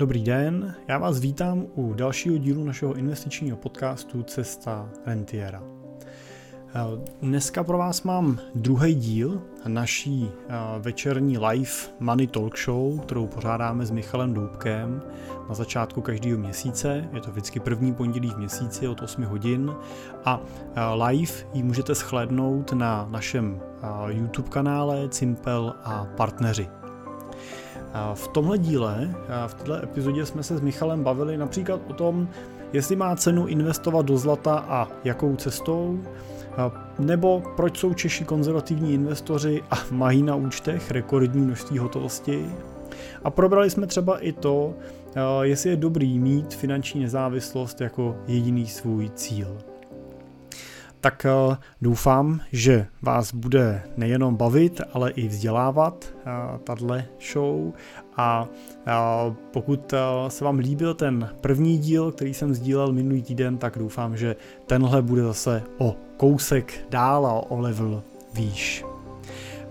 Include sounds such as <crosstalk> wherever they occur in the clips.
Dobrý den, já vás vítám u dalšího dílu našeho investičního podcastu Cesta Rentiera. Dneska pro vás mám druhý díl naší večerní live Money Talk Show, kterou pořádáme s Michalem Doubkem na začátku každého měsíce. Je to vždycky první pondělí v měsíci od 8 hodin a live ji můžete shlédnout na našem YouTube kanále Cimpel a partneři. V tomhle díle, v této epizodě jsme se s Michalem bavili například o tom, jestli má cenu investovat do zlata a jakou cestou, nebo proč jsou Češi konzervativní investoři a mají na účtech rekordní množství hotovosti. A probrali jsme třeba i to, jestli je dobrý mít finanční nezávislost jako jediný svůj cíl tak eh, doufám, že vás bude nejenom bavit, ale i vzdělávat eh, tahle show a eh, pokud se vám líbil ten první díl, který jsem sdílel minulý týden, tak doufám, že tenhle bude zase o kousek dál a o level výš.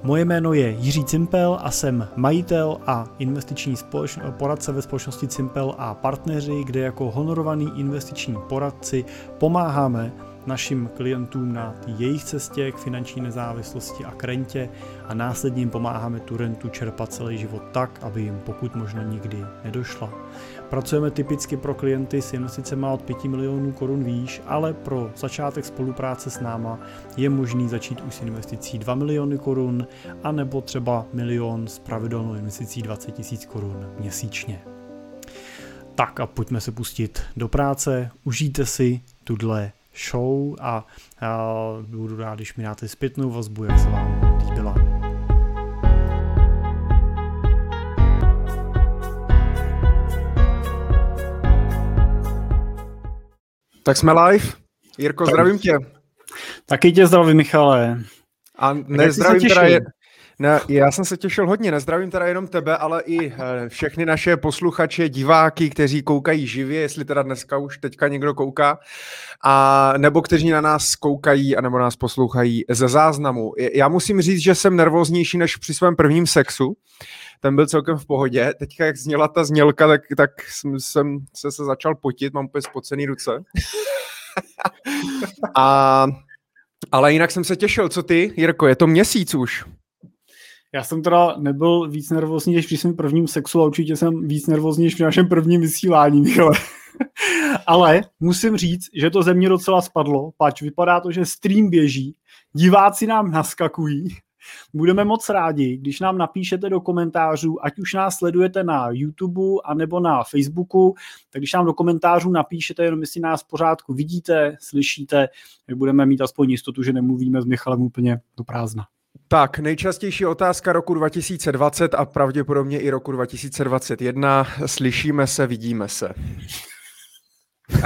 Moje jméno je Jiří Cimpel a jsem majitel a investiční společ- poradce ve společnosti Cimpel a partneři, kde jako honorovaný investiční poradci pomáháme našim klientům na jejich cestě k finanční nezávislosti a k rentě a následně jim pomáháme tu rentu čerpat celý život tak, aby jim pokud možno nikdy nedošla. Pracujeme typicky pro klienty s investicemi od 5 milionů korun výš, ale pro začátek spolupráce s náma je možný začít už s investicí 2 miliony korun, anebo třeba milion s pravidelnou investicí 20 tisíc korun měsíčně. Tak a pojďme se pustit do práce, užijte si tuhle show a, a budu rád, když mi dáte zpětnou vazbu, jak se vám líbila. Tak jsme live. Jirko, tak. zdravím tě. Taky tě zdravím, Michale. A nezdravím teda ne, já jsem se těšil hodně, nezdravím teda jenom tebe, ale i eh, všechny naše posluchače, diváky, kteří koukají živě, jestli teda dneska už teďka někdo kouká, a nebo kteří na nás koukají a nebo nás poslouchají ze záznamu. Já musím říct, že jsem nervóznější než při svém prvním sexu, ten byl celkem v pohodě. Teďka, jak zněla ta znělka, tak, tak jsem, jsem se, se začal potit, mám úplně spocený ruce. <laughs> a, ale jinak jsem se těšil. Co ty, Jirko? Je to měsíc už. Já jsem teda nebyl víc nervózní než při svém prvním sexu a určitě jsem víc nervózní než při našem prvním vysílání, Michale. <laughs> Ale musím říct, že to ze mě docela spadlo, pač vypadá to, že stream běží, diváci nám naskakují, Budeme moc rádi, když nám napíšete do komentářů, ať už nás sledujete na YouTube anebo na Facebooku, tak když nám do komentářů napíšete, jenom jestli nás pořádku vidíte, slyšíte, tak budeme mít aspoň jistotu, že nemluvíme s Michalem úplně do prázdna. Tak, nejčastější otázka roku 2020 a pravděpodobně i roku 2021. Slyšíme se, vidíme se. <laughs>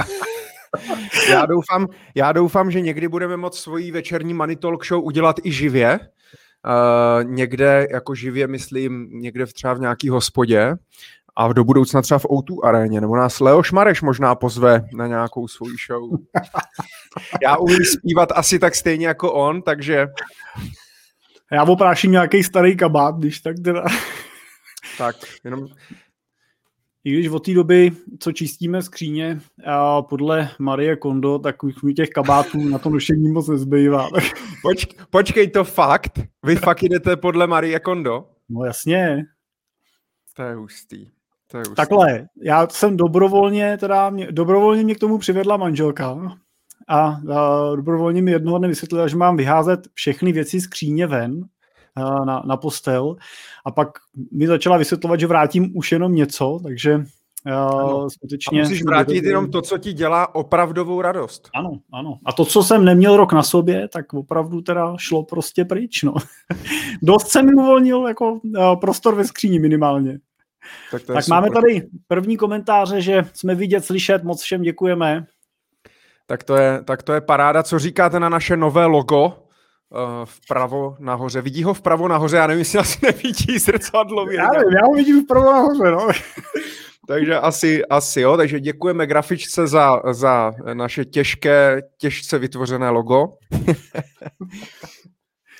já, doufám, já doufám, že někdy budeme moct svoji večerní Money Talk Show udělat i živě. Uh, někde, jako živě myslím, někde v třeba v nějaký hospodě a do budoucna třeba v O2 aréně, nebo nás Leo Šmareš možná pozve na nějakou svou show. <laughs> Já umím zpívat asi tak stejně jako on, takže já opráším nějaký starý kabát, když tak teda. <laughs> Tak, jenom... I když od té doby, co čistíme skříně, a podle Marie Kondo, tak už mi těch kabátů na to nošení moc nezbývá. <laughs> Poč, počkej, to fakt? Vy fakt jdete podle Marie Kondo? No jasně. To je hustý. To je hustý. Takhle, já jsem dobrovolně, teda mě, dobrovolně mě k tomu přivedla manželka a, a dobrovolně mi jednoho dne vysvětlila, že mám vyházet všechny věci z kříně ven na, na postel a pak mi začala vysvětlovat, že vrátím už jenom něco, takže ano. skutečně... A musíš vrátit jenom to, co ti dělá opravdovou radost. Ano, ano. A to, co jsem neměl rok na sobě, tak opravdu teda šlo prostě pryč, no. <laughs> Dost jsem mi uvolnil jako prostor ve skříni minimálně. Tak, tak máme tady první komentáře, že jsme vidět, slyšet, moc všem děkujeme. Tak to je, tak to je paráda. Co říkáte na naše nové logo? Uh, vpravo nahoře. Vidí ho vpravo nahoře, já nevím, jestli asi nevidí zrcadlo. Já nevím, já ho vidím vpravo nahoře, no. <laughs> takže asi, asi jo, takže děkujeme grafičce za, za naše těžké, těžce vytvořené logo. <laughs>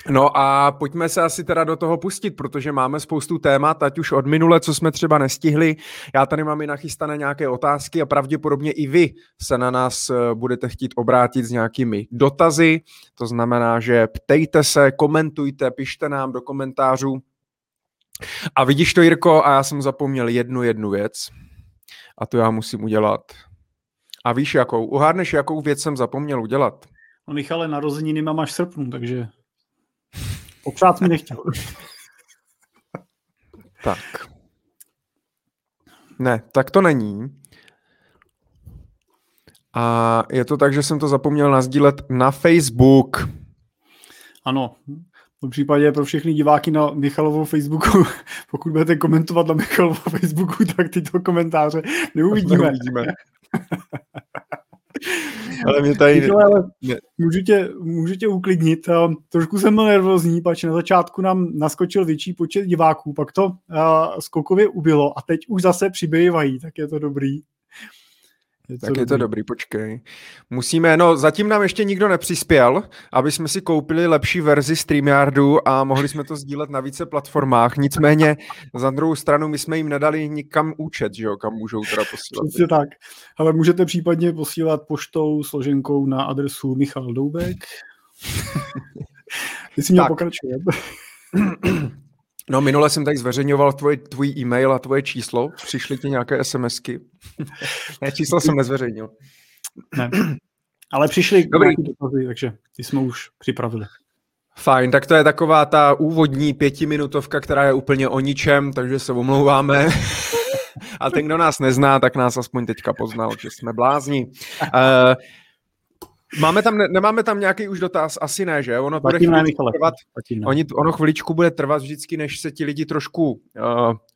No a pojďme se asi teda do toho pustit, protože máme spoustu témat, ať už od minule, co jsme třeba nestihli. Já tady mám i nachystané nějaké otázky a pravděpodobně i vy se na nás eh, budete chtít obrátit s nějakými dotazy. To znamená, že ptejte se, komentujte, pište nám do komentářů. A vidíš to, Jirko, a já jsem zapomněl jednu jednu věc. A to já musím udělat. A víš jakou? Uhádneš, jakou věc jsem zapomněl udělat? No Michale, narozeniny mám až v srpnu, takže Popřát mi nechtěl. tak. Ne, tak to není. A je to tak, že jsem to zapomněl nazdílet na Facebook. Ano, v případě pro všechny diváky na Michalovou Facebooku, <laughs> pokud budete komentovat na Michalovou Facebooku, tak tyto komentáře neuvidíme. neuvidíme. <laughs> <laughs> ale mě tady... Michale, ale můžu, tě, můžu tě uklidnit. Trošku jsem byl nervózní, pač na začátku nám naskočil větší počet diváků, pak to skokově ubylo a teď už zase přibývají, tak je to dobrý. Je tak dobrý. je to dobrý, počkej. Musíme, no zatím nám ještě nikdo nepřispěl, aby jsme si koupili lepší verzi StreamYardu a mohli jsme to sdílet na více platformách. Nicméně za druhou stranu my jsme jim nedali nikam účet, že jo, kam můžou teda posílat. Přesně tak. Ale můžete případně posílat poštou složenkou na adresu Michal Doubek. <laughs> Ty si měl pokračovat. <clears throat> No, minule jsem tady zveřejňoval tvoj, tvůj e-mail a tvoje číslo. Přišly ti nějaké SMSky. <laughs> ne, číslo jsem nezveřejnil. Ne. Ale přišly Dobrý. dotazy, takže ty jsme už připravili. Fajn, tak to je taková ta úvodní pětiminutovka, která je úplně o ničem, takže se omlouváme. <laughs> a ten, kdo nás nezná, tak nás aspoň teďka poznal, že jsme blázni. Uh, Máme tam, ne, nemáme tam nějaký už dotaz? Asi ne, že? Ono bude trvat, oni, ono chviličku bude trvat vždycky, než se ti lidi trošku uh,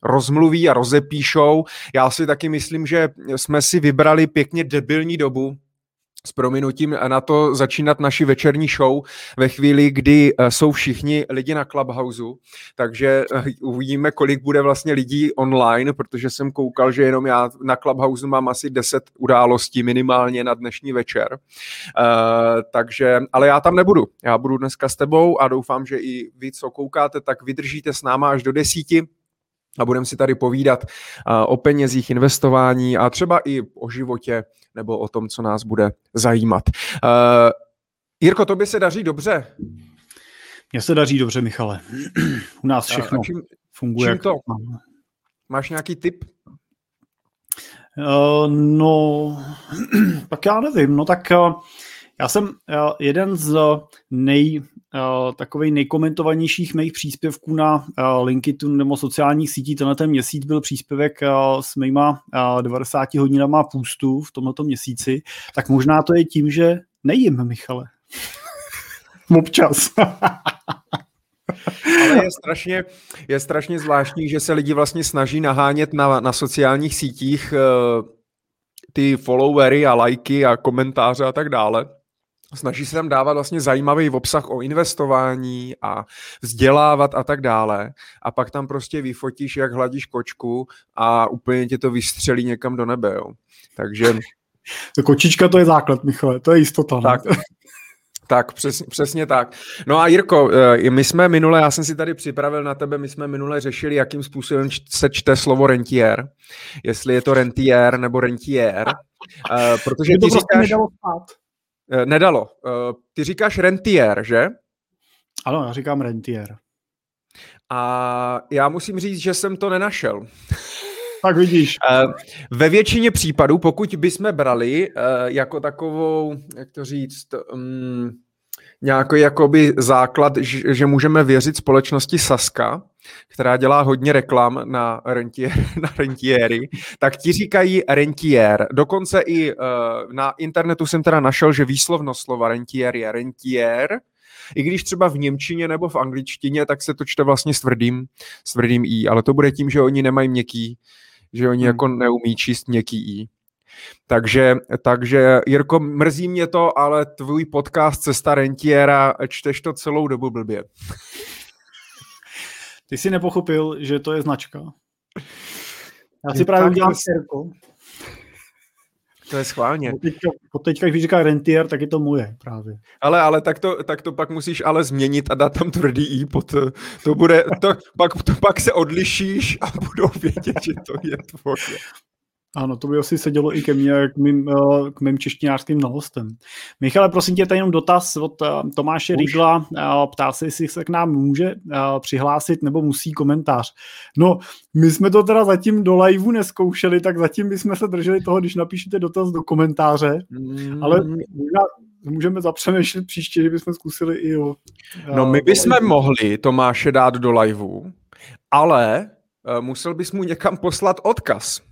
rozmluví a rozepíšou. Já si taky myslím, že jsme si vybrali pěkně debilní dobu, s prominutím na to začínat naši večerní show ve chvíli, kdy eh, jsou všichni lidi na Clubhouse, takže eh, uvidíme, kolik bude vlastně lidí online, protože jsem koukal, že jenom já na Clubhouse mám asi 10 událostí minimálně na dnešní večer. Uh, takže, ale já tam nebudu. Já budu dneska s tebou a doufám, že i vy, co koukáte, tak vydržíte s náma až do desíti a budeme si tady povídat o penězích, investování a třeba i o životě nebo o tom, co nás bude zajímat. Jirko, to by se daří dobře? Mně se daří dobře, Michale. U nás všechno a čím, funguje. Čím to? Máš nějaký tip? Uh, no, <clears throat> tak já nevím. No tak uh, já jsem uh, jeden z nej, takových nejkomentovanějších mých příspěvků na uh, LinkedIn nebo sociálních sítí tenhle ten měsíc byl příspěvek uh, s mýma uh, 90 hodinama půstu v tomto měsíci, tak možná to je tím, že nejím, Michale. <laughs> Občas. <laughs> Ale je strašně, je strašně zvláštní, že se lidi vlastně snaží nahánět na, na sociálních sítích ty followery a lajky a komentáře a tak dále snaží se tam dávat vlastně zajímavý obsah o investování a vzdělávat a tak dále. A pak tam prostě vyfotíš, jak hladíš kočku a úplně tě to vystřelí někam do nebe. Jo. Takže... To <laughs> kočička to je základ, Michale, to je jistota. Tak, tak, přesně, přesně tak. No a Jirko, eh, my jsme minule, já jsem si tady připravil na tebe, my jsme minule řešili, jakým způsobem se čte slovo rentier. Jestli je to rentier nebo rentier. Uh, protože ty prostě říkáš... Eh, nedalo. Eh, ty říkáš rentier, že? Ano, já říkám rentier. A já musím říct, že jsem to nenašel. <laughs> Tak vidíš. Eh, ve většině případů, pokud bychom brali jako takovou, jak to říct, um, nějaký jakoby základ, že můžeme věřit společnosti Saska, která dělá hodně reklam na, rentier, <laughs> na rentiéry, tak ti říkají rentier. Dokonce i uh, na internetu jsem teda našel, že výslovnost slova rentier je rentier, i když třeba v Němčině nebo v angličtině, tak se to čte vlastně s tvrdým, s tvrdým i, ale to bude tím, že oni nemají měkký, že oni hmm. jako neumí číst měkký i. Takže, takže Jirko, mrzí mě to, ale tvůj podcast Cesta rentiera, čteš to celou dobu blbě. <laughs> Ty jsi nepochopil, že to je značka. Já si právě udělám sérko. To je schválně. Teďka, teďka, když říká rentier, tak je to moje právě. Ale, ale tak to, tak to pak musíš ale změnit a dát tam tvrdý i pod, to bude, to, pak, to pak se odlišíš a budou vědět, že to je tvoje. Ano, to by asi sedělo i ke mně, k mým, eh, k mým češtinářským znalostem. Michale, prosím tě, tady jenom dotaz od eh, Tomáše Rigla. Eh, ptá se, jestli se k nám může přihlásit nebo musí komentář. No, my jsme to teda zatím do liveu neskoušeli, tak zatím bychom se drželi toho, když napíšete dotaz do komentáře, mm. ale možná můžeme zapřemýšlet příště, že bychom zkusili i jo. No my bychom mohli Tomáše dát do liveu, ale musel bys mu někam poslat odkaz.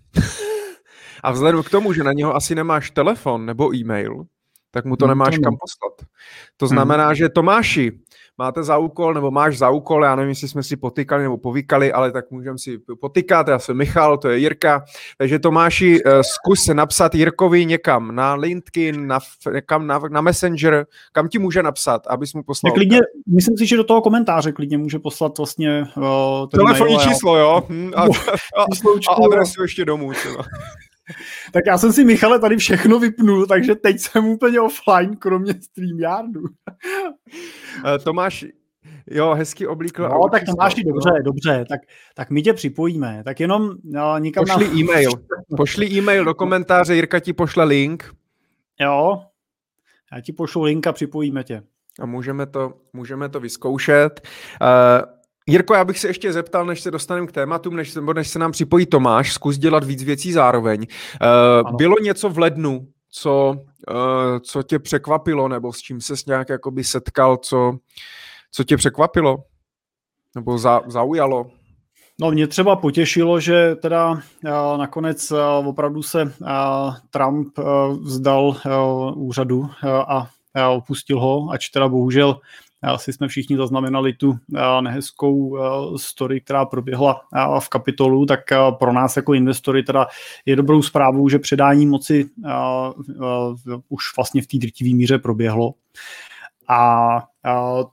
A vzhledem k tomu, že na něho asi nemáš telefon nebo e-mail, tak mu to hmm, nemáš kam poslat. To znamená, hmm. že Tomáši, máte za úkol, nebo máš za úkol, já nevím, jestli jsme si potykali nebo povykali, ale tak můžeme si potykat, já jsem Michal, to je Jirka, takže Tomáši, eh, zkus se napsat Jirkovi někam na LinkedIn, na, někam na, na Messenger, kam ti může napsat, abys mu poslal. Klidně, myslím si, že do toho komentáře klidně může poslat vlastně uh, telefonní mail, číslo, jo? Hm, a, <laughs> a, a, adresu ještě domů. Třeba. <laughs> tak já jsem si Michale tady všechno vypnul, takže teď jsem úplně offline, kromě StreamYardu. <laughs> Eh, Tomáš, Jo, hezky oblíkl. No, tak Tomáši, dobře, no. dobře, tak, tak my tě připojíme. Tak jenom no, nikam Pošli na... e-mail. Pošli e-mail do komentáře, Jirka ti pošle link. Jo, já ti pošlu link a připojíme tě. A můžeme to, můžeme to vyzkoušet. Uh, Jirko, já bych se ještě zeptal, než se dostaneme k tématům, než, než se nám připojí Tomáš, zkus dělat víc věcí zároveň. Uh, bylo něco v lednu, co, uh, co tě překvapilo, nebo s čím ses nějak jakoby setkal, co, co tě překvapilo? Nebo za, zaujalo? No mě třeba potěšilo, že teda uh, nakonec opravdu se Trump vzdal úřadu a opustil ho, ač teda bohužel asi jsme všichni zaznamenali tu nehezkou story, která proběhla v kapitolu, tak pro nás jako investory teda je dobrou zprávou, že předání moci už vlastně v té drtivé míře proběhlo. A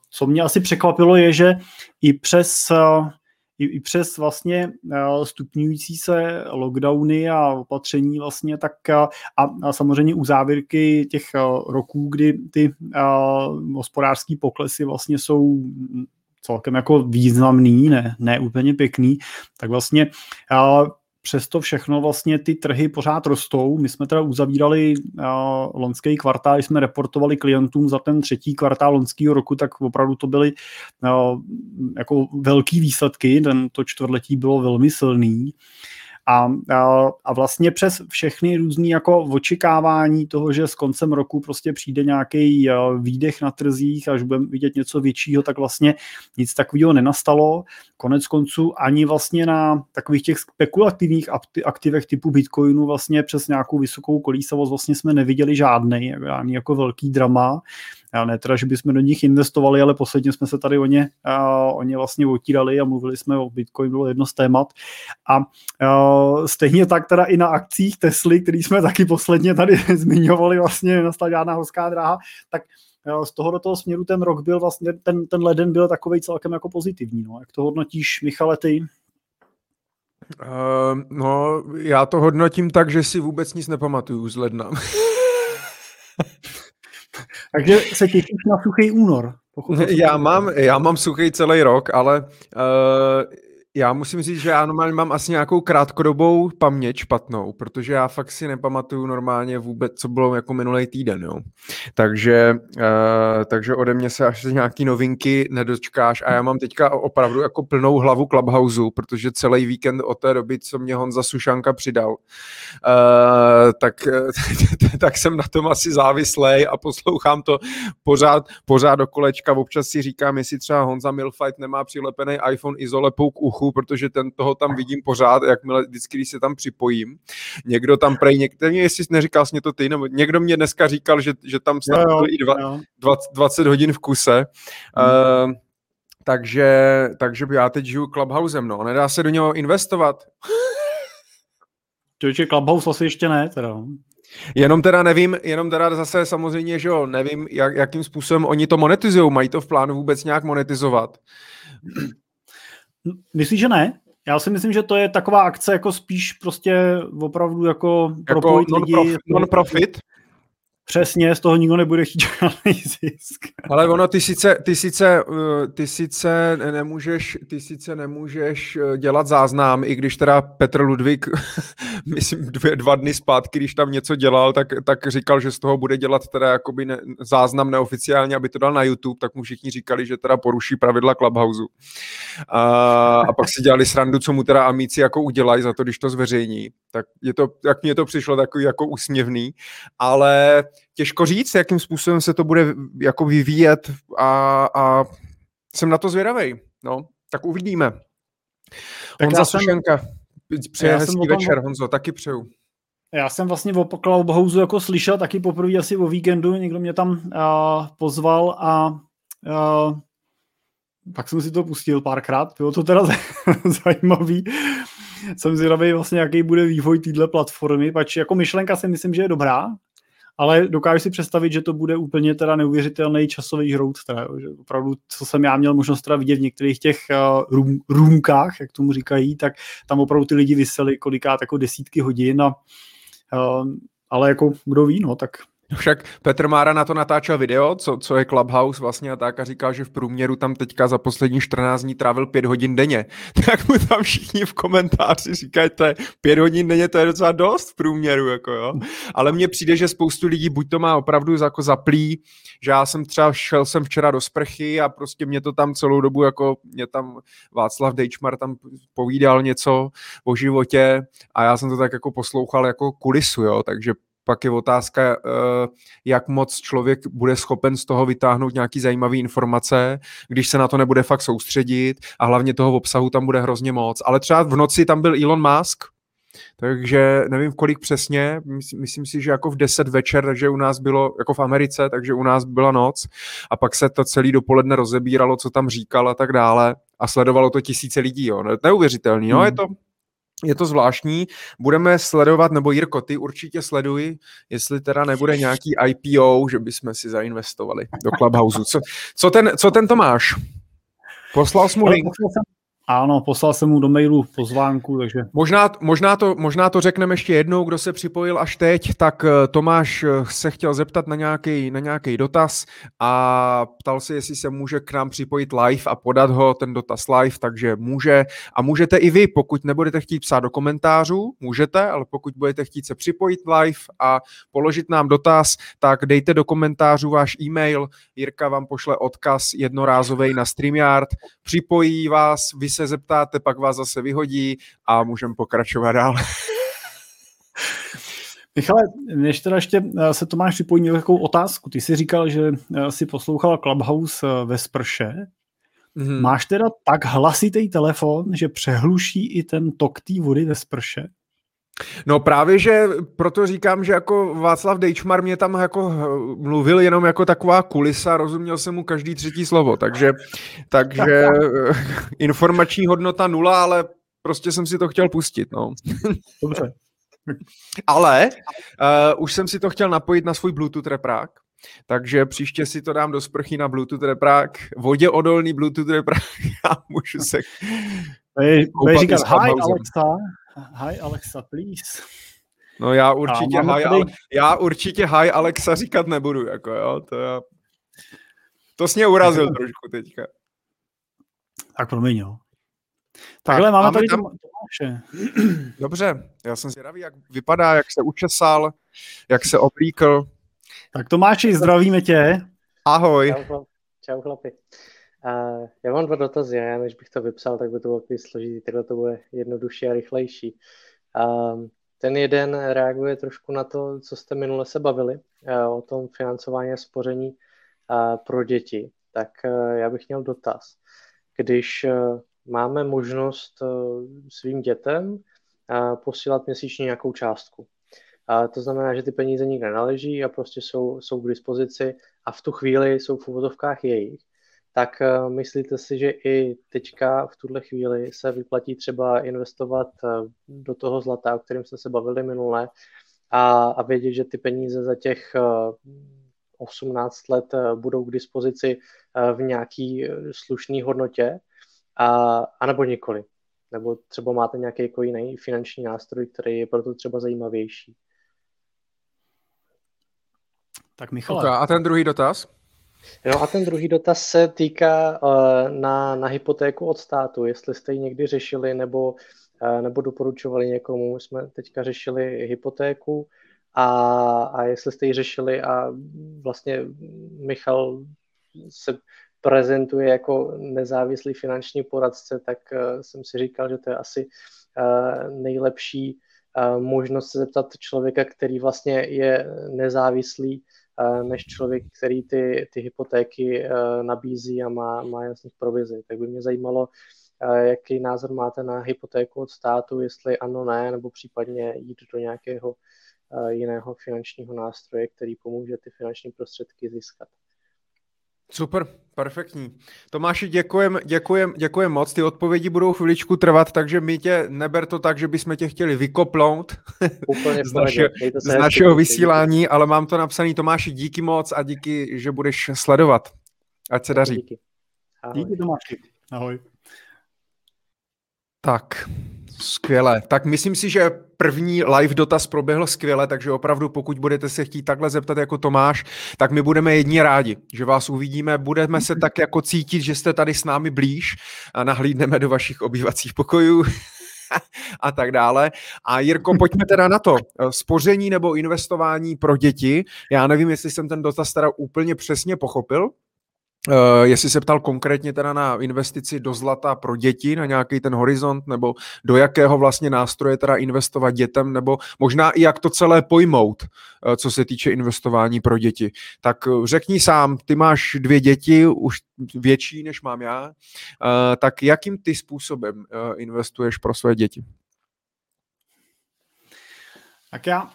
co mě asi překvapilo je, že i přes i, přes vlastně eh, stupňující se lockdowny a opatření vlastně, tak eh, a, a samozřejmě u závěrky těch eh, roků, kdy ty hospodářské poklesy vlastně jsou celkem jako významný, ne, ne úplně pěkný, tak vlastně přesto všechno vlastně ty trhy pořád rostou. My jsme teda uzavírali uh, loňský kvartál, jsme reportovali klientům za ten třetí kvartál loňského roku, tak opravdu to byly uh, jako velký výsledky, ten to čtvrtletí bylo velmi silný. A, a, a vlastně přes všechny různé jako očekávání toho, že s koncem roku prostě přijde nějaký výdech na trzích, až budeme vidět něco většího, tak vlastně nic takového nenastalo. Konec konců ani vlastně na takových těch spekulativních aktivech typu Bitcoinu vlastně přes nějakou vysokou kolísavost vlastně jsme neviděli žádný, ani jako velký drama. Já ne teda, že bychom do nich investovali, ale posledně jsme se tady o ně, o ně vlastně otírali a mluvili jsme o Bitcoin, bylo jedno z témat. A stejně tak teda i na akcích Tesly, který jsme taky posledně tady <laughs> zmiňovali, vlastně nastala žádná horská dráha, tak z toho do toho směru ten rok byl vlastně, ten, ten leden byl takový celkem jako pozitivní. No. Jak to hodnotíš, Michale, ty? Uh, no, já to hodnotím tak, že si vůbec nic nepamatuju z ledna. <laughs> Takže se těšíš na suchý únor. Já mám, já mám suchý celý rok, ale uh, já musím říct, že já normálně mám asi nějakou krátkodobou paměť špatnou, protože já fakt si nepamatuju normálně vůbec, co bylo jako minulý týden, jo. Takže, uh, takže ode mě se až nějaký novinky nedočkáš a já mám teďka opravdu jako plnou hlavu Clubhouse, protože celý víkend od té doby, co mě Honza Sušanka přidal, uh, tak, <laughs> tak jsem na tom asi závislej a poslouchám to pořád, pořád do kolečka. Občas si říkám, jestli třeba Honza Milfight nemá přilepený iPhone izolepou k uchu, protože ten toho tam vidím pořád, jakmile vždycky, když se tam připojím. Někdo tam prej, některý, jestli neříkal jsi to ty, nebo někdo mě dneska říkal, že, že tam snad jo, jo, i dva, 20, 20 hodin v kuse. Hmm. Uh, takže, takže já teď žiju Clubhousem, no. Nedá se do něho investovat. To je Clubhouse asi ještě ne, teda. Jenom teda nevím, jenom teda zase samozřejmě, že jo, nevím, jak, jakým způsobem oni to monetizují. Mají to v plánu vůbec nějak monetizovat? Myslíš, že ne? Já si myslím, že to je taková akce jako spíš prostě opravdu jako, jako propojit non-profit, lidi. Non-profit? Přesně, z toho nikdo nebude chtít žádný zisk. <laughs> Ale ono, ty sice, ty sice, eh, ty sice nemůžeš, ty sice nemůžeš eh, dělat záznam, i když teda Petr Ludvík, <laughs> myslím dvě, dva dny zpátky, když tam něco dělal, tak, tak říkal, že z toho bude dělat teda jakoby ne, záznam neoficiálně, aby to dal na YouTube, tak mu všichni říkali, že teda poruší pravidla Clubhouse. A, a pak si dělali srandu, co mu teda amici jako udělají za to, když to zveřejní. Tak je to, jak mně to přišlo takový jako úsměvný, ale těžko říct, jakým způsobem se to bude jako vyvíjet a, a jsem na to zvědavý. No, tak uvidíme. Tak Honza jsem, Sušenka, přeje hezký tom, večer, Honzo, taky přeju. Já jsem vlastně o Clubhouse jako slyšel taky poprvé asi o víkendu, někdo mě tam uh, pozval a uh, pak jsem si to pustil párkrát, bylo to teda <laughs> zajímavý. Jsem zvědavý vlastně, jaký bude vývoj téhle platformy, pač jako myšlenka si myslím, že je dobrá, ale dokážu si představit, že to bude úplně teda neuvěřitelný časový hrout, teda, že opravdu, co jsem já měl možnost teda vidět v některých těch uh, room, roomkách, jak tomu říkají, tak tam opravdu ty lidi vysely kolikrát jako desítky hodin a uh, ale jako kdo ví, no, tak však Petr Mára na to natáčel video, co, co je Clubhouse vlastně a tak a říkal, že v průměru tam teďka za poslední 14 dní trávil 5 hodin denně. <laughs> Tak mu tam všichni v komentáři říkají, to je 5 hodin denně, to je docela dost v průměru, jako jo. Ale mně přijde, že spoustu lidí buď to má opravdu jako zaplý, že já jsem třeba šel jsem včera do sprchy a prostě mě to tam celou dobu jako, mě tam Václav Dejčmar tam povídal něco o životě a já jsem to tak jako poslouchal jako kulisu, jo, takže pak je otázka, eh, jak moc člověk bude schopen z toho vytáhnout nějaký zajímavý informace, když se na to nebude fakt soustředit a hlavně toho obsahu tam bude hrozně moc. Ale třeba v noci tam byl Elon Musk, takže nevím v kolik přesně, myslím si, že jako v 10 večer, takže u nás bylo, jako v Americe, takže u nás byla noc a pak se to celý dopoledne rozebíralo, co tam říkal a tak dále a sledovalo to tisíce lidí, jo. Neuvěřitelný, no, hmm. je to je to zvláštní. Budeme sledovat, nebo Jirko, ty určitě sleduj, jestli teda nebude nějaký IPO, že bychom si zainvestovali do Clubhouse. Co, co, ten, co ten Tomáš? Poslal jsi mu link? Ano, poslal jsem mu do mailu pozvánku, takže... Možná, možná, to, možná to řekneme ještě jednou, kdo se připojil až teď, tak eh, Tomáš eh, se chtěl zeptat na nějaký, na nějaký dotaz a ptal se, jestli se může k nám připojit live a podat ho, ten dotaz live, takže může. A můžete i vy, pokud nebudete chtít psát do komentářů, můžete, ale pokud budete chtít se připojit live a položit nám dotaz, tak dejte do komentářů váš e-mail, Jirka vám pošle odkaz jednorázový na StreamYard, připojí vás, vy se zeptáte, pak vás zase vyhodí a můžeme pokračovat dál. <laughs> Michale, než teda ještě eh, se Tomáš připojí takovou otázku. Ty jsi říkal, že eh, si poslouchal Clubhouse eh, ve sprše. Mm-hmm. Máš teda tak hlasitý telefon, že přehluší i ten tok té vody ve sprše? No právě, že proto říkám, že jako Václav Dejčmar mě tam jako mluvil jenom jako taková kulisa, rozuměl jsem mu každý třetí slovo, takže, takže <laughs> informační hodnota nula, ale prostě jsem si to chtěl pustit, no. Dobře. <laughs> ale uh, už jsem si to chtěl napojit na svůj Bluetooth reprák, takže příště si to dám do sprchy na Bluetooth reprák, vodě odolný Bluetooth reprák <laughs> a můžu se... Bude říkat, hi Alexa, Hi Alexa, please. No já určitě, hi, tady... Ale, já určitě hi Alexa říkat nebudu, jako jo, to já... To jsi mě urazil trošku teďka. Tak promiň, jo. Takhle tak, máme, máme tady tam... Tomáše. <clears throat> Dobře, já jsem zvědavý, jak vypadá, jak se učesal, jak se oblíkl. Tak Tomáši, zdravíme tě. Ahoj. Čau, čau chlapi. Uh, já mám dva dotazy, já než bych to vypsal, tak by to bylo takový složitý, takhle to bude jednodušší a rychlejší. Uh, ten jeden reaguje trošku na to, co jste minule se bavili, uh, o tom financování a spoření uh, pro děti. Tak uh, já bych měl dotaz. Když máme možnost svým dětem posílat měsíčně nějakou částku, a to znamená, že ty peníze nikde naleží a prostě jsou, jsou k dispozici a v tu chvíli jsou v úvodovkách jejich tak eh, myslíte si, že i teďka v tuhle chvíli se vyplatí třeba investovat eh, do toho zlata, o kterém jsme se bavili minule, a, a vědět, že ty peníze za těch 18 eh, let budou k dispozici v nějaký slušné hodnotě, a, anebo nikoli. nebo třeba máte nějaký jako jiný finanční nástroj, který je proto třeba zajímavější. Tak Michal. Okay, a ten druhý dotaz? No a ten druhý dotaz se týká uh, na, na hypotéku od státu, jestli jste ji někdy řešili nebo, uh, nebo doporučovali někomu. Jsme teďka řešili hypotéku a, a jestli jste ji řešili a vlastně Michal se prezentuje jako nezávislý finanční poradce, tak uh, jsem si říkal, že to je asi nejlepší možnost se zeptat člověka, který vlastně je nezávislý než člověk, který ty, ty hypotéky nabízí a má, má nich provizi. Tak by mě zajímalo, jaký názor máte na hypotéku od státu, jestli ano, ne, nebo případně jít do nějakého jiného finančního nástroje, který pomůže ty finanční prostředky získat. Super, perfektní. Tomáši, děkujem, děkujem, děkujem moc. Ty odpovědi budou chviličku trvat, takže my tě, neber to tak, že bychom tě chtěli vykopnout <laughs> z, naše, z našeho vysílání, ale mám to napsaný. Tomáši, díky moc a díky, že budeš sledovat. Ať se daří. Díky. Ahoj. Díky Tomáši. Ahoj. Tak, Skvěle. Tak myslím si, že první live dotaz proběhl skvěle, takže opravdu pokud budete se chtít takhle zeptat jako Tomáš, tak my budeme jedni rádi, že vás uvidíme, budeme se tak jako cítit, že jste tady s námi blíž a nahlídneme do vašich obývacích pokojů <laughs> a tak dále. A Jirko, pojďme teda na to. Spoření nebo investování pro děti. Já nevím, jestli jsem ten dotaz teda úplně přesně pochopil, Uh, jestli se ptal konkrétně teda na investici do zlata pro děti, na nějaký ten horizont, nebo do jakého vlastně nástroje teda investovat dětem, nebo možná i jak to celé pojmout, uh, co se týče investování pro děti. Tak uh, řekni sám, ty máš dvě děti, už větší než mám já, tak jakým ty způsobem investuješ pro své děti? Tak já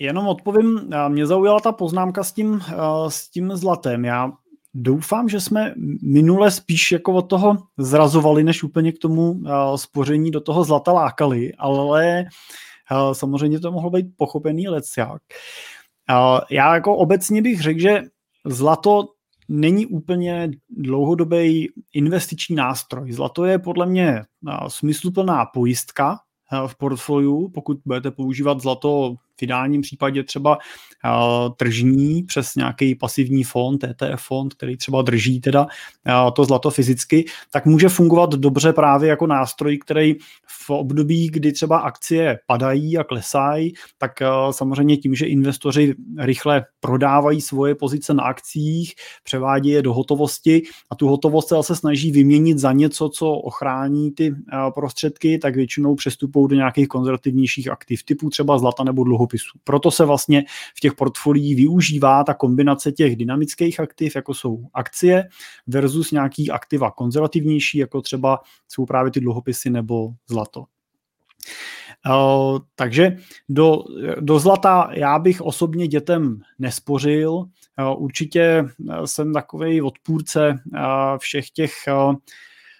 jenom odpovím, mě zaujala ta poznámka s tím, s tím zlatem. Já Doufám, že jsme minule spíš jako od toho zrazovali, než úplně k tomu uh, spoření do toho zlata lákali, ale uh, samozřejmě to mohlo být pochopený lecjak. Uh, já jako obecně bych řekl, že zlato není úplně dlouhodobý investiční nástroj. Zlato je podle mě smysluplná pojistka v portfoliu, pokud budete používat zlato v ideálním případě třeba tržní přes nějaký pasivní fond, ETF fond, který třeba drží teda to zlato fyzicky, tak může fungovat dobře právě jako nástroj, který v období, kdy třeba akcie padají a klesají, tak samozřejmě tím, že investoři rychle prodávají svoje pozice na akcích, převádí je do hotovosti a tu hotovost se zase snaží vyměnit za něco, co ochrání ty prostředky, tak většinou přestupují do nějakých konzervativnějších aktiv typu třeba zlata nebo dluhopisů dluhopisů. Proto se vlastně v těch portfoliích využívá ta kombinace těch dynamických aktiv, jako jsou akcie, versus nějaký aktiva konzervativnější, jako třeba jsou právě ty dluhopisy nebo zlato. Uh, takže do, do zlata já bych osobně dětem nespořil. Uh, určitě jsem takový odpůrce uh, všech těch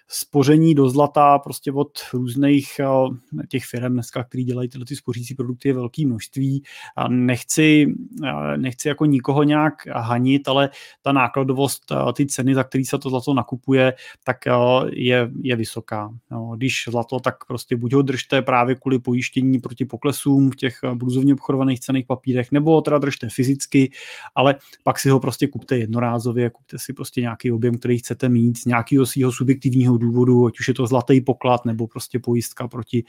spoření do zlata prostě od různých eh, těch firm dneska, který dělají tyhle ty spořící produkty je velké množství. A nechci, eh, nechci jako nikoho nějak hanit, ale ta nákladovost, eh, ty ceny, za který se to zlato nakupuje, tak je, je vysoká. No, když zlato, tak prostě buď ho držte právě kvůli pojištění proti poklesům v těch bluzovně obchodovaných cených papírech, nebo teda držte fyzicky, ale pak si ho prostě kupte jednorázově, kupte si prostě nějaký objem, který chcete mít z nějakého svého subjektivního důvodu, ať už je to zlatý poklad nebo prostě pojistka proti,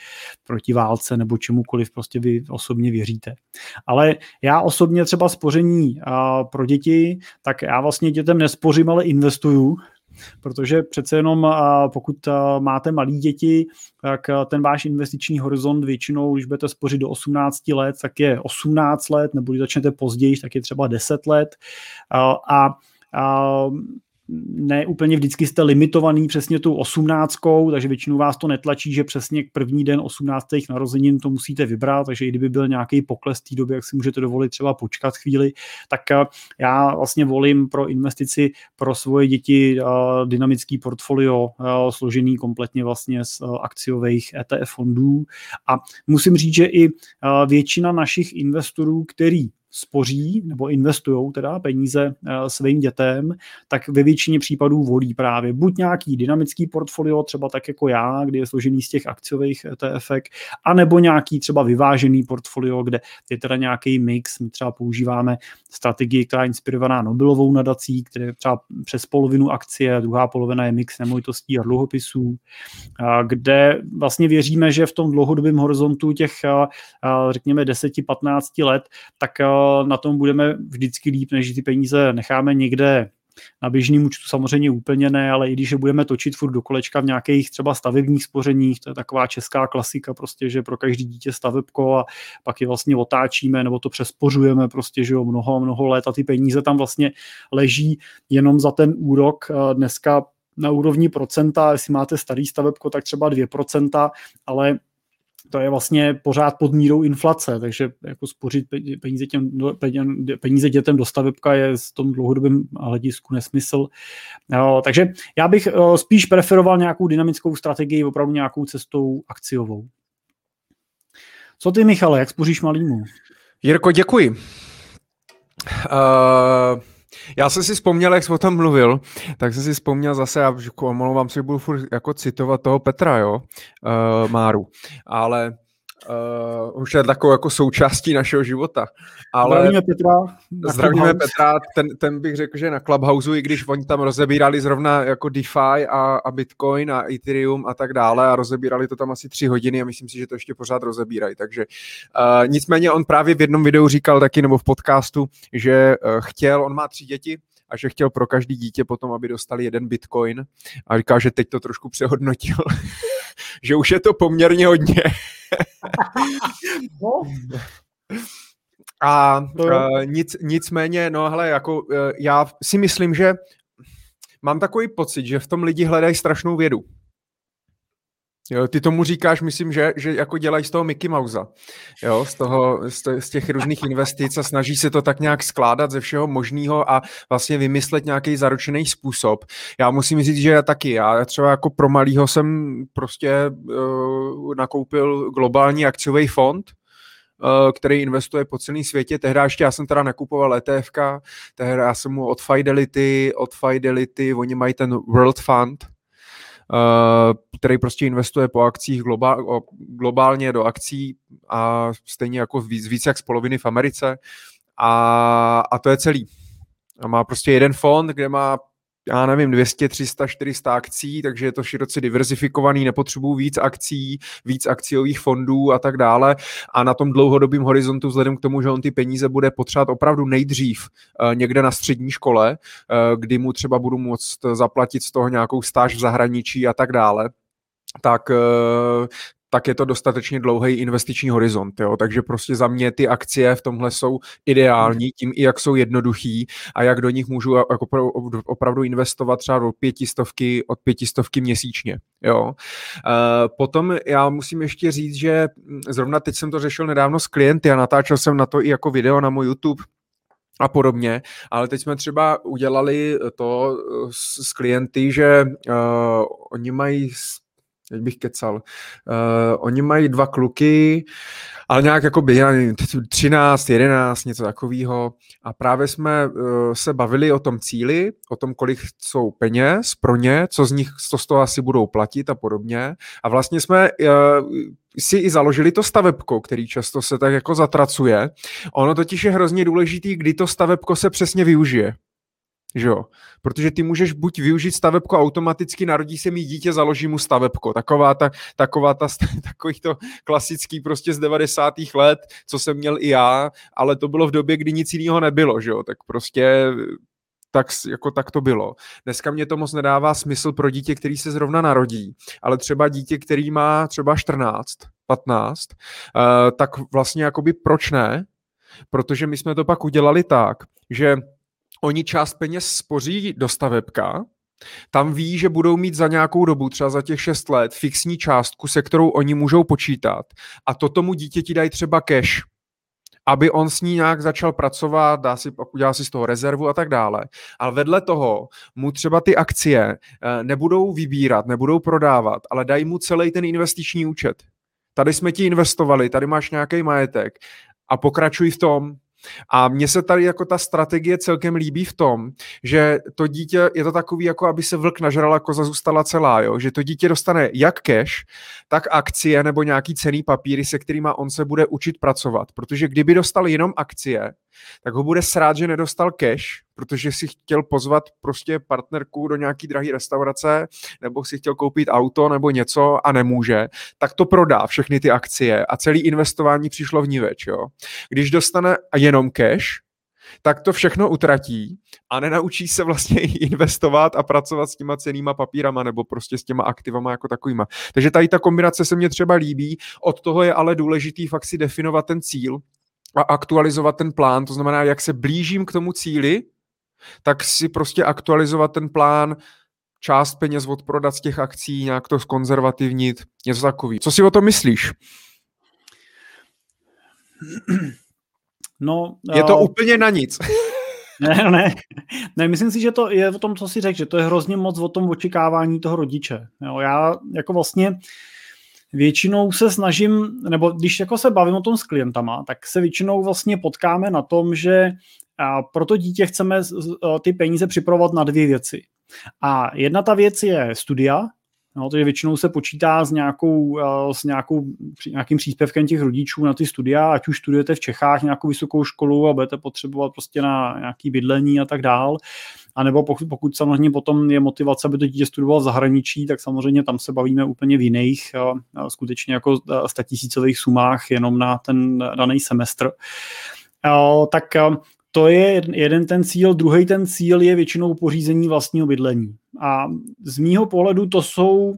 proti válce nebo čemukoliv prostě vy osobně věříte. Ale já osobně třeba spoření pro děti, tak já vlastně dětem nespořím, ale investuju, protože přece jenom pokud máte malí děti, tak ten váš investiční horizont většinou, když budete spořit do 18 let, tak je 18 let, nebo když začnete později, tak je třeba 10 let. A, a ne úplně vždycky jste limitovaný přesně tou osmnáctkou, takže většinou vás to netlačí, že přesně k první den 18. narozenin to musíte vybrat, takže i kdyby byl nějaký pokles té doby, jak si můžete dovolit třeba počkat chvíli, tak eh, já vlastně volím pro investici pro svoje děti eh, dynamický portfolio eh, složený kompletně vlastně z akciových ETF fondů a musím říct, že i většina našich investorů, který spoří nebo investují teda peníze svým dětem, tak ve většině případů volí právě buď nějaký dynamický portfolio, třeba tak jako já, kdy je složený z těch akciových ETF, anebo nějaký třeba vyvážený portfolio, kde je teda nějaký mix. My třeba používáme strategii, která je inspirovaná Nobelovou nadací, které třeba přes polovinu akcie, druhá polovina je mix nemovitostí a dluhopisů, kde vlastně věříme, že v tom dlouhodobém horizontu těch, řekněme, 10-15 let, tak na tom budeme vždycky líp, než ty peníze necháme někde na běžným účtu samozřejmě úplně ne, ale i když je budeme točit furt do kolečka v nějakých třeba stavebních spořeních, to je taková česká klasika prostě, že pro každý dítě stavebko a pak je vlastně otáčíme nebo to přespořujeme prostě, že jo, mnoho, mnoho let a ty peníze tam vlastně leží jenom za ten úrok. Dneska na úrovni procenta, jestli máte starý stavebko, tak třeba 2%, ale to je vlastně pořád pod mírou inflace, takže jako spořit peníze, těm, peníze dětem do stavebka je z tom dlouhodobém hledisku nesmysl. Jo, takže já bych spíš preferoval nějakou dynamickou strategii, opravdu nějakou cestou akciovou. Co ty, Michale, jak spoříš malýmu? Jirko, děkuji. Uh, já jsem si vzpomněl, jak jsi o tom mluvil, tak jsem si vzpomněl zase, já omlouvám se, že budu furt jako citovat toho Petra, jo, uh, Máru, ale uh, už je takovou jako součástí našeho života. Ale zdravíme Petra. Zdravíme Petra, ten, ten bych řekl, že na Clubhouse, i když oni tam rozebírali zrovna jako DeFi a, a Bitcoin a Ethereum a tak dále a rozebírali to tam asi tři hodiny a myslím si, že to ještě pořád rozebírají. Takže uh, nicméně on právě v jednom videu říkal taky, nebo v podcastu, že uh, chtěl, on má tři děti, a že chtěl pro každý dítě potom, aby dostali jeden bitcoin a říká, že teď to trošku přehodnotil, <laughs> že už je to poměrně hodně. No. A uh, nic, nicméně, no hele, jako uh, já si myslím, že mám takový pocit, že v tom lidi hledají strašnou vědu. Jo, ty tomu říkáš, myslím, že, že jako dělají z toho Mickey Mouse, jo, z, toho, z těch různých investic a snaží se to tak nějak skládat ze všeho možného a vlastně vymyslet nějaký zaručený způsob. Já musím říct, že já taky, já třeba jako pro malýho jsem prostě uh, nakoupil globální akciový fond, uh, který investuje po celém světě. Tehdy ještě já jsem teda nakupoval ETF, tehdy já jsem mu od Fidelity, od Fidelity, oni mají ten World Fund, Eh, který prostě investuje po akcích globál, globálně do akcí a stejně jako víc, víc jak z poloviny v Americe a, a to je celý. A má prostě jeden fond, kde má já nevím, 200, 300, 400 akcí, takže je to široce diverzifikovaný, nepotřebují víc akcí, víc akciových fondů a tak dále. A na tom dlouhodobém horizontu, vzhledem k tomu, že on ty peníze bude potřebovat opravdu nejdřív uh, někde na střední škole, uh, kdy mu třeba budu moct zaplatit z toho nějakou stáž v zahraničí a tak dále, tak uh, tak je to dostatečně dlouhý investiční horizont. Jo? Takže prostě za mě ty akcie v tomhle jsou ideální, tím i jak jsou jednoduchý a jak do nich můžu opravdu investovat třeba od pětistovky, od pětistovky měsíčně. Jo? Uh, potom já musím ještě říct, že zrovna teď jsem to řešil nedávno s klienty a natáčel jsem na to i jako video na můj YouTube, a podobně, ale teď jsme třeba udělali to s, s klienty, že uh, oni mají teď bych kecal. Uh, oni mají dva kluky, ale nějak jako by 13, 11, něco takového. A právě jsme uh, se bavili o tom cíli, o tom, kolik jsou peněz pro ně, co z nich, co z toho asi budou platit a podobně. A vlastně jsme uh, si i založili to stavebko, který často se tak jako zatracuje. Ono totiž je hrozně důležitý, kdy to stavebko se přesně využije že jo? Protože ty můžeš buď využít stavebko automaticky, narodí se mi dítě, založí mu stavebko. Taková ta, taková ta, <laughs> takový to klasický prostě z 90. let, co jsem měl i já, ale to bylo v době, kdy nic jiného nebylo, že jo? Tak prostě tak, jako tak to bylo. Dneska mě to moc nedává smysl pro dítě, který se zrovna narodí, ale třeba dítě, který má třeba 14, 15, uh, tak vlastně jakoby proč ne? Protože my jsme to pak udělali tak, že oni část peněz spoří do stavebka, tam ví, že budou mít za nějakou dobu, třeba za těch 6 let, fixní částku, se kterou oni můžou počítat. A to tomu dítěti dají třeba cash, aby on s ní nějak začal pracovat, dá si, udělá si z toho rezervu a tak dále. Ale vedle toho mu třeba ty akcie eh, nebudou vybírat, nebudou prodávat, ale dají mu celý ten investiční účet. Tady jsme ti investovali, tady máš nějaký majetek a pokračuj v tom, A mně se tady jako ta strategie celkem líbí v tom, že to dítě je to takový, jako aby se vlk nažral a koza zůstala celá, jo? že to dítě dostane jak cash, tak akcie nebo nějaký cený papíry, se kterými on se bude učit pracovat. Protože kdyby dostal jenom akcie, tak ho bude srát, že nedostal cash, protože si chtěl pozvat prostě partnerku do nějaký drahé restaurace, nebo si chtěl koupit auto nebo něco a nemůže, tak to prodá všechny ty akcie a celý investování přišlo v ní več, jo. Když dostane jenom cash, tak to všechno utratí a nenaučí se vlastně <laughs> investovat a pracovat s těma cenýma papírama nebo prostě s těma aktivama jako takovýma. Takže tady ta kombinace se mně třeba líbí, od toho je ale důležitý fakt si definovat ten cíl a aktualizovat ten plán, to znamená, jak se blížím k tomu cíli, tak si prostě aktualizovat ten plán, část peněz odprodat z těch akcí, nějak to skonzervativnit, něco takový. Co si o tom myslíš? No, je to uh, úplně na nic. <laughs> ne, ne, ne, myslím si, že to je o tom, co si řekl, že to je hrozně moc o tom očekávání toho rodiče. Jo, já jako vlastně většinou se snažím, nebo když jako se bavím o tom s klientama, tak se většinou vlastně potkáme na tom, že pro to dítě chceme ty peníze připravovat na dvě věci. A jedna ta věc je studia, No, takže většinou se počítá s, nějakou, s nějakou, nějakým příspěvkem těch rodičů na ty studia, ať už studujete v Čechách nějakou vysokou školu a budete potřebovat prostě na nějaký bydlení a tak dál. A nebo pokud, pokud samozřejmě potom je motivace, aby to dítě studovalo v zahraničí, tak samozřejmě tam se bavíme úplně v jiných, skutečně jako statisícových sumách jenom na ten daný semestr. Tak to je jeden ten cíl. Druhý ten cíl je většinou pořízení vlastního bydlení. A z mýho pohledu to jsou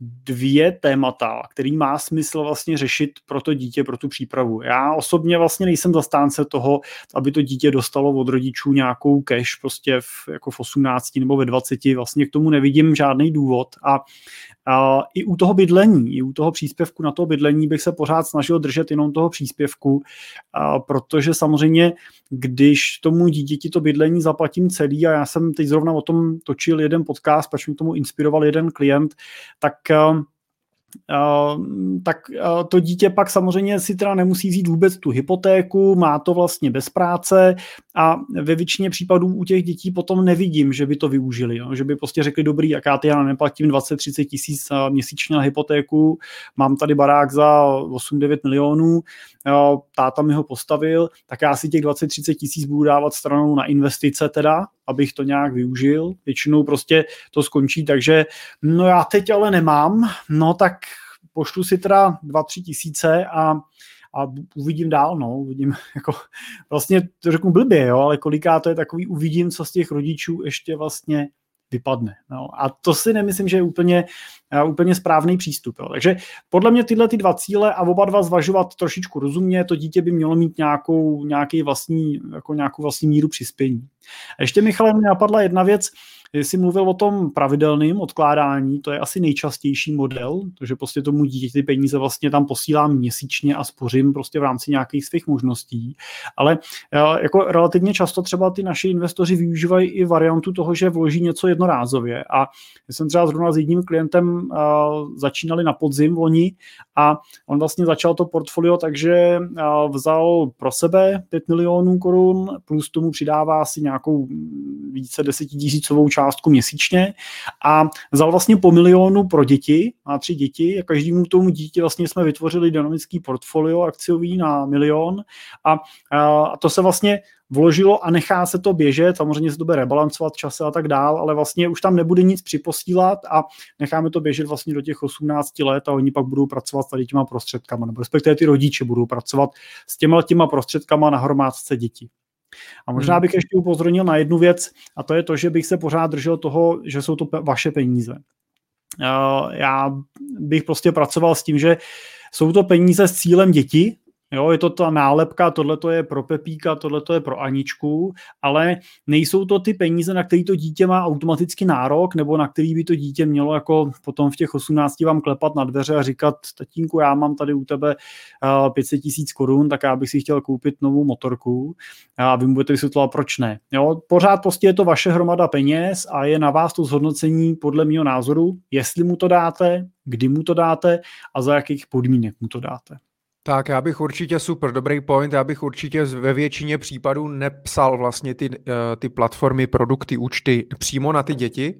dvě témata, který má smysl vlastně řešit pro to dítě, pro tu přípravu. Já osobně vlastně nejsem zastánce toho, aby to dítě dostalo od rodičů nějakou cash prostě v, jako v 18 nebo ve 20, vlastně k tomu nevidím žádný důvod a a I u toho bydlení, i u toho příspěvku na to bydlení bych se pořád snažil držet jenom toho příspěvku, a protože samozřejmě, když tomu dítěti to bydlení zaplatím celý, a já jsem teď zrovna o tom točil jeden podcast, pač mi tomu inspiroval jeden klient, tak tak to dítě pak samozřejmě si teda nemusí vzít vůbec tu hypotéku, má to vlastně bez práce a ve většině případů u těch dětí potom nevidím, že by to využili, jo? že by prostě řekli, dobrý, jak já ty já neplatím 20-30 tisíc měsíčně na hypotéku, mám tady barák za 8-9 milionů, táta mi ho postavil, tak já si těch 20-30 tisíc budu dávat stranou na investice teda, abych to nějak využil. Většinou prostě to skončí, takže no já teď ale nemám, no tak pošlu si teda 2-3 tisíce a a uvidím dál, no, uvidím, <laughs> jako vlastně to řeknu blbě, jo, ale koliká to je takový, uvidím, co z těch rodičů ještě vlastně vypadne. No. A to si nemyslím, že je úplně, úplně správný přístup. Jo. Takže podle mě tyhle ty dva cíle a oba dva zvažovat trošičku rozumně, to dítě by mělo mít nějakou, nějaký vlastní, jako nějakou vlastní míru přispění. A ještě Michale, mě napadla jedna věc, Jsi mluvil o tom pravidelném odkládání, to je asi nejčastější model, protože prostě tomu dítě ty peníze vlastně tam posílám měsíčně a spořím prostě v rámci nějakých svých možností. Ale eh, jako relativně často třeba ty naši investoři využívají i variantu toho, že vloží něco jednorázově. A já jsem třeba zrovna s jedním klientem začínali na podzim loni a on vlastně začal to portfolio, takže vzal pro sebe 5 milionů korun, plus tomu přidává si nějakou více desetitisícovou část částku měsíčně a vzal vlastně po milionu pro děti, má tři děti a každému tomu dítě vlastně jsme vytvořili dynamický portfolio akciový na milion a, a to se vlastně vložilo a nechá se to běžet, samozřejmě se to bude rebalancovat čase a tak dál, ale vlastně už tam nebude nic připosílat a necháme to běžet vlastně do těch 18 let a oni pak budou pracovat s tady těma prostředkama, nebo respektive ty rodiče budou pracovat s těma těma prostředkama na hromádce dětí. A možná hmm. bych ještě upozornil na jednu věc, a to je to, že bych se pořád držel toho, že jsou to vaše peníze. Já bych prostě pracoval s tím, že jsou to peníze s cílem děti, Jo, je to ta nálepka, tohle to je pro Pepíka, tohle to je pro Aničku, ale nejsou to ty peníze, na který to dítě má automaticky nárok, nebo na který by to dítě mělo jako potom v těch 18 vám klepat na dveře a říkat, tatínku, já mám tady u tebe 500 tisíc korun, tak já bych si chtěl koupit novou motorku a vy mu budete vysvětlovat, proč ne. Jo, pořád prostě je to vaše hromada peněz a je na vás to zhodnocení podle mého názoru, jestli mu to dáte, kdy mu to dáte a za jakých podmínek mu to dáte. Tak já bych určitě super, dobrý point, já bych určitě ve většině případů nepsal vlastně ty, eh, ty platformy, produkty, účty přímo na ty děti.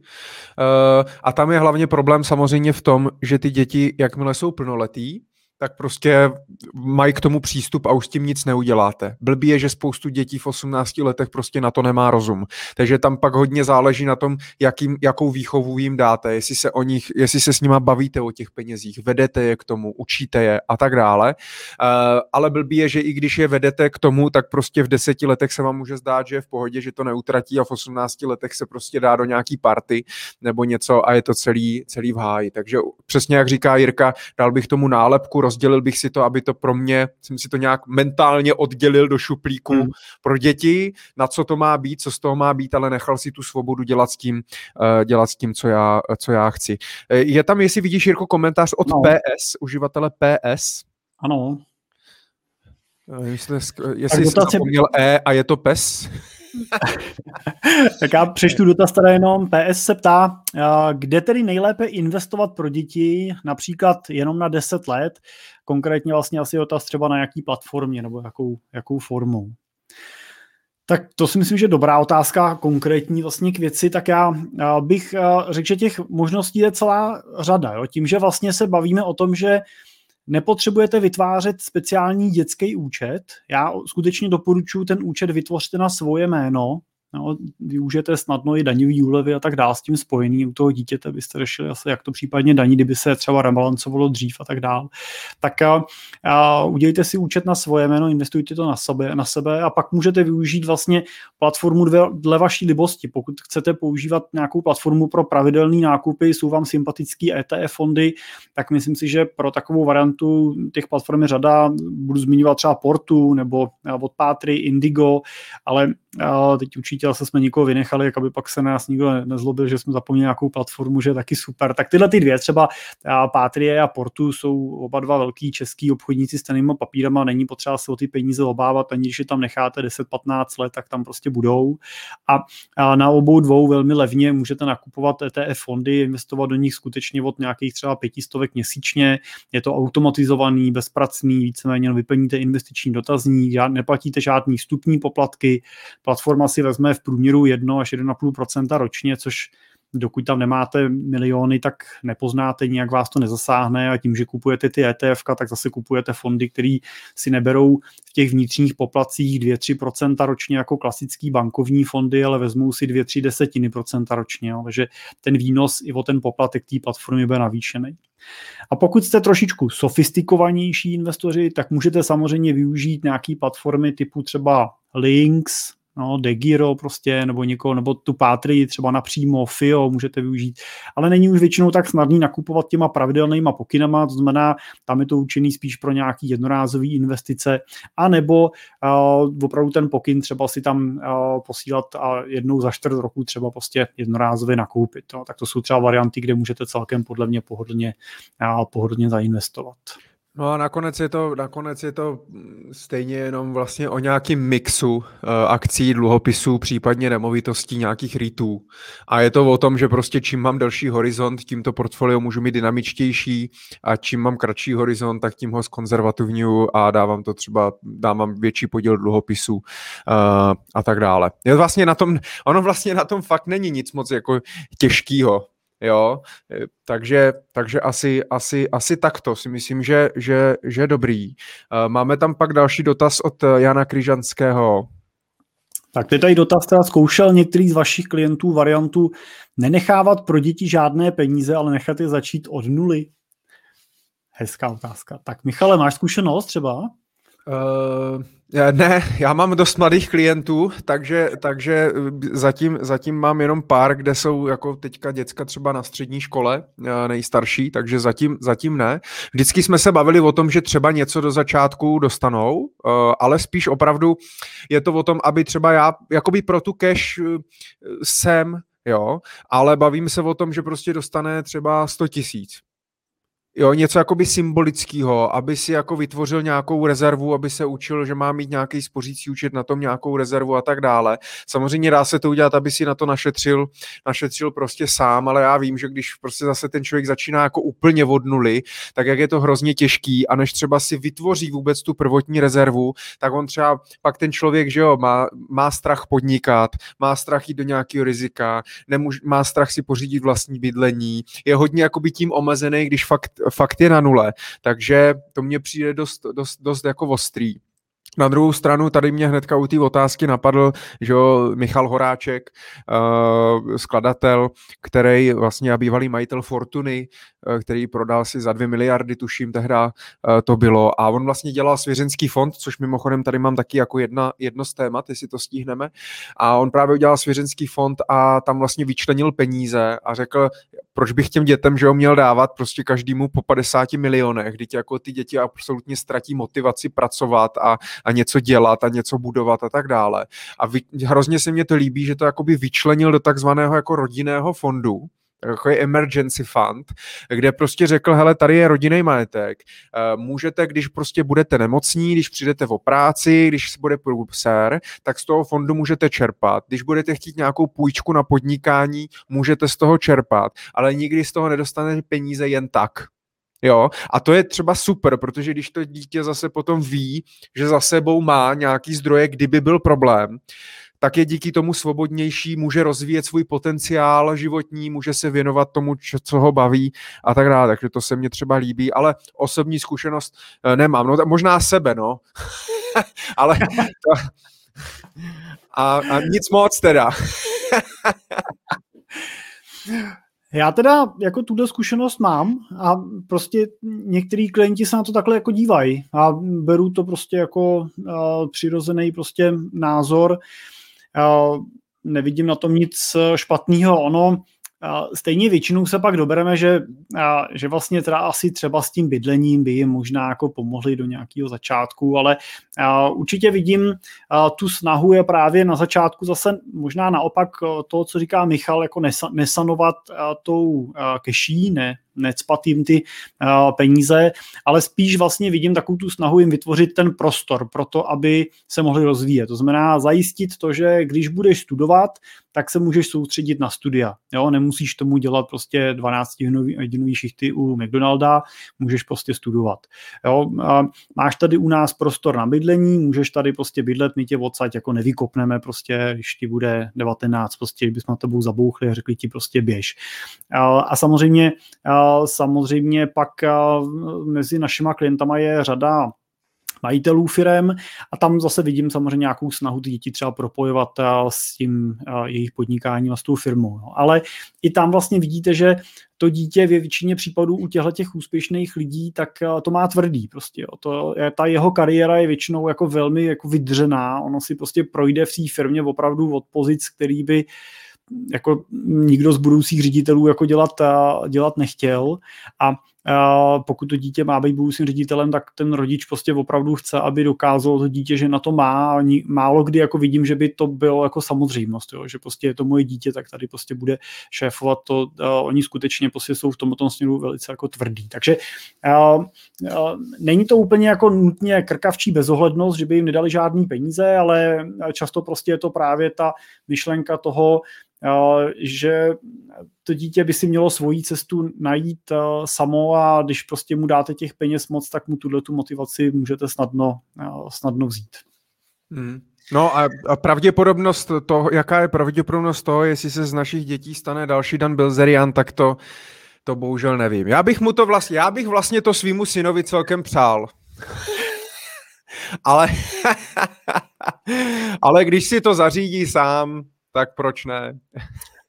Eh, a tam je hlavně problém samozřejmě v tom, že ty děti, jakmile jsou plnoletý, tak prostě mají k tomu přístup a už s tím nic neuděláte. Blbý je, že spoustu dětí v 18 letech prostě na to nemá rozum. Takže tam pak hodně záleží na tom, jakým, jakou výchovu jim dáte, jestli se, o nich, jestli se s nima bavíte o těch penězích, vedete je k tomu, učíte je a tak dále. Uh, ale blbý je, že i když je vedete k tomu, tak prostě v deseti letech se vám může zdát, že je v pohodě, že to neutratí a v 18 letech se prostě dá do nějaký party nebo něco a je to celý, celý v háji. Takže přesně jak říká Jirka, dal bych tomu nálepku, rozdělil bych si to, aby to pro mě, jsem si to nějak mentálně oddělil do šuplíku hmm. pro děti, na co to má být, co z toho má být, ale nechal si tu svobodu dělat s tím, uh, dělat s tím, co já, co já chci. Eh, je tam, jestli vidíš, Jirko, komentář od no. PS, uživatele PS. Ano. Eh, jestli, jestli jsi zapomněl E a je to PES. <laughs> tak já přečtu dotaz teda jenom. PS se ptá, kde tedy nejlépe investovat pro děti, například jenom na 10 let, konkrétně vlastně asi dotaz třeba na jaký platformě nebo jakou, jakou formou. Tak to si myslím, že dobrá otázka, konkrétní vlastně k věci, tak já bych řekl, že těch možností je celá řada. Jo? Tím, že vlastně se bavíme o tom, že Nepotřebujete vytvářet speciální dětský účet. Já skutečně doporučuji ten účet vytvořte na svoje jméno, No, využijete snadno i daňový úlevy a tak dále s tím spojený. U toho dítěte byste řešili asi, jak to případně daní, kdyby se třeba rebalancovalo dřív a tak dále. Tak a, a udělejte si účet na svoje jméno, investujte to na sebe, na sebe a pak můžete využít vlastně platformu dle, dle vaší libosti. Pokud chcete používat nějakou platformu pro pravidelné nákupy, jsou vám sympatický ETF fondy, tak myslím si, že pro takovou variantu těch platform je řada, budu zmiňovat třeba Portu nebo od Pátry, Indigo, ale a teď určitě zase jsme někoho vynechali, jak aby pak se nás nikdo nezlobil, že jsme zapomněli nějakou platformu, že je taky super. Tak tyhle ty dvě, třeba Patrie a Portu, jsou oba dva velký český obchodníci s tenýma papírama, není potřeba se o ty peníze obávat, ani když je tam necháte 10-15 let, tak tam prostě budou. A, a na obou dvou velmi levně můžete nakupovat ETF fondy, investovat do nich skutečně od nějakých třeba pětistovek měsíčně. Je to automatizovaný, bezpracný, víceméně vyplníte investiční dotazník, neplatíte žádný vstupní poplatky, platforma si vezme v průměru 1 až 1,5% ročně, což dokud tam nemáte miliony, tak nepoznáte, nijak vás to nezasáhne a tím, že kupujete ty ETF, tak zase kupujete fondy, které si neberou v těch vnitřních poplacích 2-3% ročně jako klasický bankovní fondy, ale vezmou si 2-3 desetiny procenta ročně. Jo. Takže ten výnos i o ten poplatek té platformy bude navýšený. A pokud jste trošičku sofistikovanější investoři, tak můžete samozřejmě využít nějaké platformy typu třeba Links, no, Degiro prostě, nebo někoho, nebo tu Pátry třeba napřímo, FIO můžete využít, ale není už většinou tak snadný nakupovat těma pravidelnýma pokynama, to znamená, tam je to učený spíš pro nějaký jednorázový investice, anebo uh, opravdu ten pokyn třeba si tam uh, posílat a jednou za čtvrt roku třeba prostě jednorázově nakoupit. No. Tak to jsou třeba varianty, kde můžete celkem podle mě pohodlně, uh, pohodlně zainvestovat. No a nakonec je to, nakonec je to stejně jenom vlastně o nějakým mixu uh, akcí, dluhopisů, případně nemovitostí, nějakých rýtů. A je to o tom, že prostě čím mám delší horizont, tím to portfolio můžu mít dynamičtější a čím mám kratší horizont, tak tím ho zkonzervativňuju a dávám to třeba, dávám větší podíl dluhopisů uh, a tak dále. Je vlastně na tom, ono vlastně na tom fakt není nic moc jako těžkýho. Jo, e, takže, takže asi, asi, asi takto si myslím, že, že, že dobrý. E, máme tam pak další dotaz od Jana Kryžanského. Tak teď tady dotaz teda zkoušel některý z vašich klientů variantu nenechávat pro děti žádné peníze, ale nechat je začít od nuly. Hezká otázka. Tak Michale, máš zkušenost třeba? Uh, ne, já mám dost mladých klientů, takže, takže zatím, zatím mám jenom pár, kde jsou jako teďka děcka třeba na střední škole, eh, nejstarší, takže zatím, zatím ne. Vždycky jsme se bavili o tom, že třeba něco do začátku dostanou, uh, ale spíš opravdu je to o tom, aby třeba já jakoby pro tu cash jsem, jo, ale bavím se o tom, že prostě dostane třeba 100 tisíc Jo, něco jakoby symbolického, aby si jako vytvořil nějakou rezervu, aby se učil, že má mít nějaký spořící účet na tom nějakou rezervu a tak dále. Samozřejmě dá se to udělat, aby si na to našetřil, našetřil prostě sám, ale já vím, že když prostě zase ten člověk začíná jako úplně od nuly, tak jak je to hrozně těžký a než třeba si vytvoří vůbec tu prvotní rezervu, tak on třeba pak ten člověk, že jo, má, má strach podnikat, má strach jít do nějakého rizika, nemůž, má strach si pořídit vlastní bydlení, je hodně jakoby tím omezený, když fakt fakt je na nule, takže to mně přijde dost, dost, dost jako ostrý. Na druhou stranu tady mě hnedka u té otázky napadl, že jo, Michal Horáček, uh, skladatel, který vlastně a bývalý majitel Fortuny, uh, který prodal si za dvě miliardy, tuším tehda uh, to bylo. A on vlastně dělal svěřenský fond, což mimochodem tady mám taky jako jedna, jedno z témat, jestli to stihneme. A on právě udělal svěřenský fond a tam vlastně vyčlenil peníze a řekl, proč bych těm dětem, že ho měl dávat prostě každému po 50 milionech, kdy jako ty děti absolutně ztratí motivaci pracovat a, a něco dělat a něco budovat a tak dále. A vy, hrozně se mně to líbí, že to jakoby vyčlenil do takzvaného jako rodinného fondu, takový emergency fund, kde prostě řekl, hele, tady je rodinný majetek, eh, můžete, když prostě budete nemocní, když přijdete o práci, když se bude průser, tak z toho fondu můžete čerpat. Když budete chtít nějakou půjčku na podnikání, můžete z toho čerpat, ale nikdy z toho nedostanete peníze jen tak. Jo, a to je třeba super, protože když to dítě zase potom ví, že za sebou má nějaký zdroje, kdyby byl problém, tak je díky tomu svobodnější, může rozvíjet svůj potenciál životní, může se věnovat tomu, co ho baví a tak dále. Takže to se mně třeba líbí, ale osobní zkušenost eh, nemám. No, možná sebe, no. <laughs> ale to... a, a nic moc teda. <laughs> Já teda jako tuto zkušenost mám a prostě některý klienti se na to takhle jako dívají a beru to prostě jako uh, přirozený prostě názor. Uh, nevidím na tom nic špatného. Ono Stejně většinou se pak dobereme, že, že vlastně teda asi třeba s tím bydlením by jim možná jako pomohli do nějakého začátku, ale určitě vidím tu snahu je právě na začátku zase možná naopak to, co říká Michal, jako nesanovat tou keší, ne, necpat jim ty uh, peníze, ale spíš vlastně vidím takovou tu snahu jim vytvořit ten prostor pro to, aby se mohli rozvíjet. To znamená zajistit to, že když budeš studovat, tak se můžeš soustředit na studia. Jo? Nemusíš tomu dělat prostě 12 hodinový šichty u McDonalda, můžeš prostě studovat. Jo? A máš tady u nás prostor na bydlení, můžeš tady prostě bydlet, my tě odsaď jako nevykopneme prostě, když ti bude 19, prostě, když bychom na tebou zabouchli a řekli ti prostě běž. A samozřejmě Samozřejmě pak mezi našima klientama je řada majitelů firem a tam zase vidím samozřejmě nějakou snahu ty děti třeba propojovat s tím jejich podnikáním a s tou firmou. No. Ale i tam vlastně vidíte, že to dítě ve většině případů u těchto těch úspěšných lidí, tak to má tvrdý prostě. Jo. To, ta jeho kariéra je většinou jako velmi jako vydřená, ono si prostě projde v té firmě opravdu od pozic, který by uh, jako nikdo z budoucích ředitelů jako dělat, dělat nechtěl a pokud to dítě má být budoucím ředitelem, tak ten rodič prostě opravdu chce, aby dokázalo to dítě, že na to má. Málo kdy jako vidím, že by to bylo jako samozřejmost, jo? že prostě je to moje dítě, tak tady prostě bude šéfovat to. Oni skutečně prostě jsou v tomto směru velice jako tvrdý. Takže uh, uh, není to úplně jako nutně krkavčí bezohlednost, že by jim nedali žádný peníze, ale často prostě je to právě ta myšlenka toho, že to dítě by si mělo svoji cestu najít samo a když prostě mu dáte těch peněz moc, tak mu tuhle tu motivaci můžete snadno, snadno vzít. Hmm. No a, a pravděpodobnost toho, jaká je pravděpodobnost toho, jestli se z našich dětí stane další Dan Bilzerian, tak to, to bohužel nevím. Já bych mu to vlastně, já bych vlastně to svýmu synovi celkem přál. <laughs> ale, <laughs> ale když si to zařídí sám, tak proč ne?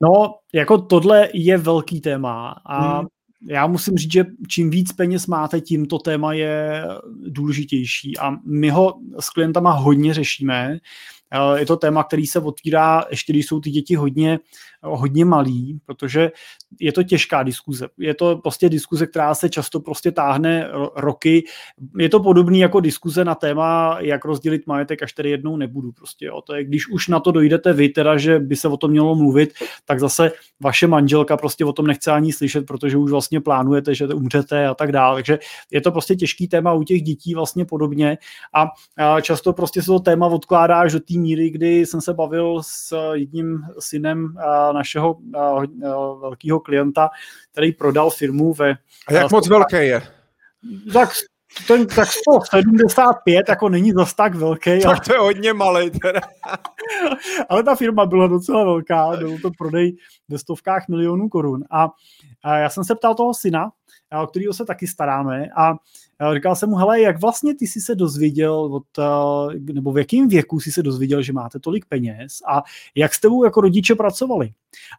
no, jako tohle je velký téma a hmm. já musím říct, že čím víc peněz máte, tím to téma je důležitější a my ho s klientama hodně řešíme, je to téma, který se otvírá ještě, když jsou ty děti hodně, hodně malý, protože je to těžká diskuze. Je to prostě diskuze, která se často prostě táhne roky. Je to podobný jako diskuze na téma, jak rozdělit majetek, až tady jednou nebudu. Prostě, jo. To je, když už na to dojdete vy, teda, že by se o tom mělo mluvit, tak zase vaše manželka prostě o tom nechce ani slyšet, protože už vlastně plánujete, že umřete a tak dále. Takže je to prostě těžký téma u těch dětí vlastně podobně a, a často prostě se to téma odkládá až do té míry, kdy jsem se bavil s jedním synem našeho velkého klienta, který prodal firmu ve... A jak moc velký je? Tak ten, tak 175 jako není zas tak velký. Tak to je hodně malý teda. <laughs> ale ta firma byla docela velká, byl to prodej ve stovkách milionů korun. A, a já jsem se ptal toho syna, o kterého se taky staráme a říkal jsem mu, hele, jak vlastně ty jsi se dozvěděl, od, nebo v jakém věku jsi se dozvěděl, že máte tolik peněz a jak s tebou jako rodiče pracovali.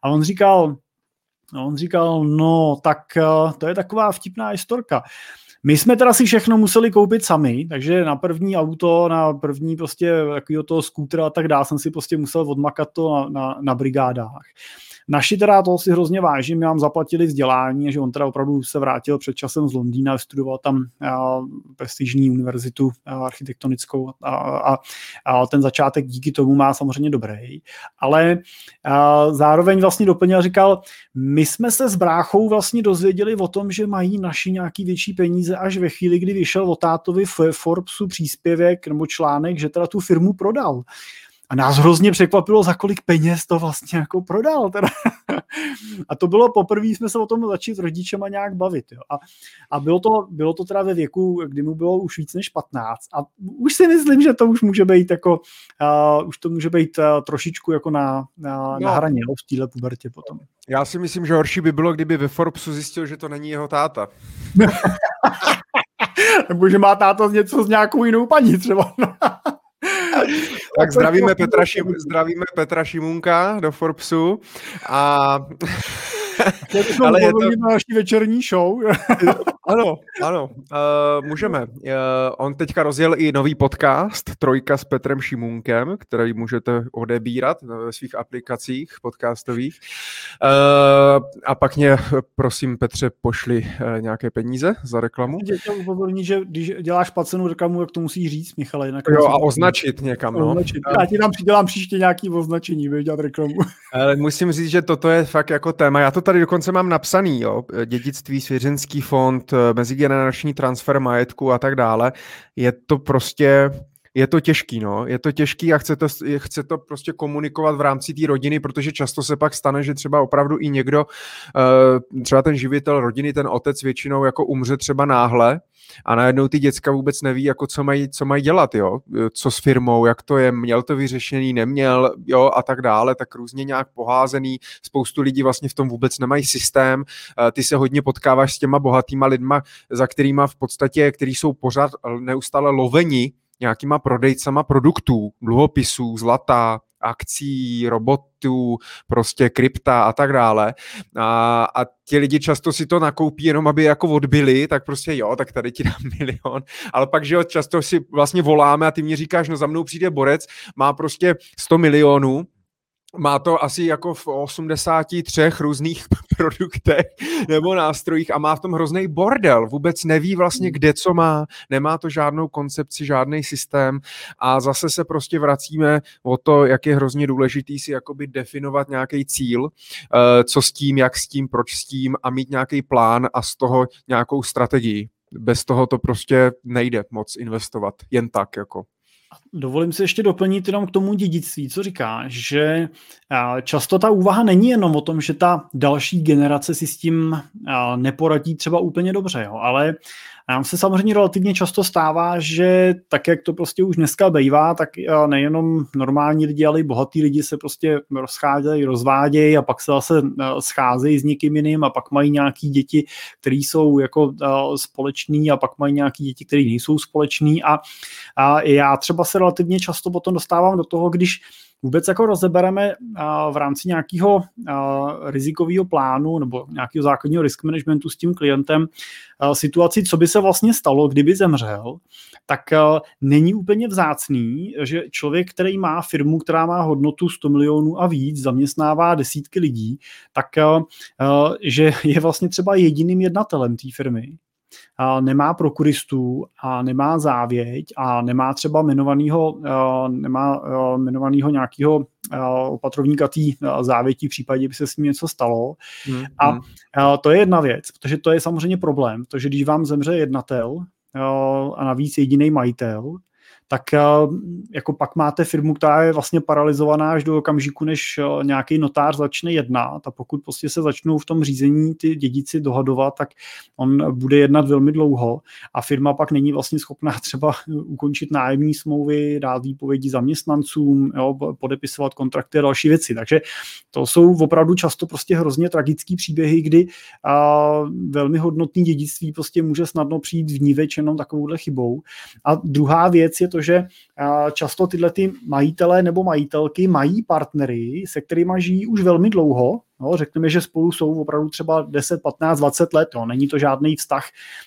A on říkal, on říkal, no tak to je taková vtipná historka. My jsme teda si všechno museli koupit sami, takže na první auto, na první prostě takového toho skútra a tak dále jsem si prostě musel odmakat to na, na, na brigádách. Naši teda toho si hrozně vážím, nám zaplatili vzdělání, že on teda opravdu se vrátil před časem z Londýna, studoval tam prestižní univerzitu architektonickou a, a, a ten začátek díky tomu má samozřejmě dobrý. Ale a, zároveň vlastně doplnil říkal, my jsme se s bráchou vlastně dozvěděli o tom, že mají naši nějaký větší peníze až ve chvíli, kdy vyšel o tátovi Forbesu příspěvek nebo článek, že teda tu firmu prodal. A nás hrozně překvapilo, za kolik peněz to vlastně jako prodal. Teda. <laughs> a to bylo poprvé, jsme se o tom začali s rodičema nějak bavit. Jo. A, a bylo, to, bylo to teda ve věku, kdy mu bylo už víc než 15. A už si myslím, že to už může být jako, uh, už to může být uh, trošičku jako na, na, no. na hraně jo, v téhle pubertě potom. Já si myslím, že horší by bylo, kdyby ve Forbesu zjistil, že to není jeho táta. <laughs> Nebo že má táta něco s nějakou jinou paní třeba. <laughs> tak zdravíme Petra, Šim, zdravíme Petra Šimunka do Forbesu a ale je to... na naší večerní show. <laughs> ano, ano, uh, můžeme. Uh, on teďka rozjel i nový podcast Trojka s Petrem Šimunkem, který můžete odebírat ve svých aplikacích podcastových. Uh, a pak mě, prosím, Petře, pošli uh, nějaké peníze za reklamu. Chtěl upozornit, že když děláš placenou reklamu, jak to musíš říct, Michale. Jinak jo, a označit někam. No. Označit. Já ti tam přidělám příště nějaký označení, dělat reklamu. Ale musím říct, že toto je fakt jako téma. Já to tady dokonce mám napsaný, jo. Dědictví, svěřenský fond, mezigenerační transfer majetku a tak dále. Je to prostě je to těžký, no. Je to těžký a chce to, chce to prostě komunikovat v rámci té rodiny, protože často se pak stane, že třeba opravdu i někdo, eh, třeba ten živitel rodiny, ten otec většinou jako umře třeba náhle a najednou ty děcka vůbec neví, jako co mají, co mají dělat, jo. Co s firmou, jak to je, měl to vyřešený, neměl, jo, a tak dále, tak různě nějak poházený. Spoustu lidí vlastně v tom vůbec nemají systém. Eh, ty se hodně potkáváš s těma bohatýma lidma, za kterýma v podstatě, který jsou pořád neustále loveni nějakýma prodejcama produktů, dluhopisů, zlata, akcí, robotů, prostě krypta a tak dále. A, a ti lidi často si to nakoupí jenom, aby jako odbili, tak prostě jo, tak tady ti dám <laughs> milion. Ale pak, že jo, často si vlastně voláme a ty mě říkáš, no za mnou přijde borec, má prostě 100 milionů, má to asi jako v 83 různých <laughs> produktech nebo nástrojích a má v tom hrozný bordel. Vůbec neví vlastně, hmm. kde co má, nemá to žádnou koncepci, žádný systém a zase se prostě vracíme o to, jak je hrozně důležitý si jakoby definovat nějaký cíl, eh, co s tím, jak s tím, proč s tím a mít nějaký plán a z toho nějakou strategii. Bez toho to prostě nejde moc investovat, jen tak jako. Dovolím si ještě doplnit jenom k tomu dědictví, co říká, že často ta úvaha není jenom o tom, že ta další generace si s tím neporadí třeba úplně dobře, jo, ale nám se samozřejmě relativně často stává, že tak, jak to prostě už dneska bývá, tak nejenom normální lidi, ale i bohatí lidi se prostě rozcházejí, rozvádějí a pak se zase scházejí s někým jiným a pak mají nějaký děti, které jsou jako společný a pak mají nějaký děti, které nejsou společný. A, a já třeba se relativně často potom dostávám do toho, když vůbec jako rozebereme v rámci nějakého rizikového plánu nebo nějakého základního risk managementu s tím klientem situaci, co by se vlastně stalo, kdyby zemřel, tak není úplně vzácný, že člověk, který má firmu, která má hodnotu 100 milionů a víc, zaměstnává desítky lidí, tak že je vlastně třeba jediným jednatelem té firmy nemá prokuristů a nemá závěť a nemá třeba jmenovanýho, nemá jmenovanýho nějakého opatrovníka té závěti v případě, by se s ním něco stalo. Hmm. A hmm. to je jedna věc, protože to je samozřejmě problém, protože když vám zemře jednatel a navíc jediný majitel, tak eh, jako pak máte firmu, která je vlastně paralizovaná až do okamžiku, než eh, nějaký notář začne jednat a pokud prostě se začnou v tom řízení ty dědici dohadovat, tak on bude jednat velmi dlouho a firma pak není vlastně schopná <laughs> třeba ukončit nájemní smlouvy, dát výpovědi zaměstnancům, jo, podepisovat kontrakty a další věci. Takže to jsou opravdu často prostě hrozně tragické příběhy, kdy a, velmi hodnotný dědictví prostě může snadno přijít v ní jenom takovouhle chybou. A druhá věc je to, že často tyhle ty majitelé nebo majitelky mají partnery, se kterými žijí už velmi dlouho, No, řekneme, že spolu jsou opravdu třeba 10, 15, 20 let, jo. není to žádný vztah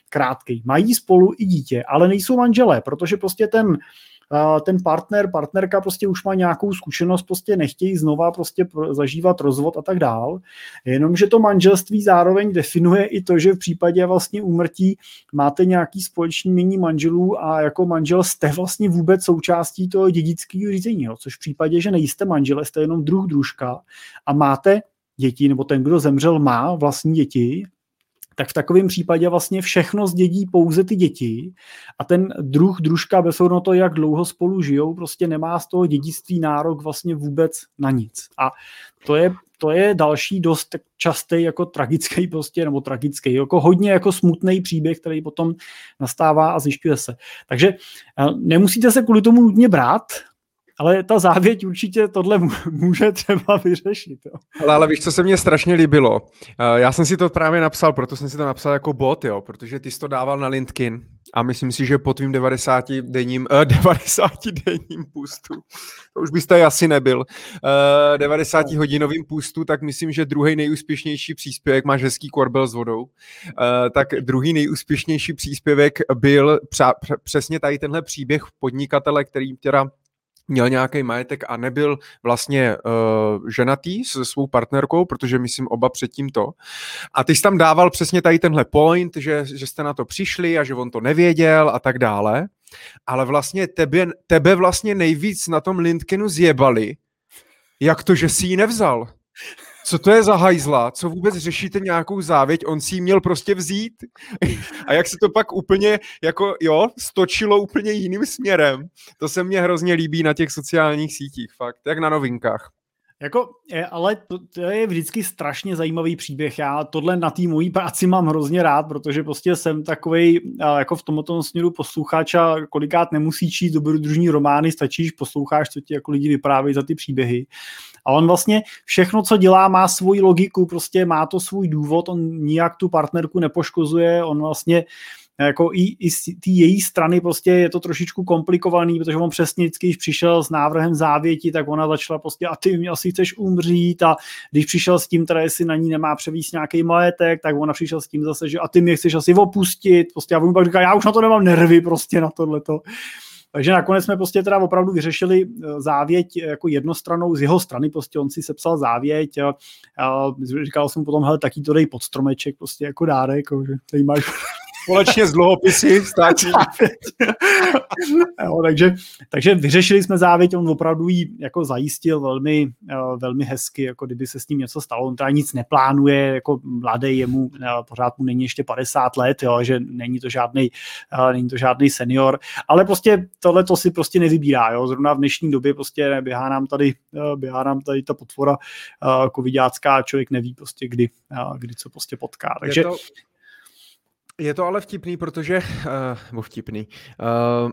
krátký. Mají spolu i dítě, ale nejsou manželé, protože prostě ten ten partner, partnerka prostě už má nějakou zkušenost, prostě nechtějí znova prostě zažívat rozvod a tak dál. Jenomže to manželství zároveň definuje i to, že v případě vlastně úmrtí máte nějaký společný mění manželů a jako manžel jste vlastně vůbec součástí toho dědického řízení, jo. což v případě, že nejste manžele, jste jenom druh družka a máte děti, nebo ten, kdo zemřel, má vlastní děti, tak v takovém případě vlastně všechno zdědí pouze ty děti a ten druh, družka, bez ohledu to, jak dlouho spolu žijou, prostě nemá z toho dědictví nárok vlastně vůbec na nic. A to je, to je další dost častý jako tragický prostě, nebo tragický, jako hodně jako smutný příběh, který potom nastává a zjišťuje se. Takže eh, nemusíte se kvůli tomu nutně brát, ale ta závěť určitě tohle může třeba vyřešit. Jo. Ale, ale víš, co se mně strašně líbilo? Uh, já jsem si to právě napsal, proto jsem si to napsal jako bot, jo, protože ty jsi to dával na LinkedIn a myslím si, že po tvým 90 denním, uh, 90 denním pustu, to už byste asi nebyl, uh, 90 hodinovým pustu, tak myslím, že druhý nejúspěšnější příspěvek, máš hezký korbel s vodou, uh, tak druhý nejúspěšnější příspěvek byl přesně tady tenhle příběh podnikatele, který teda měl nějaký majetek a nebyl vlastně uh, ženatý s svou partnerkou, protože myslím oba předtím to. A ty jsi tam dával přesně tady tenhle point, že, že jste na to přišli a že on to nevěděl a tak dále. Ale vlastně tebe, tebe vlastně nejvíc na tom LinkedInu zjebali, jak to, že si ji nevzal co to je za hajzla, co vůbec řešíte nějakou závěť, on si ji měl prostě vzít a jak se to pak úplně jako jo, stočilo úplně jiným směrem, to se mně hrozně líbí na těch sociálních sítích, fakt, jak na novinkách. Jako, ale to, to je vždycky strašně zajímavý příběh. Já tohle na té mojí práci mám hrozně rád, protože prostě jsem takový jako v tomto směru posluchač a kolikrát nemusí číst dobrodružní romány, stačí, posloucháš, co ti jako lidi vyprávějí za ty příběhy. A on vlastně všechno, co dělá, má svoji logiku, prostě má to svůj důvod, on nijak tu partnerku nepoškozuje, on vlastně jako i, i z té její strany prostě je to trošičku komplikovaný, protože on přesně vždycky, když přišel s návrhem závěti, tak ona začala prostě a ty mě asi chceš umřít a když přišel s tím, teda jestli na ní nemá převíst nějaký majetek, tak ona přišel s tím zase, že a ty mě chceš asi opustit, prostě a on pak říká, já už na to nemám nervy prostě na tohleto. Takže nakonec jsme prostě teda opravdu vyřešili eh, závěť jako jednostranou. Z jeho strany, prostě on si sepsal závěť a, říkal jsem potom, hele, taky to dej pod stromeček, prostě jako dárek, že tady máš společně s dluhopisy státní. jo, takže, takže vyřešili jsme závěť, on opravdu ji jako zajistil velmi, eh, velmi hezky, jako kdyby se s ním něco stalo. On teda nic neplánuje, jako mladý jemu, eh, pořád mu není ještě 50 let, jo, že není to žádný, eh, není to žádný senior, ale prostě tohle to si prostě nevybírá, jo. Zrovna v dnešní době prostě běhá nám tady, běhá nám tady ta potvora covidácká, člověk neví prostě kdy, kdy co prostě potká. Takže je to, je to ale vtipný, protože, uh, vtipný, uh,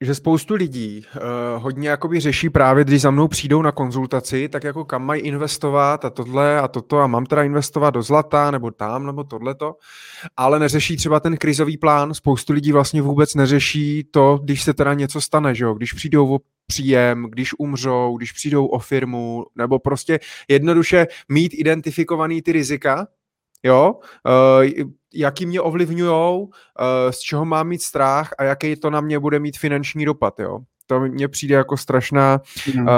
že spoustu lidí uh, hodně jakoby řeší právě, když za mnou přijdou na konzultaci, tak jako kam mají investovat a tohle a toto a mám teda investovat do zlata nebo tam nebo tohleto, ale neřeší třeba ten krizový plán. Spoustu lidí vlastně vůbec neřeší to, když se teda něco stane, že jo? když přijdou o příjem, když umřou, když přijdou o firmu, nebo prostě jednoduše mít identifikovaný ty rizika, jo, uh, jaký mě ovlivňují, uh, z čeho mám mít strach a jaký to na mě bude mít finanční dopad, jo. To mně přijde jako strašná, mm. uh,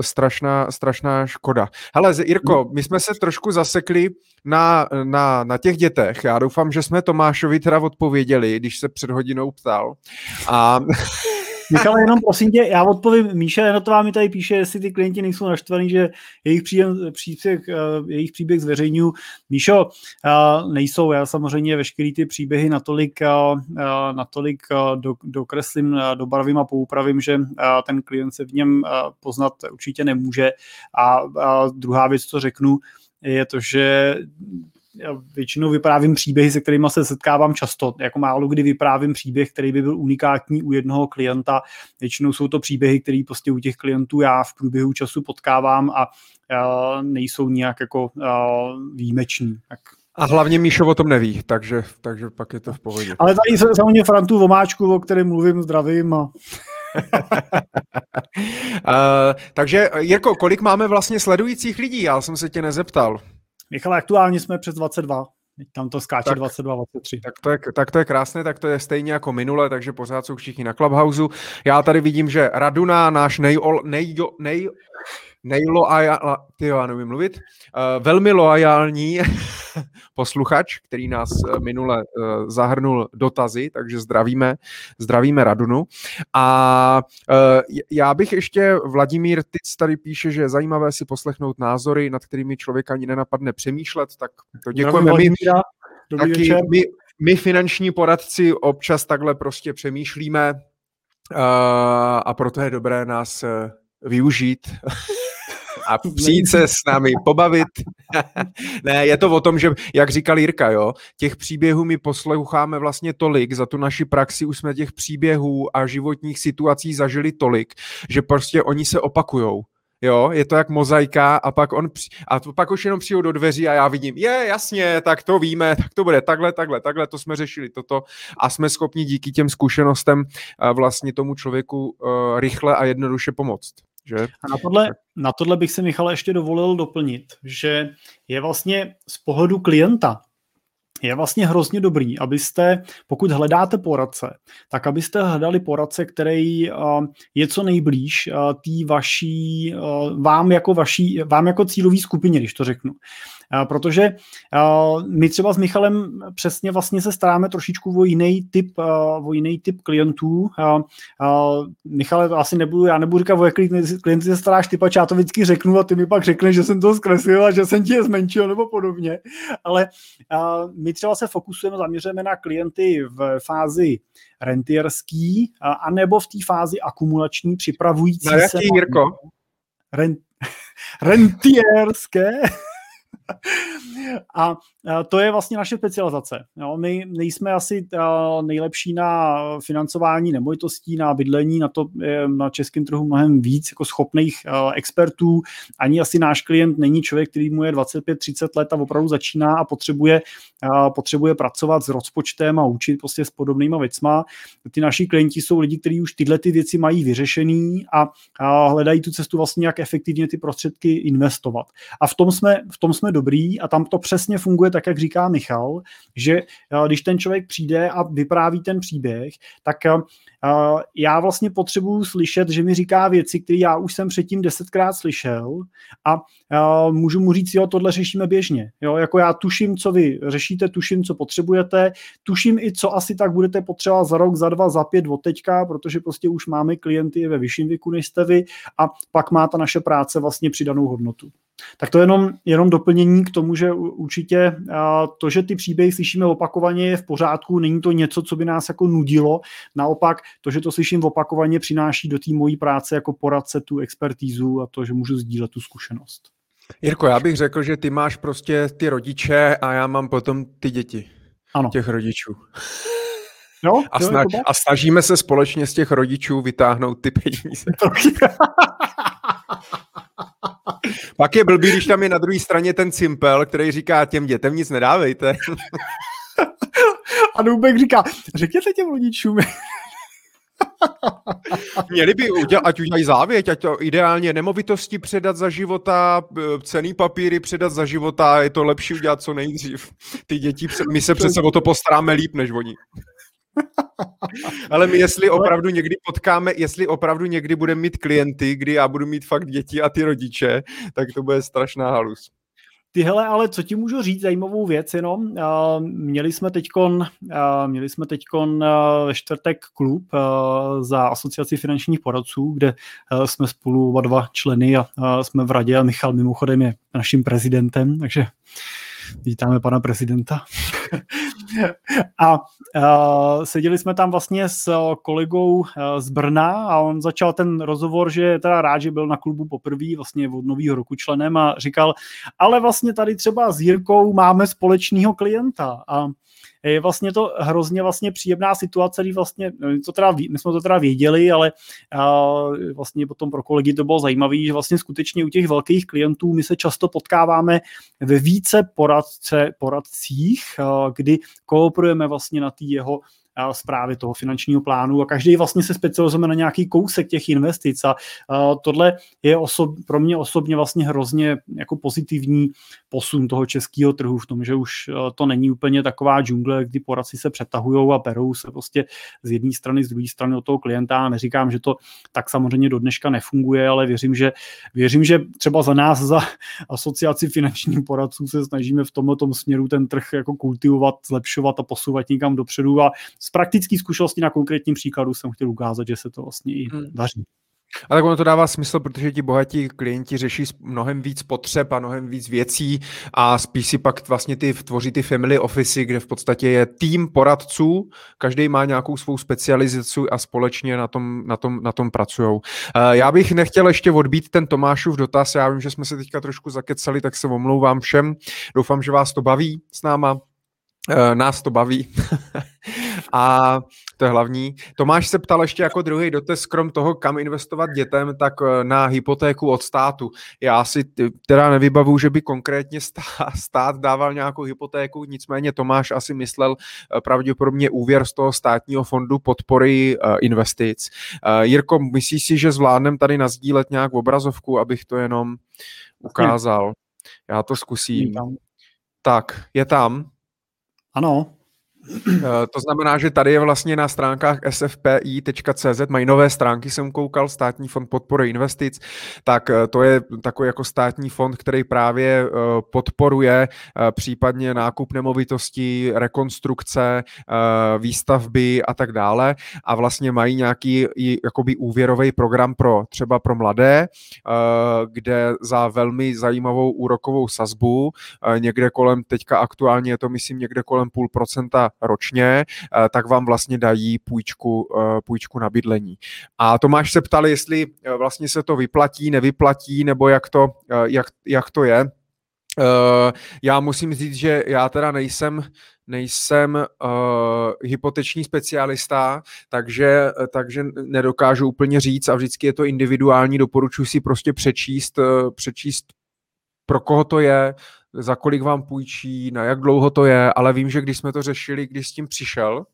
strašná, strašná škoda. Hele, Jirko, my jsme se trošku zasekli na, na, na těch dětech. Já doufám, že jsme Tomášovi teda odpověděli, když se před hodinou ptal. A Michale, jenom prosím tě, já odpovím, Míša Janotová mi tady píše, jestli ty klienti nejsou naštvaní, že jejich, příjem, příběh, eh, jejich příběh zveřejňuju. Míšo, eh, nejsou, já samozřejmě veškerý ty příběhy natolik, eh, natolik dokreslím, dobarvím a poupravím, že ten klient se v něm poznat určitě nemůže. A, a druhá věc, co řeknu, je to, že většinou vyprávím příběhy, se kterými se setkávám často. Jako málo kdy vyprávím příběh, který by byl unikátní u jednoho klienta. Většinou jsou to příběhy, které prostě u těch klientů já v průběhu času potkávám a, nejsou nějak jako výjimeční. Tak a hlavně Míšo o tom neví, takže, takže pak je to v pohodě. Ale tady se samozřejmě Frantu Vomáčku, o kterém mluvím, zdravím. A... <laughs> uh, takže Jirko, kolik máme vlastně sledujících lidí? Já jsem se tě nezeptal. Michal, aktuálně jsme přes 22. Tam to skáče tak, 22, 23. Tak to, je, tak to je krásné, tak to je stejně jako minule, takže pořád jsou všichni na Clubhouse. Já tady vidím, že Raduna, náš nej, nej, nej, nejloajál, ty já nevím mluvit, uh, velmi loajální <laughs> posluchač, který nás uh, minule uh, zahrnul dotazy, takže zdravíme, zdravíme Radunu. A uh, já bych ještě, Vladimír Tic tady píše, že je zajímavé si poslechnout názory, nad kterými člověk ani nenapadne přemýšlet, tak to děkujeme. My, taky my, my finanční poradci občas takhle prostě přemýšlíme a proto je dobré nás využít <laughs> a přijít se s námi pobavit. <laughs> ne, je to o tom, že, jak říkal Jirka, jo, těch příběhů my posloucháme vlastně tolik, za tu naši praxi už jsme těch příběhů a životních situací zažili tolik, že prostě oni se opakujou. Jo, je to jak mozaika a pak on a pak už jenom přijdu do dveří a já vidím, je, jasně, tak to víme, tak to bude takhle, takhle, takhle, to jsme řešili, toto a jsme schopni díky těm zkušenostem vlastně tomu člověku uh, rychle a jednoduše pomoct. Že? A na tohle, na tohle bych se Michal ještě dovolil doplnit, že je vlastně z pohledu klienta je vlastně hrozně dobrý, abyste, pokud hledáte poradce, tak abyste hledali poradce, který je co nejblíž tý vaší, vám jako vaší, vám jako cílový skupině, když to řeknu. Protože my třeba s Michalem přesně vlastně se staráme trošičku o jiný typ, o jiný typ klientů. Michale, asi nebudu, já nebudu říkat, o jaký klienty se staráš ty, pač já to vždycky řeknu a ty mi pak řekneš, že jsem to zkreslil a že jsem ti je zmenšil nebo podobně. Ale my třeba se fokusujeme, zaměřujeme na klienty v fázi rentierský, anebo v té fázi akumulační, připravující na jaký, se... Jirko? Rent, <laughs> rentierské. <laughs> a to je vlastně naše specializace. Jo, my nejsme asi nejlepší na financování nemovitostí, na bydlení, na to na českém trhu mnohem víc jako schopných expertů. Ani asi náš klient není člověk, který mu je 25-30 let a opravdu začíná a potřebuje, potřebuje pracovat s rozpočtem a učit prostě s podobnýma věcma. Ty naši klienti jsou lidi, kteří už tyhle ty věci mají vyřešený a, a hledají tu cestu vlastně, jak efektivně ty prostředky investovat. A v tom jsme, v tom jsme dobrý a tam to přesně funguje tak, jak říká Michal, že eh, když ten člověk přijde a vypráví ten příběh, tak eh, já vlastně potřebuju slyšet, že mi říká věci, které já už jsem předtím desetkrát slyšel a můžu mu říct, jo, tohle řešíme běžně. Jo, jako já tuším, co vy řešíte, tuším, co potřebujete, tuším i, co asi tak budete potřebovat za rok, za dva, za pět od teďka, protože prostě už máme klienty ve vyšším věku, než jste vy a pak má ta naše práce vlastně přidanou hodnotu. Tak to je jenom, jenom doplnění k tomu, že určitě to, že ty příběhy slyšíme opakovaně, je v pořádku, není to něco, co by nás jako nudilo. Naopak, to, že to slyším opakovaně, přináší do té mojí práce jako poradce tu expertízu a to, že můžu sdílet tu zkušenost. Jirko, já bych řekl, že ty máš prostě ty rodiče a já mám potom ty děti. Ano. Těch rodičů. No, a, sna- a snažíme se společně z těch rodičů vytáhnout ty peníze. <laughs> Pak je blbý, když tam je na druhé straně ten cimpel, který říká těm dětem nic nedávejte. A Nubek říká, řekněte těm rodičům. Měli by udělat, ať udělají závěť, ať to ideálně nemovitosti předat za života, cený papíry předat za života, je to lepší udělat co nejdřív. Ty děti, my se přece o to postaráme líp než oni. <laughs> Ale my jestli opravdu někdy potkáme, jestli opravdu někdy budeme mít klienty, kdy já budu mít fakt děti a ty rodiče, tak to bude strašná halus. Ty hele, ale co ti můžu říct, zajímavou věc jenom. Uh, měli jsme teďkon, uh, měli jsme teďkon uh, ve čtvrtek klub za asociaci finančních poradců, kde jsme spolu oba dva členy a jsme v radě a Michal mimochodem je naším prezidentem, takže vítáme pana prezidenta. <laughs> a uh, seděli jsme tam vlastně s kolegou uh, z Brna a on začal ten rozhovor, že je teda rád, že byl na klubu poprvé, vlastně od nového roku členem a říkal, ale vlastně tady třeba s Jirkou máme společného klienta a je vlastně to hrozně vlastně příjemná situace, kdy vlastně, no, to teda, my jsme to teda věděli, ale vlastně potom pro kolegy to bylo zajímavé, že vlastně skutečně u těch velkých klientů my se často potkáváme ve více poradce, poradcích, kdy kooperujeme vlastně na té jeho zprávy toho finančního plánu a každý vlastně se specializujeme na nějaký kousek těch investic a tohle je osob, pro mě osobně vlastně hrozně jako pozitivní posun toho českého trhu v tom, že už to není úplně taková džungle, kdy poradci se přetahují a berou se prostě z jedné strany, z druhé strany od toho klienta. Neříkám, že to tak samozřejmě do dneška nefunguje, ale věřím, že, věřím, že třeba za nás, za asociaci finančních poradců se snažíme v tomto směru ten trh jako kultivovat, zlepšovat a posouvat někam dopředu a z praktické zkušenosti na konkrétním příkladu jsem chtěl ukázat, že se to vlastně i hmm. daří. A tak ono to dává smysl, protože ti bohatí klienti řeší mnohem víc potřeb a mnohem víc věcí a spíš si pak vlastně ty tvoří ty family office, kde v podstatě je tým poradců, každý má nějakou svou specializaci a společně na tom, na tom, na tom pracují. Eh, já bych nechtěl ještě odbít ten Tomášův dotaz, já vím, že jsme se teďka trošku zakecali, tak se omlouvám všem. Doufám, že vás to baví s náma. Eh, nás to baví. <laughs> a to je hlavní. Tomáš se ptal ještě jako druhý dotaz, krom toho, kam investovat dětem, tak eh, na hypotéku od státu. Já si teda nevybavu, že by konkrétně <laughs> stát dával nějakou hypotéku, nicméně Tomáš asi myslel eh, pravděpodobně úvěr z toho státního fondu podpory investic. Jirko, myslíš si, že zvládnem tady nazdílet nějak obrazovku, abych to jenom ukázal? Já to zkusím. Tak, je tam. Ano. Eh, to znamená, že tady je vlastně na stránkách sfpi.cz, mají nové stránky, jsem koukal, státní fond podpory investic, tak eh, to je takový jako státní fond, který právě eh, podporuje případně nákup nemovitostí, rekonstrukce, výstavby a tak dále. A vlastně mají nějaký jakoby úvěrový program pro třeba pro mladé, kde za velmi zajímavou úrokovou sazbu, někde kolem, teďka aktuálně je to myslím někde kolem půl procenta ročně, eh, tak vám vlastně dají půjčku, eh, půjčku na bydlení. A Tomáš se ptal, jestli eh, vlastně se to vyplatí, nevyplatí, nebo jak to, jak, jak to je. Já musím říct, že já teda nejsem nejsem uh, hypoteční specialista, takže, takže nedokážu úplně říct a vždycky je to individuální, doporučuji si prostě přečíst, uh, přečíst pro koho to je, za kolik vám půjčí, na jak dlouho to je, ale vím, že když jsme to řešili, když s tím přišel,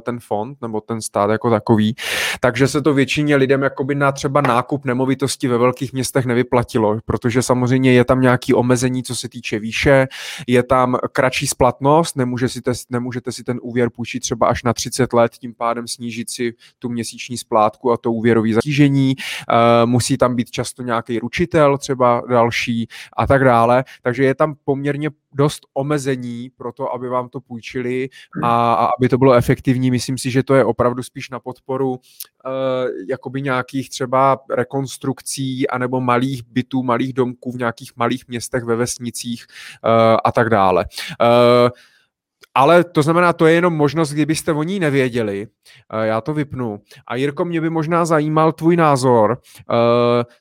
ten fond nebo ten stát jako takový, takže se to většině lidem jakoby na třeba nákup nemovitosti ve velkých městech nevyplatilo, protože samozřejmě je tam nějaký omezení, co se týče výše, je tam kratší splatnost, nemůže si te, nemůžete si ten úvěr půjčit třeba až na 30 let, tím pádem snížit si tu měsíční splátku a to úvěrové zatížení, uh, musí tam být často nějaký ručitel třeba další a tak dále, takže je tam poměrně dost omezení pro to, aby vám to půjčili a, a aby to bylo efektivní. Myslím si, že to je opravdu spíš na podporu uh, jakoby nějakých třeba rekonstrukcí anebo malých bytů, malých domků v nějakých malých městech ve vesnicích uh, a tak dále. Uh, ale to znamená, to je jenom možnost, kdybyste o ní nevěděli. Já to vypnu. A Jirko, mě by možná zajímal tvůj názor.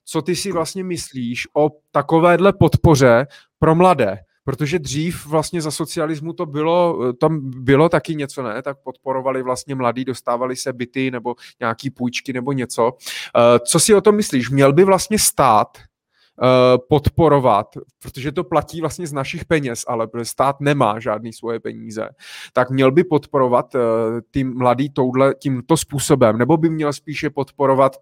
Co ty si vlastně myslíš o takovéhle podpoře pro mladé? Protože dřív vlastně za socialismu to bylo, tam bylo taky něco, ne? Tak podporovali vlastně mladí, dostávali se byty nebo nějaký půjčky nebo něco. Eh, co si o tom myslíš? Měl by vlastně stát eh, podporovat, protože to platí vlastně z našich peněz, ale stát nemá žádný svoje peníze, tak měl by podporovat eh, ty mladý touhle, tímto způsobem, nebo by měl spíše podporovat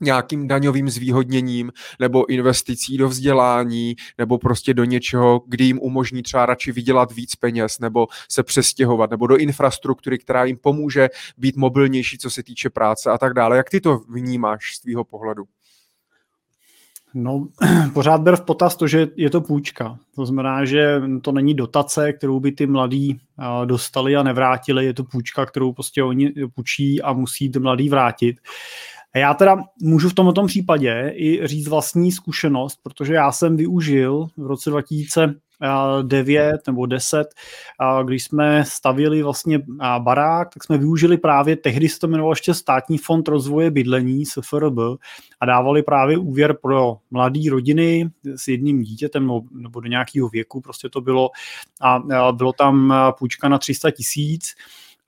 nějakým daňovým zvýhodněním nebo investicí do vzdělání nebo prostě do něčeho, kdy jim umožní třeba radši vydělat víc peněz nebo se přestěhovat nebo do infrastruktury, která jim pomůže být mobilnější, co se týče práce a tak dále. Jak ty to vnímáš z tvýho pohledu? No, <clears throat> pořád ber v potaz to, že je to půjčka. To znamená, že to není dotace, kterou by ty mladí dostali a nevrátili, je to půjčka, kterou prostě oni půjčí a musí ty mladí vrátit. A já teda můžu v tomto případě i říct vlastní zkušenost, protože já jsem využil v roce 2009 nebo 10, když jsme stavili vlastně barák, tak jsme využili právě, tehdy se to jmenovalo ještě Státní fond rozvoje bydlení, SFRB, a dávali právě úvěr pro mladé rodiny s jedním dítětem nebo do nějakého věku, prostě to bylo a bylo tam půjčka na 300 tisíc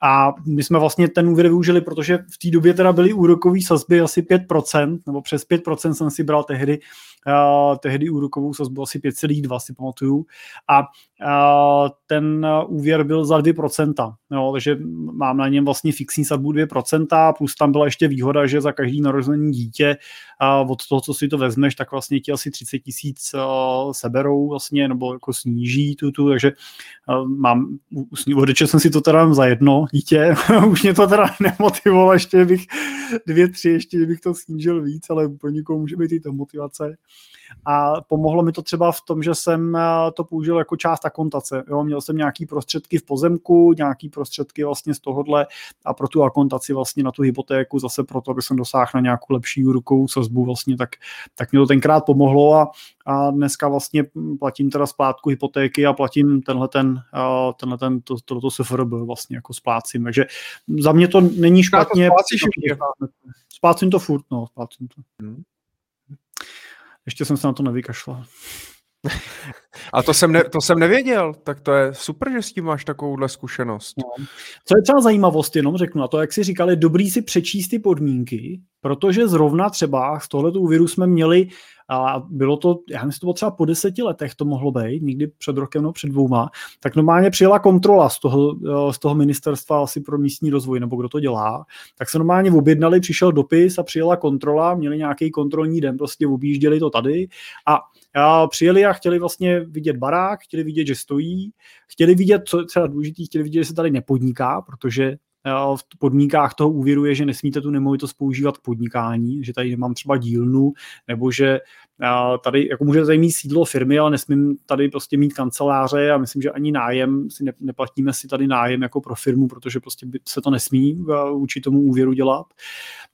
a my jsme vlastně ten úvěr využili, protože v té době teda byly úrokové sazby asi 5%, nebo přes 5% jsem si bral tehdy, uh, tehdy úrokovou sazbu asi 5,2 si pamatuju. A uh, ten úvěr byl za 2%, jo, takže mám na něm vlastně fixní sazbu 2%, plus tam byla ještě výhoda, že za každý narozený dítě uh, od toho, co si to vezmeš, tak vlastně ti asi 30 tisíc seberou vlastně, nebo jako sníží tu, tu takže mám, odečet jsem si to teda za jedno dítě, <laughs> už mě to teda nemotivovalo, ještě bych dvě, tři, ještě bych to snížil víc, ale pro někoho může být i to motivace. A pomohlo mi to třeba v tom, že jsem eh, to použil jako část akontace. Jo? Měl jsem nějaký prostředky v pozemku, nějaký prostředky vlastně z tohohle a pro tu akontaci vlastně na tu hypotéku, zase proto, aby jsem dosáhl na nějakou lepší úrokovou sazbu vlastně, tak, tak mi to tenkrát pomohlo a, a dneska vlastně platím teda splátku hypotéky a platím tenhle ten, eh, tenhle ten, to, to, to SFRB vlastně jako splácím. Takže za mě to není špatně. Splácím to furt, no, splácím to. Hmm. Ještě jsem se na to nevykašlal. A to jsem, ne, to jsem nevěděl, tak to je super, že s tím máš takovouhle zkušenost. No. Co je třeba zajímavost, jenom řeknu, a to, jak si říkali, dobrý si přečíst ty podmínky, protože zrovna třeba z tohoto úvěru jsme měli a bylo to, já myslím, to bylo třeba po deseti letech to mohlo být, někdy před rokem nebo před dvouma, tak normálně přijela kontrola z toho, eh, z toho ministerstva asi pro místní rozvoj, nebo kdo to dělá, tak se normálně objednali, přišel dopis a přijela kontrola, měli nějaký kontrolní den, prostě objížděli to tady. A a přijeli a chtěli vlastně vidět barák, chtěli vidět, že stojí, chtěli vidět, co je třeba důležitý, chtěli vidět, že se tady nepodniká, protože v podmínkách toho úvěru je, že nesmíte tu nemovitost používat k podnikání, že tady nemám třeba dílnu, nebo že tady jako můžete tady mít sídlo firmy, ale nesmím tady prostě mít kanceláře a myslím, že ani nájem si ne, neplatíme si tady nájem jako pro firmu, protože prostě se to nesmí vůči tomu úvěru dělat.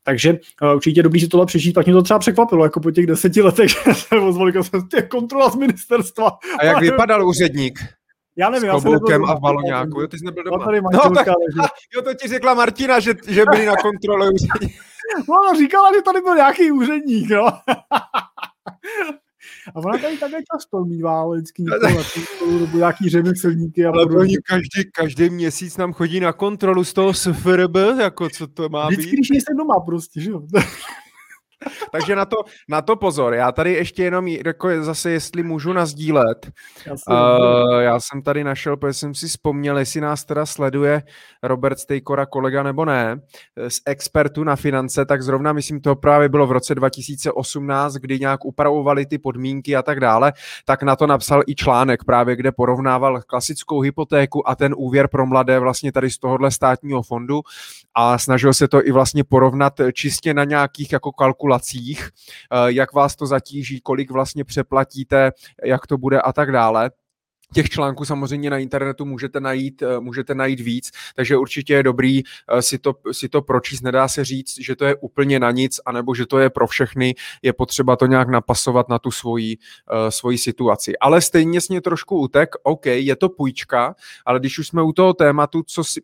Takže určitě dobrý si tohle přečíst, pak mě to třeba překvapilo, jako po těch deseti letech, že se jsem kontrola z ministerstva. A jak <laughs> vypadal úředník? Já nevím, s kloboukem a v baloňáku. Jo, ty jsi nebyl doma. Tady no, tak, <laughs> jo, to ti řekla Martina, že, že byli na kontrole úředník. <laughs> No, říkala, že tady byl nějaký úředník, no. <laughs> A ona tady také často mývá vždycky nebo nějaký řemeslníky. A Ale oni každý, každý měsíc nám chodí na kontrolu z toho SFRB, jako co to má Vždycky, být. Vždycky, když nejsem doma prostě, že jo. <laughs> Takže na to, na to pozor. Já tady ještě jenom jako zase, jestli můžu nazdílet. Já, uh, já jsem tady našel, protože jsem si vzpomněl, jestli nás teda sleduje Robert Stejkora, kolega nebo ne, z expertu na finance, tak zrovna, myslím, to právě bylo v roce 2018, kdy nějak upravovali ty podmínky a tak dále, tak na to napsal i článek právě, kde porovnával klasickou hypotéku a ten úvěr pro mladé vlastně tady z tohohle státního fondu a snažil se to i vlastně porovnat čistě na nějakých jako kalkulacích, eh, jak vás to zatíží, kolik vlastně přeplatíte, jak to bude a tak dále. Těch článků samozřejmě na internetu můžete najít, eh, můžete najít víc, takže určitě je dobrý eh, si to, si to pročíst. Nedá se říct, že to je úplně na nic, anebo že to je pro všechny. Je potřeba to nějak napasovat na tu svoji, svoji situaci. Ale stejně mě trošku utek, OK, je to půjčka, ale když už jsme u toho tématu, co si,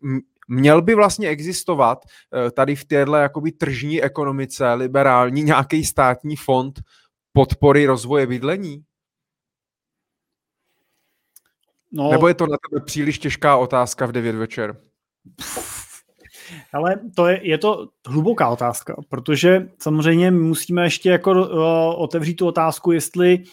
Měl by vlastně existovat eh, tady v téhle jakoby tržní ekonomice, liberální, nějaký státní fond podpory rozvoje bydlení? No, Nebo je to na tebe příliš těžká otázka v 9 večer? Ale to je, je to hluboká otázka, protože samozřejmě musíme ještě jako uh, otevřít tu otázku, jestli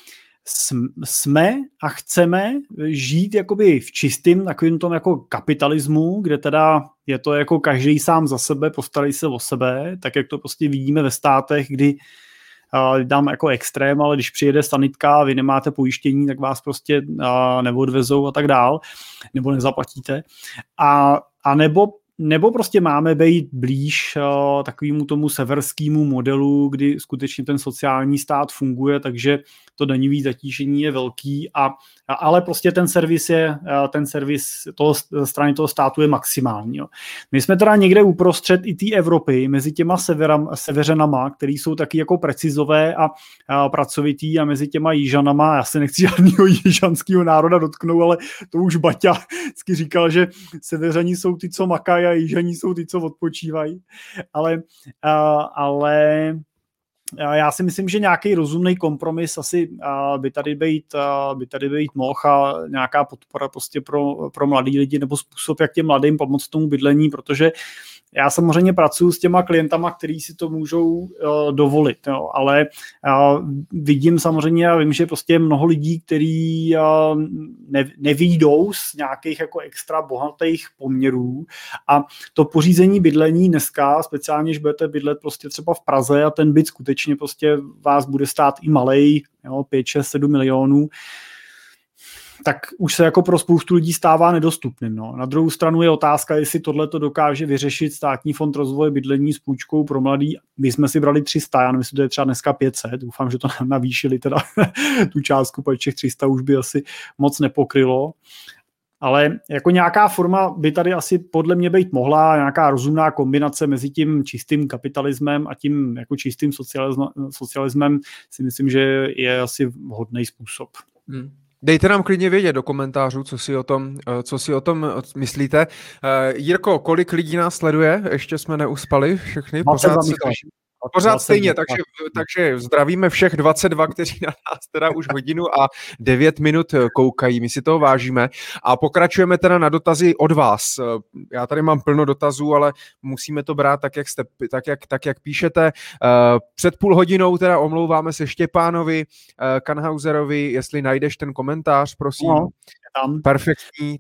jsme a chceme žít jakoby v čistým takovým tom jako kapitalismu, kde teda je to jako každý sám za sebe, postarí se o sebe, tak jak to prostě vidíme ve státech, kdy dám jako extrém, ale když přijede sanitka a vy nemáte pojištění, tak vás prostě neodvezou a tak dál, nebo nezaplatíte. A, a nebo nebo prostě máme být blíž takovému tomu severskému modelu, kdy skutečně ten sociální stát funguje, takže to daňové zatížení je velký, a, a, ale prostě ten servis je, ten servis toho, strany toho státu je maximální. Jo. My jsme teda někde uprostřed i té Evropy, mezi těma severam, seveřenama, který jsou taky jako precizové a, a pracovitý a mezi těma jižanama, já se nechci <laughs> žádného jižanského národa dotknout, ale to už Baťa vždycky říkal, že seveřani jsou ty, co makají a jižaní jsou ty, co odpočívají. Ale, ale já si myslím, že nějaký rozumný kompromis asi by tady být, by tady být mohl a nějaká podpora prostě pro, pro mladý lidi nebo způsob, jak těm mladým pomoct tomu bydlení, protože já samozřejmě pracuji s těma klientama, kteří si to můžou uh, dovolit, jo, ale uh, vidím samozřejmě a vím, že prostě mnoho lidí, kteří uh, ne, nevídou z nějakých jako extra bohatých poměrů a to pořízení bydlení dneska, speciálně, když budete bydlet prostě třeba v Praze a ten byt skutečně prostě vás bude stát i malej, jo, 5, 6, 7 milionů, tak už se jako pro spoustu lidí stává nedostupným. No. Na druhou stranu je otázka, jestli tohle to dokáže vyřešit státní fond rozvoje bydlení s půjčkou pro mladý. My jsme si brali 300, já nevím, to je třeba dneska 500, doufám, že to <laughs> navýšili teda tu částku, protože těch 300 už by asi moc nepokrylo. Ale jako nějaká forma by tady asi podle mě být mohla, nějaká rozumná kombinace mezi tím čistým kapitalismem a tím jako čistým socialismem si myslím, že je asi vhodný způsob. Hmm. Dejte nám klidně vědět do komentářů, co si o tom, eh, co si o tom eh, myslíte. Uh, Jirko, kolik lidí nás sleduje? Ještě jsme neuspali všechny. Pořád se, Pořád stejně, takže, takže zdravíme všech 22, kteří na nás teda už hodinu a 9 minut eh, koukají, my si toho vážíme a pokračujeme teda na dotazy od vás. Eh, já tady mám plno dotazů, ale musíme to brát tak, jak, jste, tak, jak, tak, jak píšete. Eh, před půl hodinou teda omlouváme se Štěpánovi Kanhauserovi, jestli najdeš ten komentář, prosím. No, tam. Perfektní,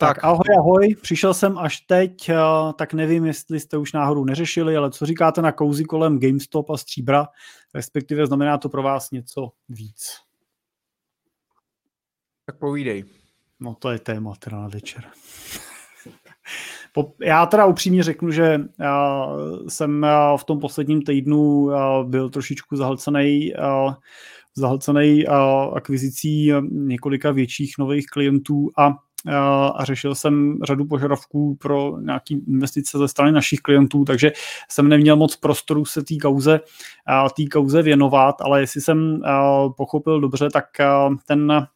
tak. tak ahoj, ahoj, přišel jsem až teď, eh, tak nevím, jestli jste už náhodou neřešili, ale co říkáte na kouzi kolem GameStop a Stříbra, respektive znamená to pro vás něco víc? Tak povídej. No to je téma teda na večer. <laughs> Já teda upřímně řeknu, že eh, jsem eh, v tom posledním týdnu byl trošičku zahlcený zahlcený akvizicí několika větších nových klientů a a řešil jsem řadu požadavků pro nějaké investice ze strany našich klientů, takže jsem neměl moc prostoru se té kauze, kauze věnovat, ale jestli jsem pochopil dobře, tak ten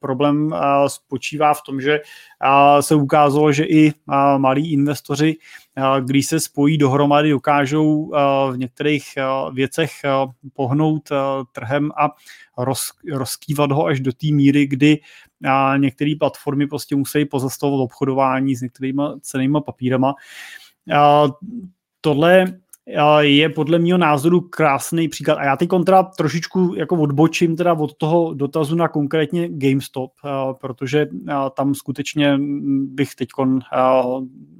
problém spočívá v tom, že se ukázalo, že i malí investoři, když se spojí dohromady, dokážou v některých věcech pohnout trhem a roz, rozkývat ho až do té míry, kdy některé platformy prostě musí pozastavovat obchodování s některými cenými papírama. Tohle je podle mého názoru krásný příklad. A já teď kontra trošičku jako odbočím teda od toho dotazu na konkrétně GameStop, protože tam skutečně bych teď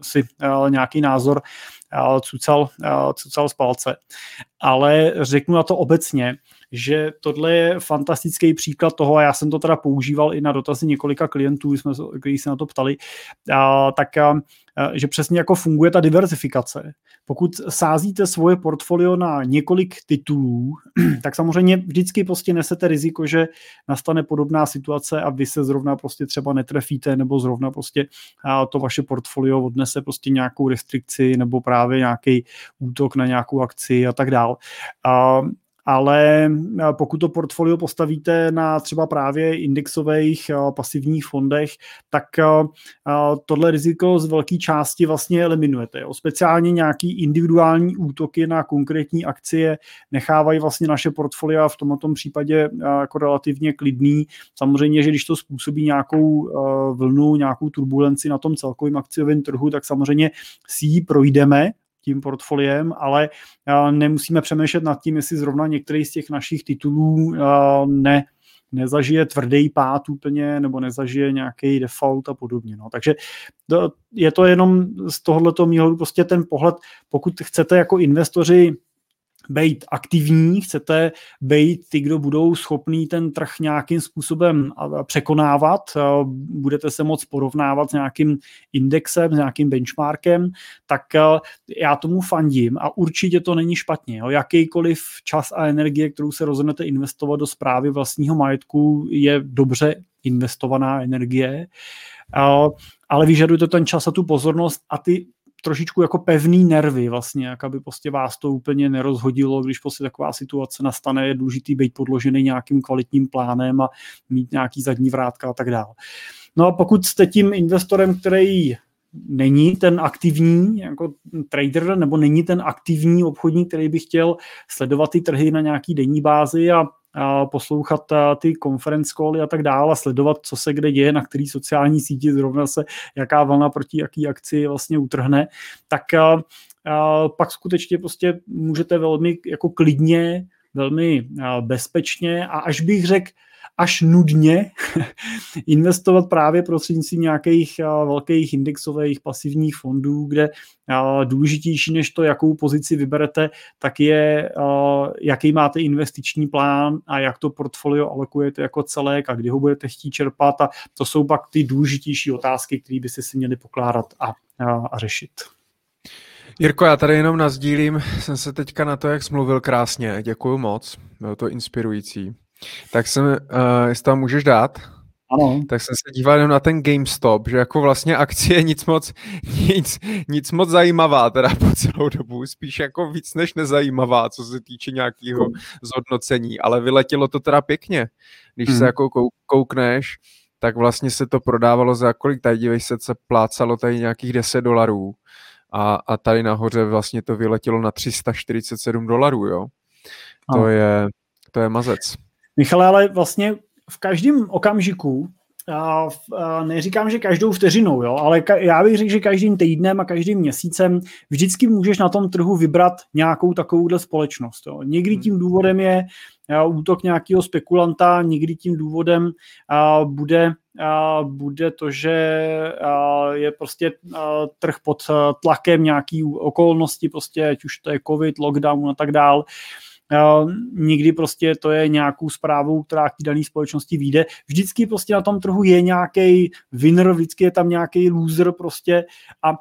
si nějaký názor cucal, cucal z palce. Ale řeknu na to obecně, že tohle je fantastický příklad toho, a já jsem to teda používal i na dotazy několika klientů, jsme, kteří se na to ptali, a, tak a, že přesně jako funguje ta diversifikace. Pokud sázíte svoje portfolio na několik titulů, <clears throat> tak samozřejmě vždycky prostě nesete riziko, že nastane podobná situace a vy se zrovna prostě třeba netrefíte nebo zrovna prostě to vaše portfolio odnese prostě nějakou restrikci nebo právě nějaký útok na nějakou akci a tak dál. Ale pokud to portfolio postavíte na třeba právě indexových pasivních fondech, tak tohle riziko z velké části vlastně eliminujete. Jo. Speciálně nějaký individuální útoky na konkrétní akcie nechávají vlastně naše portfolia v tomto případě jako relativně klidný. Samozřejmě, že když to způsobí nějakou vlnu, nějakou turbulenci na tom celkovém akciovém trhu, tak samozřejmě si ji projdeme, tím portfoliem, ale nemusíme přemýšlet nad tím, jestli zrovna některý z těch našich titulů ne, nezažije tvrdý pád úplně, nebo nezažije nějaký default a podobně. No. Takže je to jenom z tohoto mýho prostě ten pohled, pokud chcete jako investoři být aktivní, chcete být ty, kdo budou schopní ten trh nějakým způsobem překonávat, budete se moc porovnávat s nějakým indexem, s nějakým benchmarkem, tak já tomu fandím a určitě to není špatně. Jo. Jakýkoliv čas a energie, kterou se rozhodnete investovat do zprávy vlastního majetku, je dobře investovaná energie, ale vyžaduje to ten čas a tu pozornost a ty trošičku jako pevný nervy vlastně, jak aby prostě vás to úplně nerozhodilo, když prostě taková situace nastane, je důležitý být podložený nějakým kvalitním plánem a mít nějaký zadní vrátka a tak dále. No a pokud jste tím investorem, který není ten aktivní jako trader nebo není ten aktivní obchodník, který by chtěl sledovat ty trhy na nějaký denní bázi a poslouchat a ty conference cally a tak dále sledovat, co se kde děje, na který sociální síti zrovna se, jaká vlna proti jaký akci vlastně utrhne, tak a, a pak skutečně prostě můžete velmi jako klidně, velmi bezpečně a až bych řekl, až nudně <laughs> investovat právě prostřednictvím nějakých velkých indexových pasivních fondů, kde důležitější než to, jakou pozici vyberete, tak je, jaký máte investiční plán a jak to portfolio alokujete jako celek a kdy ho budete chtít čerpat a to jsou pak ty důležitější otázky, které by si měli pokládat a, a řešit. Jirko, já tady jenom nazdílím, jsem se teďka na to, jak smluvil krásně. Děkuji moc, bylo to inspirující. Tak jsem, uh, jestli tam můžeš dát, ano. tak jsem se díval jenom na ten GameStop, že jako vlastně akcie nic moc, nic, nic moc zajímavá teda po celou dobu, spíš jako víc než nezajímavá, co se týče nějakého zhodnocení, ale vyletělo to teda pěkně, když hmm. se jako koukneš, tak vlastně se to prodávalo za kolik, tady dívej se, se plácalo tady nějakých 10 dolarů a, a tady nahoře vlastně to vyletělo na 347 dolarů, jo. To je, to je mazec. Michale, ale vlastně v každém okamžiku, a, a neříkám, že každou vteřinou, jo, ale ka, já bych řekl, že každým týdnem a každým měsícem vždycky můžeš na tom trhu vybrat nějakou takovouhle společnost. Jo. Někdy tím důvodem je útok nějakého spekulanta, někdy tím důvodem a, bude, bude to, že je prostě trh pod tlakem nějaký okolnosti, prostě ať už to je covid, lockdown a tak dále nikdy prostě to je nějakou zprávou, která k dané společnosti vyjde. Vždycky prostě na tom trhu je nějaký winner, vždycky je tam nějaký loser prostě a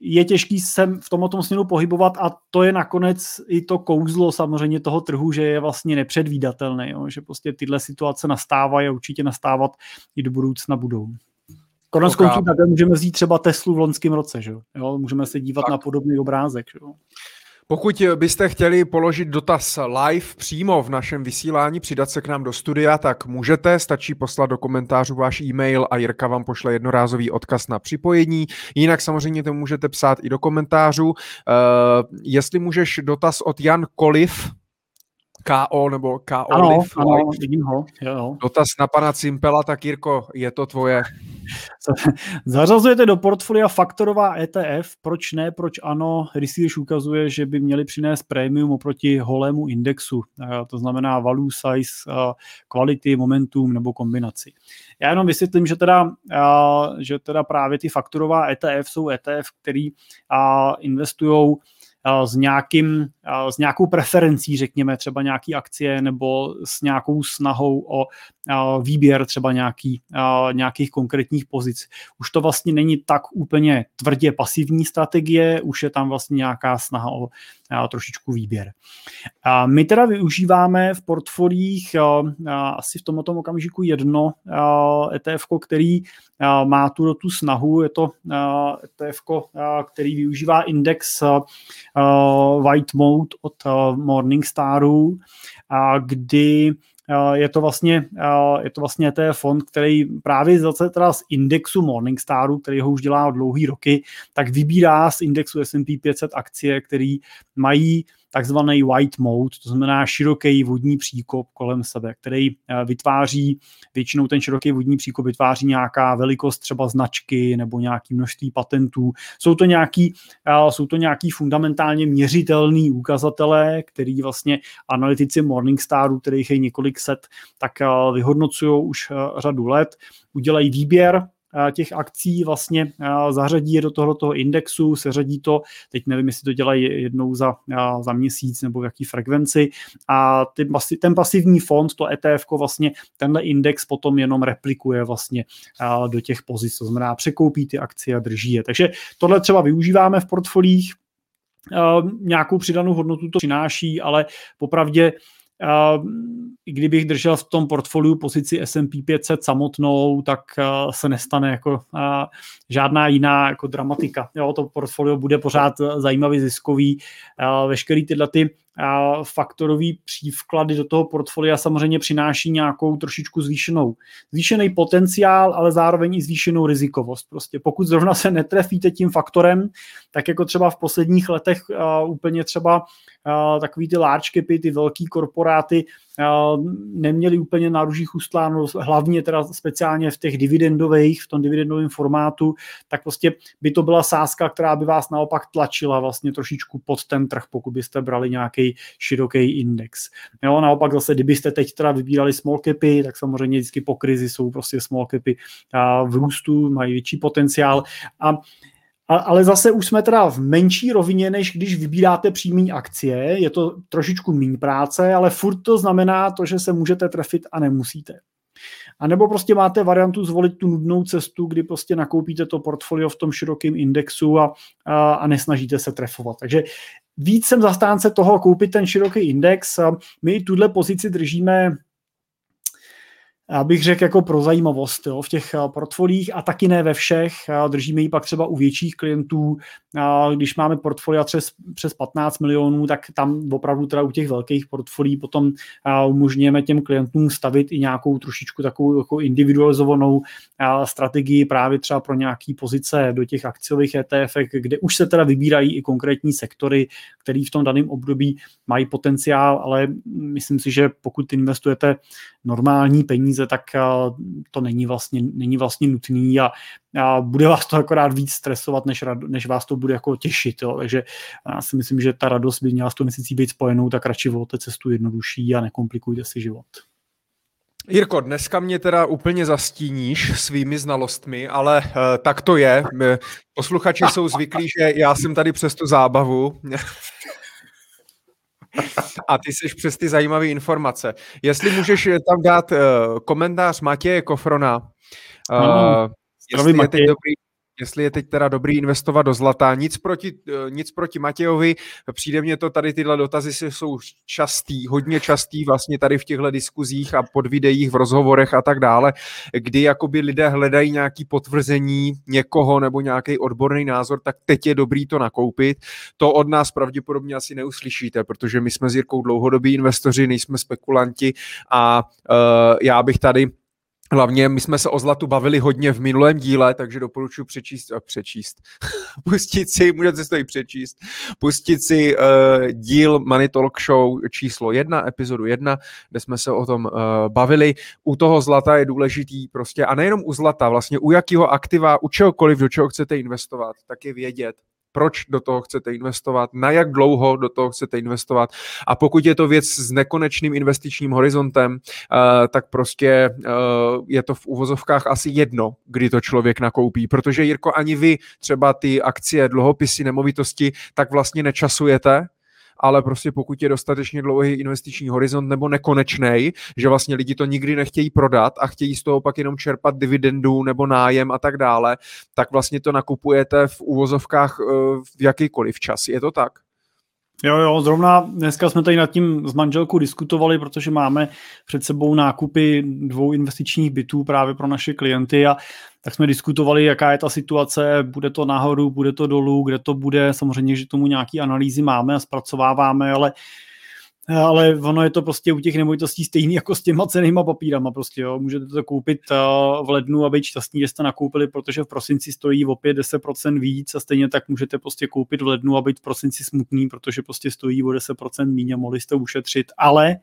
je těžký se v tomto směru pohybovat a to je nakonec i to kouzlo samozřejmě toho trhu, že je vlastně nepředvídatelný, jo? že prostě tyhle situace nastávají a určitě nastávat i do budoucna budou. Konec konců také můžeme vzít třeba Teslu v loňském roce, že jo? Můžeme se dívat tak. na podobný obrázek. Že jo? Pokud byste chtěli položit dotaz live přímo v našem vysílání, přidat se k nám do studia, tak můžete, stačí poslat do komentářů váš e-mail a Jirka vám pošle jednorázový odkaz na připojení. Jinak samozřejmě to můžete psát i do komentářů. Uh, jestli můžeš dotaz od Jan Koliv, KO nebo KO ano, Liv, ano, vidím ho. Jo. Dotaz na pana Cimpela, tak Jirko, je to tvoje. <laughs> Zařazujete do portfolia faktorová ETF, proč ne, proč ano, research ukazuje, že by měli přinést prémium oproti holému indexu, to znamená value size, quality, momentum nebo kombinaci. Já jenom vysvětlím, že teda, že teda právě ty faktorová ETF jsou ETF, který investují s, nějakým, s nějakou preferencí, řekněme, třeba nějaký akcie nebo s nějakou snahou o výběr třeba nějaký, nějakých konkrétních pozic. Už to vlastně není tak úplně tvrdě pasivní strategie, už je tam vlastně nějaká snaha o trošičku výběr. A my teda využíváme v portfoliích asi v tomto okamžiku jedno ETF, který má tu, tu snahu, je to ETF, který využívá index White Mode od Morningstaru, kdy je to vlastně, je to vlastně ETF fond, který právě zase teda z indexu Morningstaru, který ho už dělá dlouhý roky, tak vybírá z indexu S&P 500 akcie, které mají takzvaný white mode, to znamená široký vodní příkop kolem sebe, který eh, vytváří, většinou ten široký vodní příkop vytváří nějaká velikost třeba značky nebo nějaký množství patentů. Jsou to nějaký, eh, jsou to nějaký fundamentálně měřitelný ukazatele, který vlastně analytici Morningstaru, kterých je několik set, tak eh, vyhodnocují už řadu let, udělají výběr těch akcí vlastně eh, zařadí je do tohoto indexu, seřadí to, teď nevím, jestli to dělají jednou za, eh, za měsíc nebo v jaký frekvenci a ty, ten pasivní fond, to ETF vlastně tenhle index potom jenom replikuje vlastně do těch pozic, to znamená překoupí ty akcie a drží je. Takže tohle třeba využíváme v portfolích, nějakou přidanou hodnotu to přináší, ale popravdě kdybych držel v tom portfoliu pozici S&P 500 samotnou, tak se nestane jako žádná jiná jako dramatika. Jo, to portfolio bude pořád zajímavý, ziskový. Veškerý tyhle ty faktorový přívklady do toho portfolia samozřejmě přináší nějakou trošičku zvýšenou, zvýšený potenciál, ale zároveň i zvýšenou rizikovost. Prostě pokud zrovna se netrefíte tím faktorem, tak jako třeba v posledních letech uh, úplně třeba uh, takový ty large capy, ty velký korporáty neměli úplně na ružích ustláno, hlavně teda speciálně v těch dividendových, v tom dividendovém formátu, tak prostě by to byla sázka, která by vás naopak tlačila vlastně trošičku pod ten trh, pokud byste brali nějaký široký index. Jo, naopak zase, kdybyste teď teda vybírali small capy, tak samozřejmě vždycky po krizi jsou prostě small capy v růstu, mají větší potenciál a ale zase už jsme teda v menší rovině, než když vybíráte přímý akcie. Je to trošičku méně práce, ale furt to znamená to, že se můžete trefit a nemusíte. A nebo prostě máte variantu zvolit tu nudnou cestu, kdy prostě nakoupíte to portfolio v tom širokém indexu a, a, a nesnažíte se trefovat. Takže víc jsem zastánce toho koupit ten široký index. My tuhle pozici držíme já bych řekl jako pro zajímavost jo, v těch eh, portfolích a taky ne ve všech. Držíme ji pak třeba u větších klientů. Když máme portfolia přes, přes 15 milionů, tak tam opravdu teda u těch velkých portfolií potom umožňujeme těm klientům stavit i nějakou trošičku takovou jako individualizovanou strategii právě třeba pro nějaký pozice do těch akciových ETF, kde už se teda vybírají i konkrétní sektory, který v tom daném období mají potenciál, ale myslím si, že pokud investujete normální peníze, tak to není vlastně, není vlastně nutný a, a bude vás to akorát víc stresovat, než, než vás to bude jako těšit. Jo. Takže já si myslím, že ta radost by měla s tou měsící být spojenou, tak radši volte cestu jednodušší a nekomplikujte si život. Jirko, dneska mě teda úplně zastíníš svými znalostmi, ale uh, tak to je. Posluchači jsou zvyklí, že já jsem tady přes tu zábavu. <laughs> A ty jsi přes ty zajímavé informace. Jestli můžeš tam dát uh, komentář Matěje Kofrona, uh, jestli je teď dobrý, jestli je teď teda dobrý investovat do zlata. Nic proti, eh, nic proti Matějovi, přijde mně to tady tyhle dotazy jsou častý, hodně častý vlastně tady v těchto diskuzích a pod videích, v rozhovorech a tak dále, kdy jakoby lidé hledají nějaký potvrzení někoho nebo nějaký odborný názor, tak teď je dobrý to nakoupit. To od nás pravděpodobně asi neuslyšíte, protože my jsme s Jirkou dlouhodobí investoři, nejsme spekulanti a uh, já bych tady Hlavně my jsme se o zlatu bavili hodně v minulém díle, takže doporučuji přečíst, a přečíst, <laughs> pustit si, můžete si to i přečíst, pustit si uh, díl Money Talk Show číslo jedna, epizodu jedna, kde jsme se o tom uh, bavili. U toho zlata je důležitý prostě, a nejenom u zlata, vlastně u jakého aktiva, u čehokoliv, do čeho chcete investovat, tak je vědět, proč do toho chcete investovat, na jak dlouho do toho chcete investovat. A pokud je to věc s nekonečným investičním horizontem, uh, tak prostě uh, je to v uvozovkách asi jedno, kdy to člověk nakoupí, protože Jirko, ani vy třeba ty akcie, dluhopisy, nemovitosti, tak vlastně nečasujete, ale prostě pokud je dostatečně dlouhý investiční horizont nebo nekonečný, že vlastně lidi to nikdy nechtějí prodat a chtějí z toho pak jenom čerpat dividendu nebo nájem a tak dále, tak vlastně to nakupujete v úvozovkách eh, v jakýkoliv čas. Je to tak? Jo, jo, zrovna dneska jsme tady nad tím s manželkou diskutovali, protože máme před sebou nákupy dvou investičních bytů právě pro naše klienty a tak jsme diskutovali, jaká je ta situace, bude to nahoru, bude to dolů, kde to bude, samozřejmě, že tomu nějaký analýzy máme a zpracováváme, ale ale ono je to prostě u těch nemovitostí stejný jako s těma cenýma papírama prostě, jo. Můžete to koupit uh, v lednu a být šťastní, že jste nakoupili, protože v prosinci stojí o 5-10% víc a stejně tak můžete prostě koupit v lednu a být v prosinci smutný, protože prostě stojí o 10% méně a mohli jste ušetřit, ale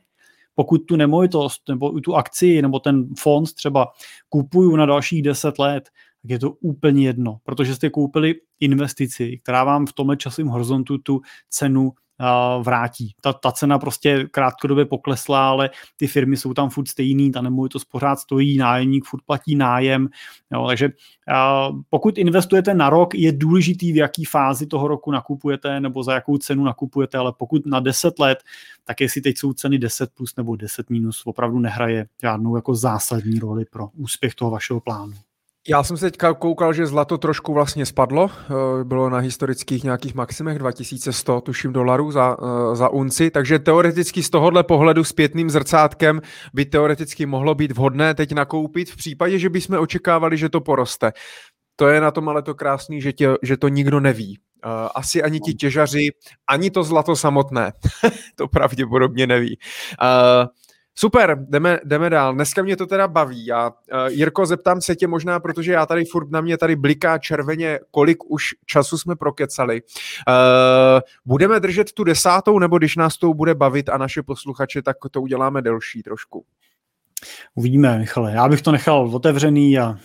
pokud tu nemovitost nebo tu akci nebo ten fond třeba kupuju na dalších 10 let, tak je to úplně jedno, protože jste koupili investici, která vám v tomhle časovém horizontu tu cenu vrátí. Ta, ta cena prostě krátkodobě poklesla, ale ty firmy jsou tam furt stejný, ta nemovitost pořád stojí, nájemník furt platí nájem, jo, takže pokud investujete na rok, je důležitý, v jaký fázi toho roku nakupujete nebo za jakou cenu nakupujete, ale pokud na 10 let, tak jestli teď jsou ceny 10 plus nebo 10 minus, opravdu nehraje žádnou jako zásadní roli pro úspěch toho vašeho plánu. Já jsem se teďka koukal, že zlato trošku vlastně spadlo, eh, bylo na historických nějakých maximech 2100, tuším, dolarů za, eh, za unci, takže teoreticky z tohohle pohledu zpětným zrcátkem by teoreticky mohlo být vhodné teď nakoupit v případě, že bychom očekávali, že to poroste. To je na tom ale to krásný, že, tě, že to nikdo neví. Uh, asi ani ti těžaři, ani to zlato samotné <laughs> to pravděpodobně neví. Uh, Super, jdeme, jdeme dál. Dneska mě to teda baví. Já, uh, Jirko, zeptám se tě možná, protože já tady furt na mě tady bliká červeně, kolik už času jsme prokecali. Uh, budeme držet tu desátou, nebo když nás to bude bavit a naše posluchače, tak to uděláme delší trošku. Uvidíme, Michale. Já bych to nechal otevřený a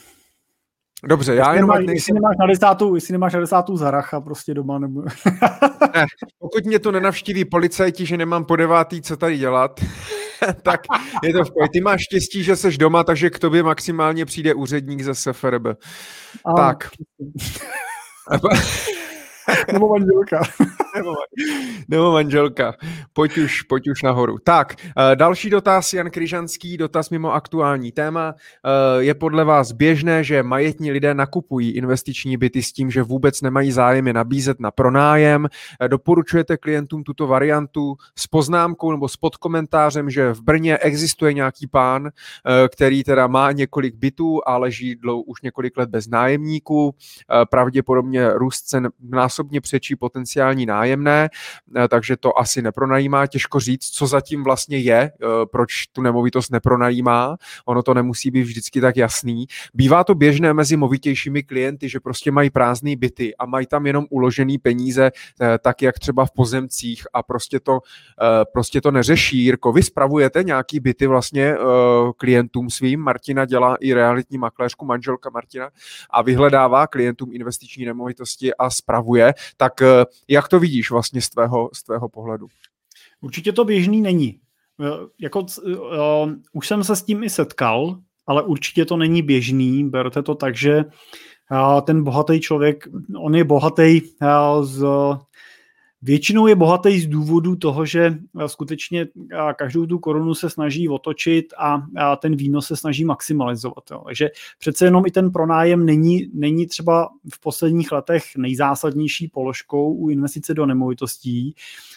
Dobře, já jenom... Nemáš, jestli, nemáš na desátou, jestli nemáš na desátou zaracha prostě doma, nebo... ne, pokud mě to nenavštíví policajti, že nemám po devátý co tady dělat, <laughs> tak je to v pohodě. Ty máš štěstí, že jsi doma, takže k tobě maximálně přijde úředník ze SFRB. Tak. <laughs> <laughs> <laughs> Nebo manželka. nebo, manželka. Pojď už, pojď už nahoru. Tak, uh, další dotaz, Jan Kryžanský, dotaz mimo aktuální téma. Uh, je podle vás běžné, že majetní lidé nakupují investiční byty s tím, že vůbec nemají zájem je nabízet na pronájem? Uh, doporučujete klientům tuto variantu s poznámkou nebo s podkomentářem, že v Brně existuje nějaký pán, který teda má několik bytů a leží dlou už několik let bez nájemníků. Pravděpodobně růst cen násobně přečí potenciální nájemné, eh, takže to asi nepronajímá. Těžko říct, co zatím vlastně je, eh, proč tu nemovitost nepronajímá. Ono to nemusí být vždycky tak jasný. Bývá to běžné mezi movitějšími klienty, že prostě mají prázdné byty a mají tam jenom uložený peníze, eh, tak jak třeba v pozemcích a prostě to, prostě to neřeší. Jirko, vy spravujete nějaký byty vlastně klientům svým. Martina dělá i realitní makléřku, manželka Martina a vyhledává klientům investiční nemovitosti a spravuje funguje, tak eh, jak to vidíš vlastně z tvého, z tvého pohledu? Určitě to běžný není. Eh, jako, uh, už jsem se s tím i setkal, ale určitě to není běžný. Berte to tak, že uh, ten bohatý člověk, on je bohatý uh, z Většinou je bohatý z důvodu toho, že eh, skutečně eh, každou tu korunu se snaží otočit a ten výnos se snaží maximalizovat. Jo. Takže přece jenom i ten pronájem není, není třeba v posledních letech nejzásadnější položkou u investice do nemovitostí.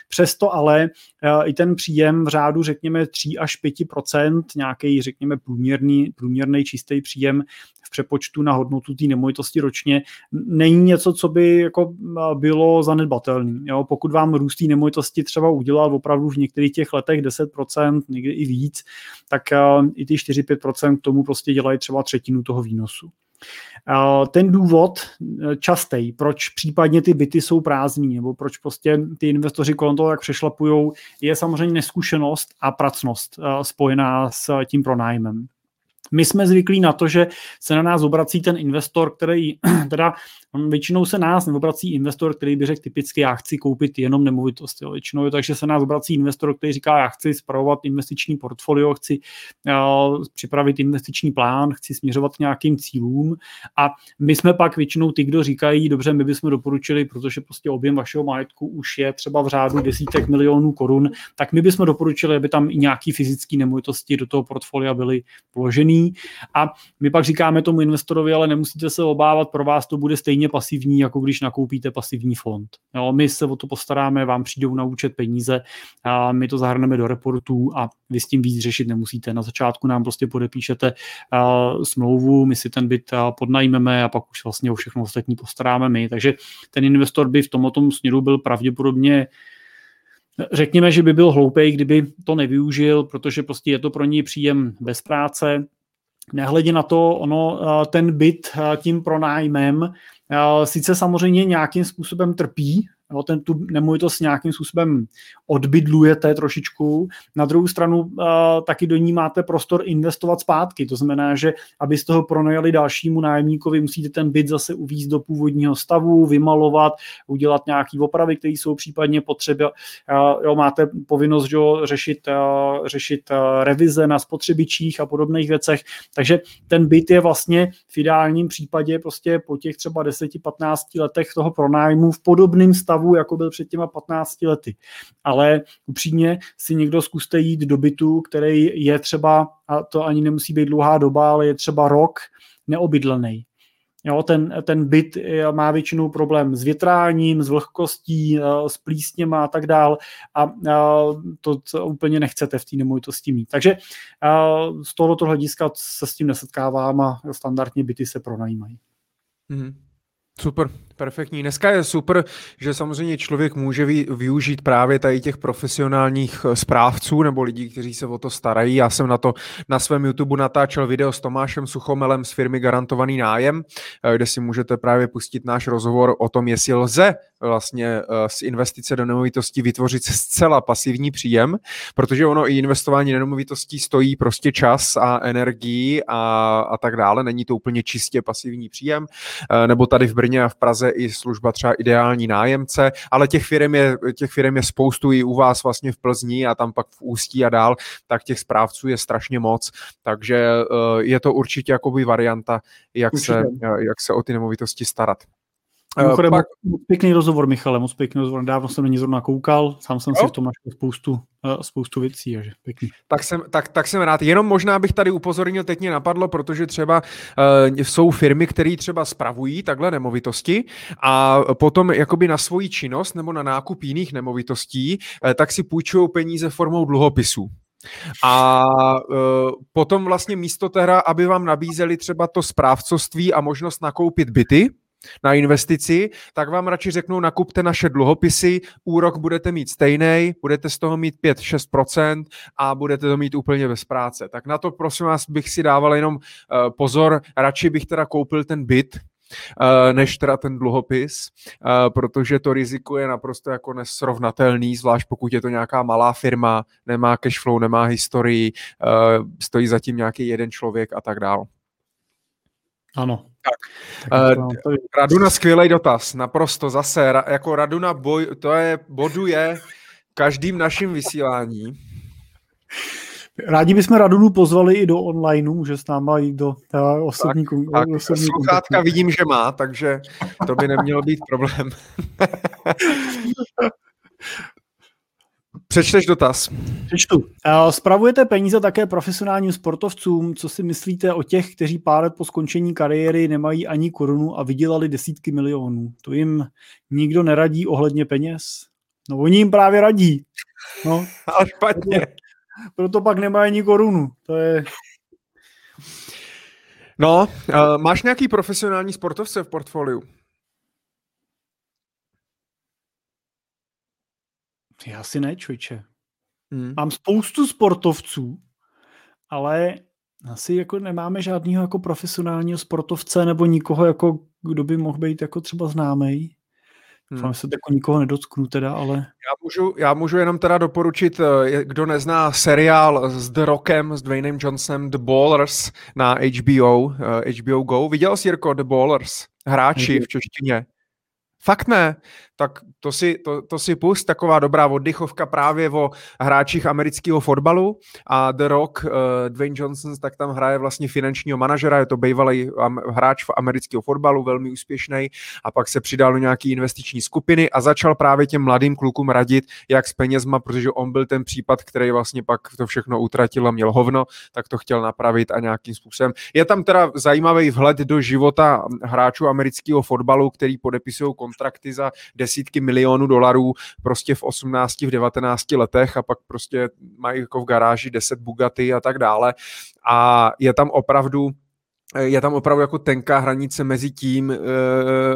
Přesto ale eh, i ten příjem v řádu, řekněme, 3 až 5% nějaký, řekněme, průměrný, průměrný čistý příjem v přepočtu na hodnotu té nemovitosti ročně není něco, co by jako bylo zanedbatelné. Pokud vám růst nemovitosti třeba udělal opravdu v některých těch letech 10%, někdy i víc, tak i ty 4-5% k tomu prostě dělají třeba třetinu toho výnosu. Ten důvod e, častý, proč případně ty byty jsou prázdní, nebo proč prostě ty investoři kolem toho tak přešlapují, je samozřejmě neskušenost a pracnost spojená s tím pronájmem. My jsme zvyklí na to, že se na nás obrací ten investor, který <clears throat> teda většinou se nás neobrací investor, který by řekl typicky, já chci koupit jenom nemovitost. Jo. Většinou je takže se nás obrací investor, který říká, já chci spravovat investiční portfolio, chci uh, připravit investiční plán, chci směřovat k nějakým cílům a my jsme pak většinou ty, kdo říkají, dobře, my bychom doporučili, protože prostě objem vašeho majetku už je třeba v řádu desítek milionů korun, tak my bychom doporučili, aby tam i nějaký fyzické nemovitosti do toho portfolia byly vložený podobný a my pak říkáme tomu investorovi, ale nemusíte se obávat, pro vás to bude stejně pasivní, jako když nakoupíte pasivní fond. Jo, my se o to postaráme, vám přijdou na účet peníze, a my to zahrneme do reportů a vy s tím víc řešit nemusíte. Na začátku nám prostě podepíšete uh, smlouvu, my si ten byt uh, podnajmeme a pak už vlastně o všechno ostatní postaráme my. Takže ten investor by v tomto směru byl pravděpodobně Řekněme, že by byl hloupý, kdyby to nevyužil, protože prostě je to pro něj příjem bez práce. Nehledě na to, ono, ten byt tím pronájmem sice samozřejmě nějakým způsobem trpí, jo, ten tu nemovitost nějakým způsobem odbydlujete trošičku. Na druhou stranu uh, taky do ní máte prostor investovat zpátky. To znamená, že abyste ho pronajali dalšímu nájemníkovi, musíte ten byt zase uvízt do původního stavu, vymalovat, udělat nějaké opravy, které jsou případně potřeba. Uh, jo, máte povinnost že, řešit, uh, řešit uh, revize na spotřebičích a podobných věcech. Takže ten byt je vlastně v ideálním případě prostě po těch třeba 10-15 letech toho pronájmu v podobném stavu stavu, jako byl před těma 15 lety. Ale upřímně si někdo zkuste jít do bytu, který je třeba, a to ani nemusí být dlouhá doba, ale je třeba rok neobydlený. Jo, ten, ten byt má většinou problém s větráním, s vlhkostí, eh, s plísněma a tak dál a eh, to, co úplně nechcete v té nemovitosti mít. Takže eh, z tohoto hlediska se s tím nesetkávám a standardně byty se pronajímají. Mm-hmm. Super, perfektní. Dneska je super, že samozřejmě člověk může využít právě tady těch profesionálních eh, správců nebo lidí, kteří se o to starají. Já jsem na to na svém YouTube natáčel video s Tomášem Suchomelem z firmy Garantovaný nájem, eh, kde si můžete právě pustit náš rozhovor o tom, jestli lze vlastně eh, z investice do nemovitostí vytvořit zcela pasivní příjem, protože ono i investování do nemovitostí stojí prostě čas a energii a, a tak dále. Není to úplně čistě pasivní příjem, nebo tady v Brně a v Praze i služba třeba ideální nájemce, ale těch firm je, těch firm je spoustu i u vás vlastně v Plzni a tam pak v Ústí a dál, tak těch správců je strašně moc, takže eh, je to určitě jakoby varianta, jak se, jak se o ty nemovitosti starat. Mimochodem, pak... pěkný rozhovor, Michale, moc pěkný rozhovor. Dávno jsem na ní zrovna koukal, sám jsem jo? si v tom našel spoustu, uh, spoustu věcí, takže pěkný. Tak jsem, tak, tak jsem rád. Jenom možná bych tady upozornil, teď mě napadlo, protože třeba uh, jsou firmy, které třeba spravují takhle nemovitosti a potom jakoby na svoji činnost nebo na nákup jiných nemovitostí, uh, tak si půjčují peníze formou dluhopisů. A uh, potom vlastně místo teda, aby vám nabízeli třeba to správcovství a možnost nakoupit byty, na investici, tak vám radši řeknou, nakupte naše dluhopisy, úrok budete mít stejný, budete z toho mít 5-6% a budete to mít úplně bez práce. Tak na to prosím vás bych si dával jenom uh, pozor, radši bych teda koupil ten byt, Uh, než teda ten dluhopis, uh, protože to riziko je naprosto jako nesrovnatelný, zvlášť pokud je to nějaká malá firma, nemá cashflow, nemá historii, stojí zatím nějaký jeden člověk a tak dále. Ano. Tak. Uh, Raduna, skvělý dotaz, naprosto zase, ra, jako Raduna boj, to je, boduje každým naším vysílání. Rádi bychom Radunu pozvali i do online, může s náma jít do uh, osobní, tak, tak, osobní Sluchátka vidím, že má, takže to by nemělo být problém. <laughs> Přečteš dotaz. Přečtu. Spravujete peníze také profesionálním sportovcům? Co si myslíte o těch, kteří pár let po skončení kariéry nemají ani korunu a vydělali desítky milionů? To jim nikdo neradí ohledně peněz? No oni jim právě radí. No. <laughs> Ale špatně. Proto, proto pak nemají ani korunu. To je... No, uh, máš nějaký profesionální sportovce v portfoliu? Já si ne, čojče. Hmm. Mám spoustu sportovců, ale asi jako nemáme žádného jako profesionálního sportovce nebo nikoho, jako, kdo by mohl být jako třeba známý. Hmm. se jako nikoho nedotknu teda, ale... Já můžu, já můžu jenom teda doporučit, eh, kdo nezná seriál s The Rockem, s Dwaynem Johnsonem, The Ballers na HBO, HBO eh, Go. Viděl jsi, Jirko, The Ballers? Hráči v češtině. Fakt ne. Tak to si, to, to si pust, taková dobrá oddychovka právě o hráčích amerického fotbalu. A The Rock, uh, Dwayne Johnson, tak tam hraje vlastně finančního manažera, je to bývalý hráč v amerického fotbalu, velmi úspěšný. A pak se přidal do nějaký investiční skupiny a začal právě těm mladým klukům radit, jak s penězma, protože on byl ten případ, který vlastně pak to všechno utratil a měl hovno, tak to chtěl napravit a nějakým způsobem. Je tam teda zajímavý vhled do života hráčů amerického fotbalu, který podepisují kontrakty za desítky milionů dolarů prostě v 18, v 19 letech a pak prostě mají jako v garáži 10 Bugatti a tak dále. A je tam opravdu je tam opravdu jako tenká hranice mezi tím, eh,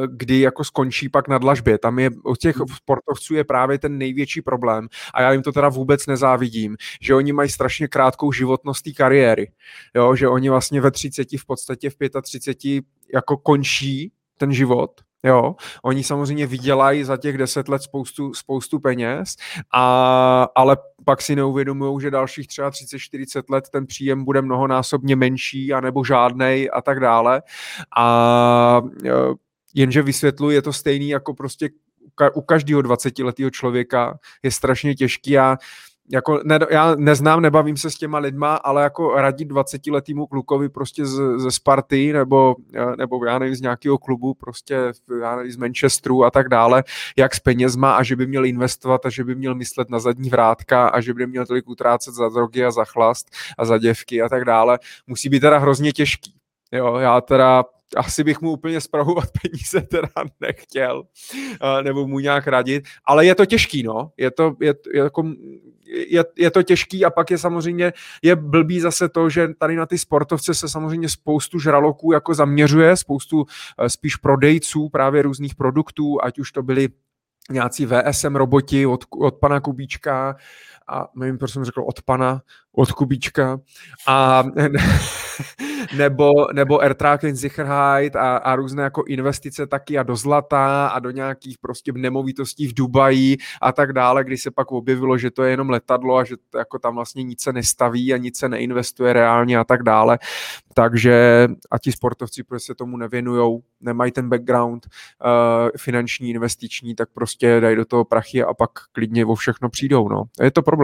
kdy jako skončí pak na dlažbě. Tam je, u těch hmm. sportovců je právě ten největší problém a já jim to teda vůbec nezávidím, že oni mají strašně krátkou životnost té kariéry, jo, že oni vlastně ve 30, v podstatě v 35 jako končí ten život Jo, oni samozřejmě vydělají za těch deset let spoustu, spoustu peněz, a, ale pak si neuvědomují, že dalších třeba 30-40 let ten příjem bude mnohonásobně menší, anebo žádnej a tak dále. A e, jenže vysvětluji, je to stejný jako prostě u každého 20-letého člověka je strašně těžký a jako ne, já neznám, nebavím se s těma lidma, ale jako radit 20 letýmu klukovi prostě z, ze Sparty nebo, eh, nebo já nevím, z nějakého klubu prostě já nevím, z Manchesteru a tak dále, jak s penězma a že by měl investovat a že by měl myslet na zadní vrátka a že by měl tolik utrácet za drogy a za chlast a za děvky a tak dále, musí být teda hrozně těžký. Jo, já teda asi bych mu úplně spravovat <laughs> peníze teda nechtěl, nebo mu nějak radit, ale je to těžký, no, je to, je, je, jako, je, je to těžký a pak je samozřejmě, je blbý zase to, že tady na ty sportovce se samozřejmě spoustu žraloků jako zaměřuje, spoustu e, spíš prodejců právě různých produktů, ať už to byly nějací VSM roboti od, od pana Kubíčka a nevím, proč jsem řekl od pana, od Kubíčka a <laughs> nebo, nebo Ertraken Sicherheit a, a různé jako investice taky a do zlata a do nějakých prostě nemovitostí v Dubaji a tak dále, kdy se pak objevilo, že to je jenom letadlo a že to, jako tam vlastně nic se nestaví a nic se neinvestuje reálně a tak dále. Takže a ti sportovci prostě se tomu nevěnujou, nemají ten background uh, finanční, investiční, tak prostě dají do toho prachy a pak klidně o všechno přijdou. No. Je to problém.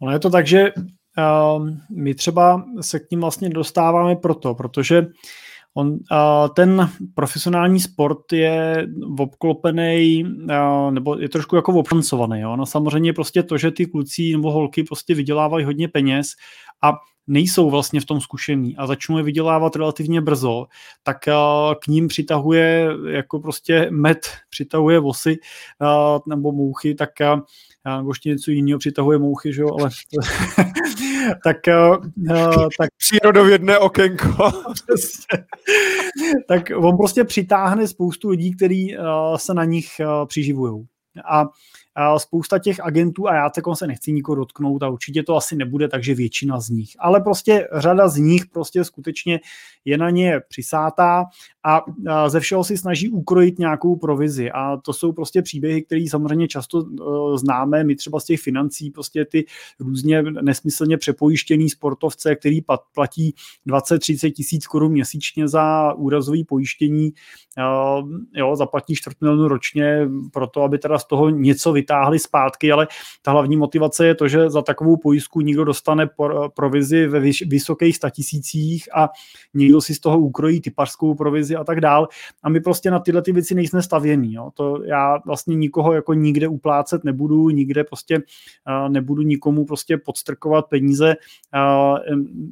Ale je to tak, že Ehm, my třeba se k ním vlastně dostáváme proto, protože on, ten profesionální sport je obklopený, nebo je trošku jako obšancovaný. Jo? No samozřejmě prostě to, že ty kluci nebo holky prostě vydělávají hodně peněz a nejsou vlastně v tom zkušení a začnou je vydělávat relativně brzo, tak k ním přitahuje jako prostě med, přitahuje vosy nebo mouchy, tak nebo ještě něco jiného přitahuje mouchy, že jo, ale <laughs> tak, uh, tak přírodovědné okénko. <laughs> tak on prostě přitáhne spoustu lidí, kteří uh, se na nich uh, přiživují. A spousta těch agentů, a já teď se nechci nikoho dotknout a určitě to asi nebude, takže většina z nich. Ale prostě řada z nich prostě skutečně je na ně přisátá a ze všeho si snaží ukrojit nějakou provizi. A to jsou prostě příběhy, které samozřejmě často uh, známe. My třeba z těch financí, prostě ty různě nesmyslně přepojištěný sportovce, který platí 20-30 tisíc korun měsíčně za úrazové pojištění, uh, jo, zaplatí čtvrt milionu ročně pro to, aby teda z toho něco vytáhli zpátky, ale ta hlavní motivace je to, že za takovou pojistku nikdo dostane provizi ve vysokých statisících a někdo si z toho ukrojí typařskou provizi a tak dál. A my prostě na tyhle ty věci nejsme stavění. Jo. To já vlastně nikoho jako nikde uplácet nebudu, nikde prostě uh, nebudu nikomu prostě podstrkovat peníze uh,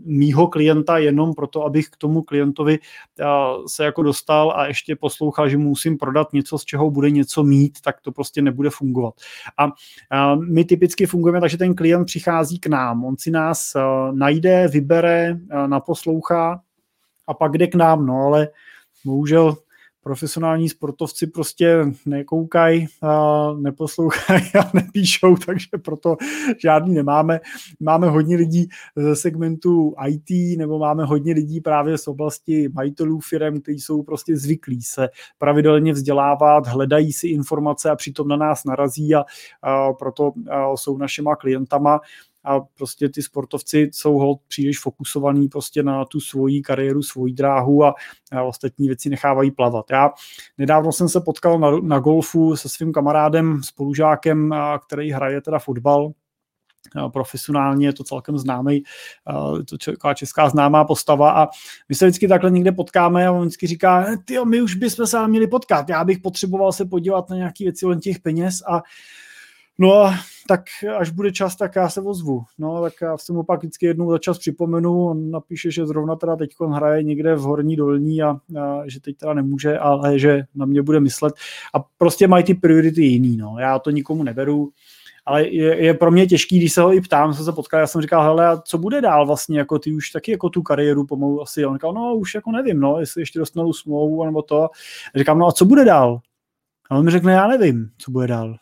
mýho klienta jenom proto, abych k tomu klientovi uh, se jako dostal a ještě poslouchal, že musím prodat něco, z čeho bude něco mít, tak to prostě nebude fungovat. A my typicky fungujeme tak, že ten klient přichází k nám, on si nás najde, vybere, naposlouchá a pak jde k nám, no ale bohužel profesionální sportovci prostě nekoukají, neposlouchají a <laughs> nepíšou, takže proto žádný nemáme. Máme hodně lidí ze segmentu IT, nebo máme hodně lidí právě z oblasti majitelů firm, kteří jsou prostě zvyklí se pravidelně vzdělávat, hledají si informace a přitom na nás narazí a, a proto a jsou našima klientama a prostě ty sportovci jsou hold příliš fokusovaní prostě na tu svoji kariéru, svoji dráhu a, a ostatní věci nechávají plavat. Já nedávno jsem se potkal na, na golfu se svým kamarádem, spolužákem, který hraje teda fotbal, profesionálně je to celkem známý, to česká známá postava. A my se vždycky takhle někde potkáme a on vždycky říká, eh, ty my už bychom se měli potkat, já bych potřeboval se podívat na nějaké věci o těch peněz. A No a tak až bude čas, tak já se ozvu. No tak já jsem mu pak vždycky jednou za čas připomenu, on napíše, že zrovna teda teď hraje někde v horní dolní a, a, že teď teda nemůže, ale že na mě bude myslet. A prostě mají ty priority jiný, no. Já to nikomu neberu ale je, je, pro mě těžký, když se ho i ptám, jsem se potkal, já jsem říkal, hele, a co bude dál vlastně, jako ty už taky jako tu kariéru pomalu asi, on říkal, no už jako nevím, no, jestli ještě dostanou smlouvu nebo to, a říkám, no a co bude dál? A on mi řekne, já nevím, co bude dál.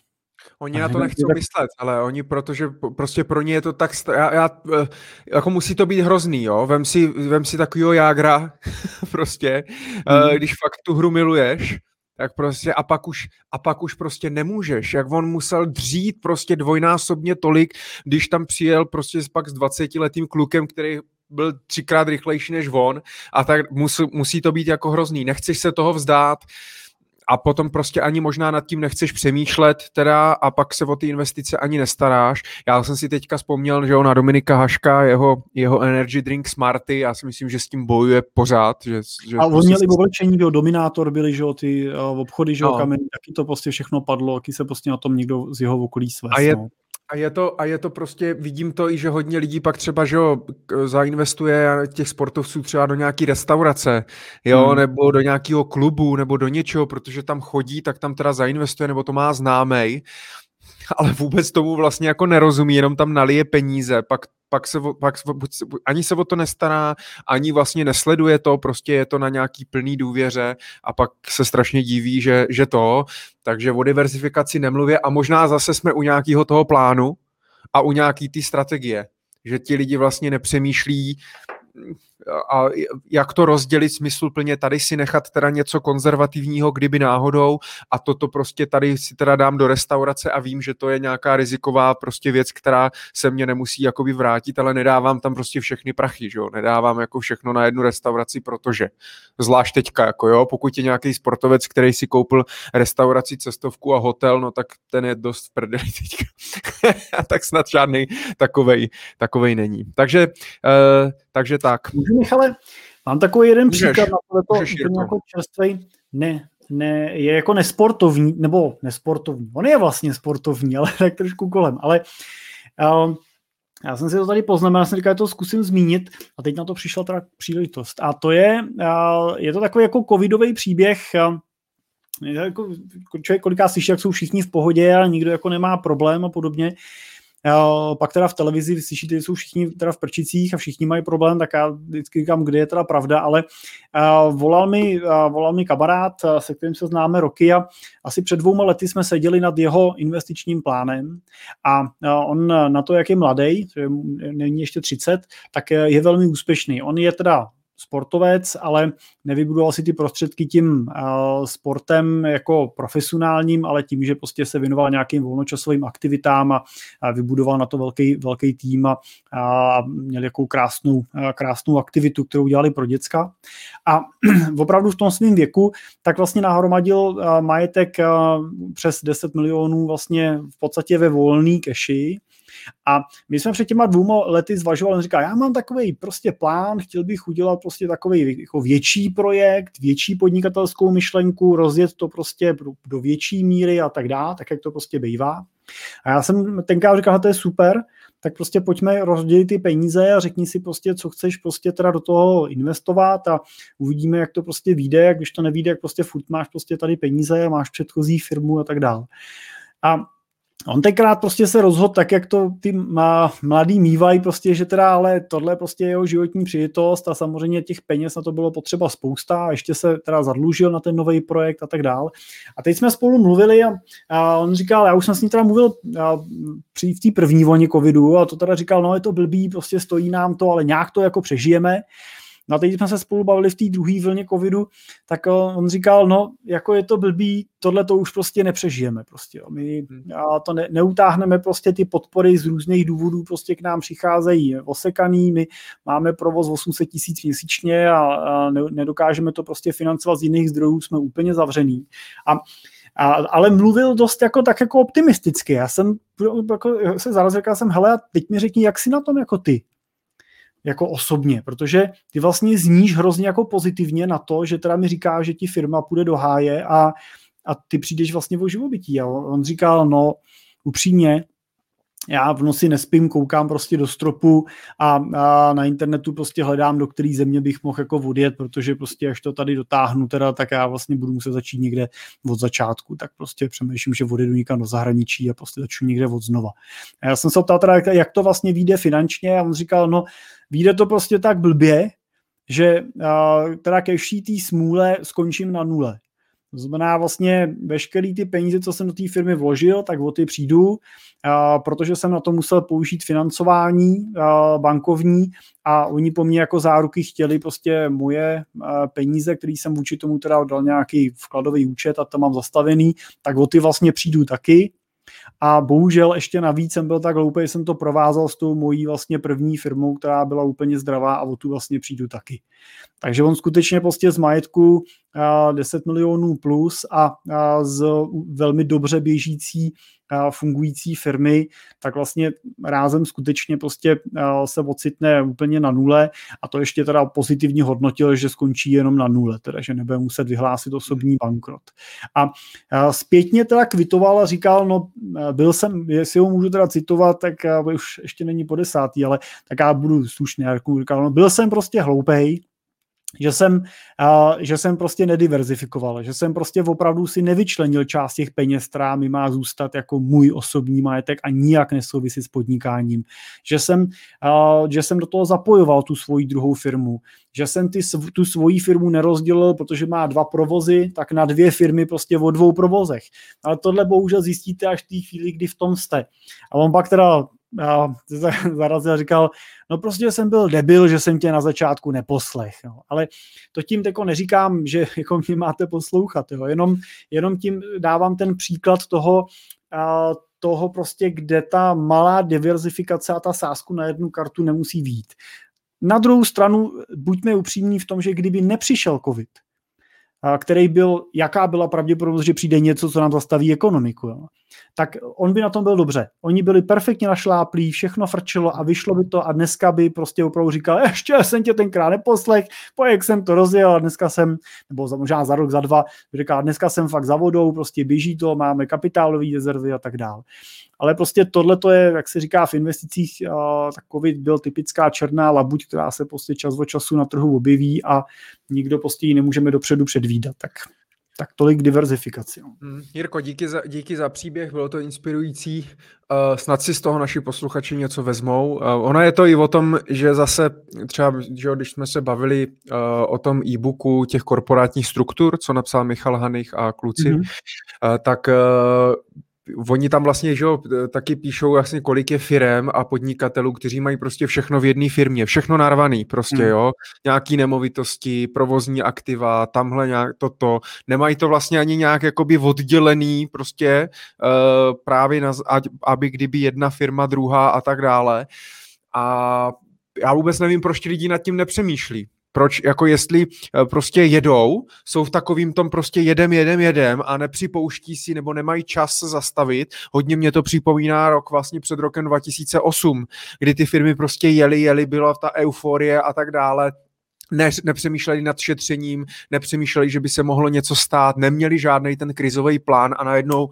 Oni na to nechcou tak... myslet, ale oni, protože prostě pro ně je to tak, já, já, eh, jako musí to být hrozný, jo, vem si, vem si takovýho jágra, <laughs> prostě, mm. když fakt tu hru miluješ, tak prostě a pak už, a pak už prostě nemůžeš, jak on musel dřít prostě dvojnásobně tolik, když tam přijel prostě pak s 20 letým klukem, který byl třikrát rychlejší než on a tak musí, musí to být jako hrozný. Nechceš se toho vzdát, a potom prostě ani možná nad tím nechceš přemýšlet teda a pak se o ty investice ani nestaráš. Já jsem si teďka vzpomněl, že ona Dominika Haška, jeho, jeho energy drink Smarty, já si myslím, že s tím bojuje pořád. Že, že a on prostě měl i oblečení, byl Dominátor, byli, že jo, ty uh, obchody, že jo, no. kameny, taky to prostě všechno padlo, taky se prostě na tom někdo z jeho okolí svést. A je, no. A je, to, a je to prostě, vidím to i, že hodně lidí pak třeba, že jo, zainvestuje těch sportovců třeba do nějaký restaurace, jo, hmm. nebo do nějakého klubu, nebo do něčeho, protože tam chodí, tak tam teda zainvestuje, nebo to má známej, <laughs> ale vůbec tomu vlastně jako nerozumí, jenom tam nalije peníze, pak pak se, pak ani se o to nestará, ani vlastně nesleduje to, prostě je to na nějaký plný důvěře a pak se strašně diví, že, že to, takže o diversifikaci nemluvě a možná zase jsme u nějakého toho plánu a u nějaký té strategie, že ti lidi vlastně nepřemýšlí, a jak to rozdělit smysluplně, tady si nechat teda něco konzervativního, kdyby náhodou a toto prostě tady si teda dám do restaurace a vím, že to je nějaká riziková prostě věc, která se mě nemusí jakoby vrátit, ale nedávám tam prostě všechny prachy, že jo? nedávám jako všechno na jednu restauraci, protože zvlášť teďka, jako jo, pokud je nějaký sportovec, který si koupil restauraci, cestovku a hotel, no tak ten je dost v prdeli teďka. <laughs> tak snad žádný takovej, takovej není. Takže, uh, takže tak. Můžu, Michale, mám takový jeden můžeš, příklad na tohleto úplně jako čerstvej. Ne, ne, je jako nesportovní, nebo nesportovní, on je vlastně sportovní, <laughs> ale tak trošku kolem, ale um, já jsem si to tady poznamenal, já jsem říkal, že to zkusím zmínit a teď na to přišla teda příležitost. A to je, uh, je to takový jako covidový příběh, uh, jako člověk koliká slyší, jak jsou všichni v pohodě a nikdo jako nemá problém a podobně. Pak teda v televizi slyšíte, že jsou všichni teda v prčicích a všichni mají problém, tak já vždycky říkám, kde je teda pravda, ale volal mi, volal mi kamarád, se kterým se známe roky a asi před dvouma lety jsme seděli nad jeho investičním plánem a on na to, jak je mladý, není ještě 30, tak je velmi úspěšný. On je teda sportovec, ale nevybudoval si ty prostředky tím uh, sportem jako profesionálním, ale tím, že prostě se věnoval nějakým volnočasovým aktivitám a, vybudoval na to velký, velký tým a, měl jakou krásnou, krásnou aktivitu, kterou dělali pro děcka. A <clears throat> opravdu v tom svém věku tak vlastně nahromadil uh, majetek přes 10 milionů vlastně v podstatě ve volný keši a my jsme před těma dvouma lety zvažovali, on říká, já mám takový prostě plán, chtěl bych udělat prostě takový jako větší projekt, větší podnikatelskou myšlenku, rozjet to prostě do větší míry a tak dále, tak jak to prostě bývá. A já jsem tenkrát říkal, to je super, tak prostě pojďme rozdělit ty peníze a řekni si prostě, co chceš prostě teda do toho investovat a uvidíme, jak to prostě vyjde, jak když to nevíde, jak prostě furt máš prostě tady peníze a máš předchozí firmu a tak dále. A On tenkrát prostě se rozhodl tak, jak to ty mladý mývají, prostě, že teda ale tohle prostě je jeho životní přijitost a samozřejmě těch peněz na to bylo potřeba spousta a ještě se teda zadlužil na ten nový projekt a tak dál. A teď jsme spolu mluvili a, a on říkal, já už jsem s ním teda mluvil při v té první vlně covidu a to teda říkal, no je to blbý, prostě stojí nám to, ale nějak to jako přežijeme. No a teď jsme se spolu bavili v té druhé vlně covidu, tak eh, on říkal, no jako je to blbý, tohle to už prostě nepřežijeme prostě. My hmm. a to ne, neutáhneme prostě ty podpory z různých důvodů prostě k nám přicházejí osekaný, my máme provoz 800 tisíc měsíčně a, a ne, nedokážeme to prostě financovat z jiných zdrojů, jsme úplně zavřený. A a, ale mluvil dost jako tak jako optimisticky. Já jsem jako, se zarazil, říkal jsem, hele, teď mi řekni, jak jsi na tom jako ty jako osobně, protože ty vlastně zníš hrozně jako pozitivně na to, že teda mi říká, že ti firma půjde do háje a, a ty přijdeš vlastně o živobytí. A on říkal, no upřímně, já v noci nespím, koukám prostě do stropu a, a na internetu prostě hledám, do který země bych mohl jako odjet, protože prostě až to tady dotáhnu teda, tak já vlastně budu muset začít někde od začátku, tak prostě přemýšlím, že odjedu někam do zahraničí a prostě začnu někde od znova. A já jsem se ptal teda, jak to vlastně vyjde finančně a on říkal, no vyjde to prostě tak blbě, že a, teda ke vší té smůle skončím na nule. To znamená vlastně veškerý ty peníze, co jsem do té firmy vložil, tak o ty přijdu, protože jsem na to musel použít financování bankovní a oni po mně jako záruky chtěli prostě moje peníze, které jsem vůči tomu teda dal nějaký vkladový účet a to mám zastavený, tak o ty vlastně přijdu taky a bohužel ještě navíc jsem byl tak hloupý, jsem to provázal s tou mojí vlastně první firmou, která byla úplně zdravá a o tu vlastně přijdu taky. Takže on skutečně prostě z majetku 10 milionů plus a z velmi dobře běžící fungující firmy, tak vlastně rázem skutečně prostě se ocitne úplně na nule a to ještě teda pozitivně hodnotil, že skončí jenom na nule, teda že nebude muset vyhlásit osobní bankrot. A zpětně teda kvitoval a říkal, no byl jsem, jestli ho můžu teda citovat, tak už ještě není po desátý, ale tak já budu slušný, jako říkal, no byl jsem prostě hloupej, že jsem, uh, že jsem prostě nediverzifikoval, že jsem prostě opravdu si nevyčlenil část těch peněz, která mi má zůstat jako můj osobní majetek a nijak nesouvisí s podnikáním. Že jsem, uh, že jsem do toho zapojoval tu svoji druhou firmu, že jsem ty, tu svoji firmu nerozdělil, protože má dva provozy, tak na dvě firmy prostě o dvou provozech. Ale tohle bohužel zjistíte až v té chvíli, kdy v tom jste. A on pak teda a <laughs> zarazil a říkal, no prostě jsem byl debil, že jsem tě na začátku neposlech. Jo. Ale to tím jako neříkám, že <laughs> jako mě máte poslouchat, jo. Jenom, jenom tím dávám ten příklad toho, a, toho prostě, kde ta malá diverzifikace a ta sázku na jednu kartu nemusí být. Na druhou stranu, buďme upřímní v tom, že kdyby nepřišel covid, který byl, jaká byla pravděpodobnost, že přijde něco, co nám zastaví ekonomiku. Jo? Tak on by na tom byl dobře. Oni byli perfektně našláplí, všechno frčilo a vyšlo by to a dneska by prostě opravdu říkal, ještě jsem tě tenkrát neposlech, po jak jsem to rozjel a dneska jsem, nebo možná za rok, za dva, říká, dneska jsem fakt za vodou, prostě běží to, máme kapitálové rezervy a tak dále. Ale prostě tohle to je, jak se říká v investicích, tak COVID byl typická černá labuť, která se prostě čas od času na trhu objeví a nikdo prostě ji nemůžeme dopředu předvídat. Tak tak tolik diverzifikaci. No. Hmm, Jirko, díky za, díky za příběh, bylo to inspirující. Uh, snad si z toho naši posluchači něco vezmou. Uh, ono je to i o tom, že zase třeba, že když jsme se bavili uh, o tom e-booku těch korporátních struktur, co napsal Michal Hanich a kluci, mm-hmm. uh, tak uh, oni tam vlastně, že jo, taky píšou vlastně kolik je firem a podnikatelů, kteří mají prostě všechno v jedné firmě, všechno narvaný prostě, hmm. jo, nějaký nemovitosti, provozní aktiva, tamhle nějak toto, nemají to vlastně ani nějak jakoby oddělený prostě uh, právě na, aby kdyby jedna firma, druhá a tak dále a já vůbec nevím, proč ti lidi nad tím nepřemýšlí. Proč, jako jestli eh, prostě jedou, jsou v takovým tom prostě jedem, jedem, jedem a nepřipouští si nebo nemají čas se zastavit. Hodně mě to připomíná rok vlastně před rokem 2008, kdy ty firmy prostě jeli, jeli, byla ta euforie a tak dále ne, nepřemýšleli nad šetřením, nepřemýšleli, že by se mohlo něco stát, neměli žádný ten krizový plán a najednou